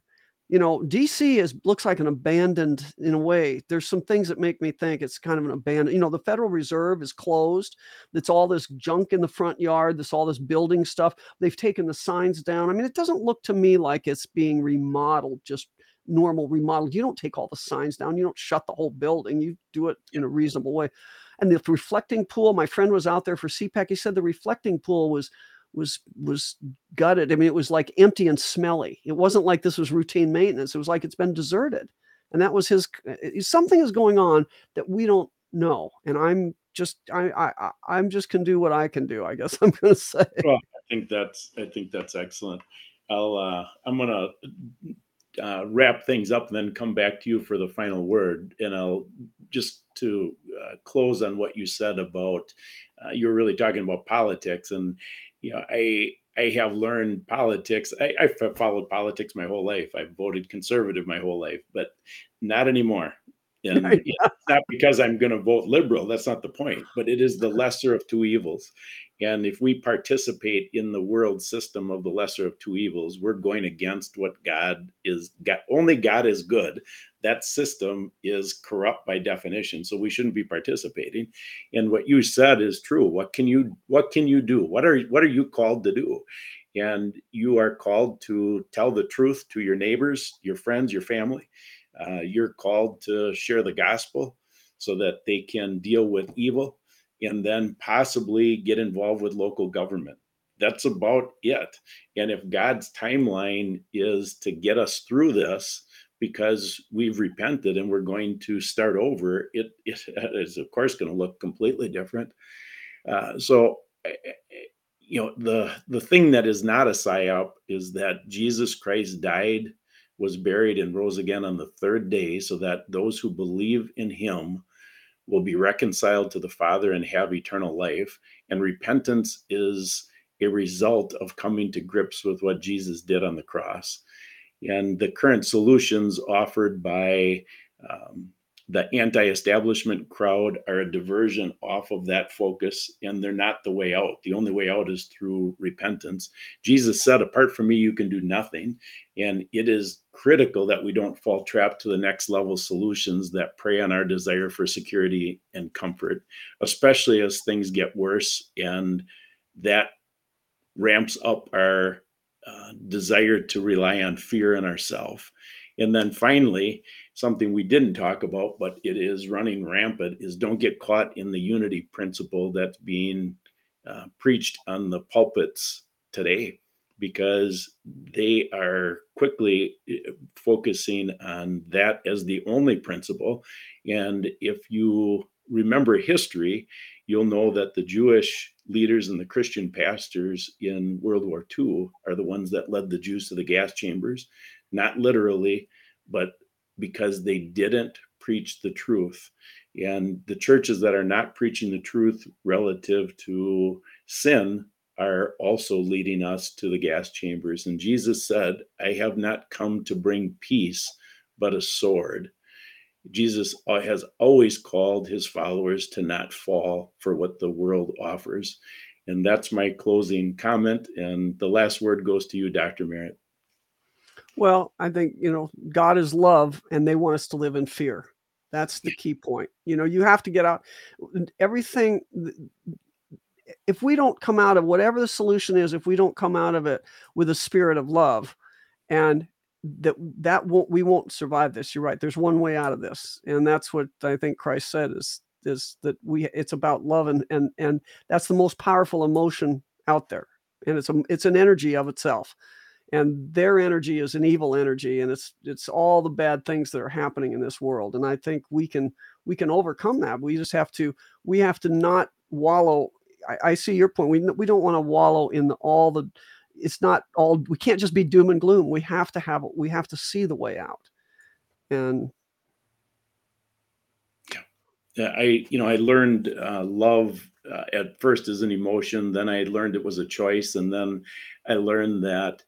You know, DC is looks like an abandoned in a way. There's some things that make me think it's kind of an abandoned. You know, the Federal Reserve is closed. It's all this junk in the front yard. This all this building stuff. They've taken the signs down. I mean, it doesn't look to me like it's being remodeled. Just normal remodeled. You don't take all the signs down. You don't shut the whole building. You do it in a reasonable way. And the reflecting pool, my friend was out there for CPAC. He said the reflecting pool was was was gutted. I mean, it was like empty and smelly. It wasn't like this was routine maintenance. It was like it's been deserted. And that was his something is going on that we don't know. And I'm just I I I'm just can do what I can do, I guess I'm gonna say. Well, I think that's I think that's excellent. I'll uh I'm gonna uh, wrap things up and then come back to you for the final word. And I'll just to uh, close on what you said about uh, you were really talking about politics, and you know I I have learned politics. I, I've followed politics my whole life. I've voted conservative my whole life, but not anymore. And it's not because I'm going to vote liberal. That's not the point. But it is the lesser of two evils. And if we participate in the world system of the lesser of two evils, we're going against what God is. God, only God is good. That system is corrupt by definition. So we shouldn't be participating. And what you said is true. What can you What can you do? What are What are you called to do? And you are called to tell the truth to your neighbors, your friends, your family. Uh, you're called to share the gospel so that they can deal with evil and then possibly get involved with local government. That's about it. And if God's timeline is to get us through this because we've repented and we're going to start over, it, it is of course going to look completely different. Uh, so, eh, eh, you know, the the thing that is not a psyop is that Jesus Christ died, was buried, and rose again on the third day, so that those who believe in Him will be reconciled to the Father and have eternal life. And repentance is a result of coming to grips with what Jesus did on the cross. And the current solutions offered by um, the anti establishment crowd are a diversion off of that focus, and they're not the way out. The only way out is through repentance. Jesus said, Apart from me, you can do nothing. And it is critical that we don't fall trapped to the next level solutions that prey on our desire for security and comfort, especially as things get worse and that ramps up our uh, desire to rely on fear in ourselves. And then finally, something we didn't talk about, but it is running rampant, is don't get caught in the unity principle that's being uh, preached on the pulpits today because they are quickly uh, focusing on that as the only principle. And if you remember history, you'll know that the Jewish leaders and the Christian pastors in World War II are the ones that led the Jews to the gas chambers, not literally, but because they didn't preach the truth. And the churches that are not preaching the truth relative to sin are also leading us to the gas chambers. And Jesus said, I have not come to bring peace, but a sword. Jesus uh, has always called his followers to not fall for what the world offers. And that's my closing comment. And the last word goes to you, Dr. Merritt. Well, I think, you know, God is love and they want us to live in fear. That's the key point. You know, you have to get out everything. If we don't come out of whatever the solution is, if we don't come out of it with a spirit of love and that that won't we won't survive this you're right there's one way out of this and that's what i think christ said is is that we it's about love and and and that's the most powerful emotion out there and it's a it's an energy of itself and their energy is an evil energy and it's it's all the bad things that are happening in this world and i think we can we can overcome that we just have to we have to not wallow i, I see your point we, we don't want to wallow in all the it's not all we can't just be doom and gloom. We have to have we have to see the way out. And yeah. I you know i learned uh, love uh, at first as an emotion then i learned it was a choice and then i learned that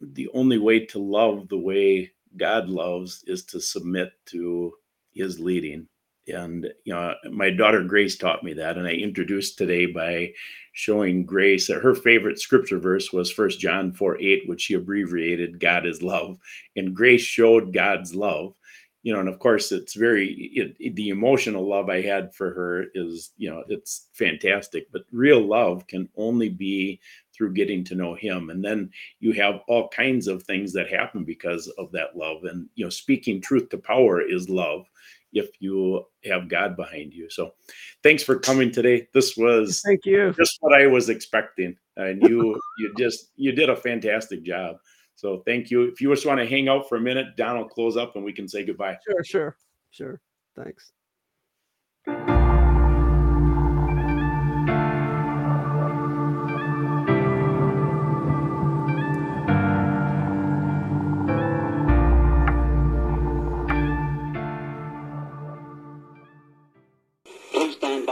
the only way to love the way god loves is to submit to his leading and you know my daughter grace taught me that and i introduced today by showing grace that her favorite scripture verse was first john 4 8 which she abbreviated god is love and grace showed god's love you know and of course it's very it, it, the emotional love i had for her is you know it's fantastic but real love can only be through getting to know him and then you have all kinds of things that happen because of that love and you know speaking truth to power is love if you have God behind you. So thanks for coming today. This was thank you just what I was expecting. And you you just you did a fantastic job. So thank you. If you just want to hang out for a minute, Don will close up and we can say goodbye. Sure, sure, sure. Thanks.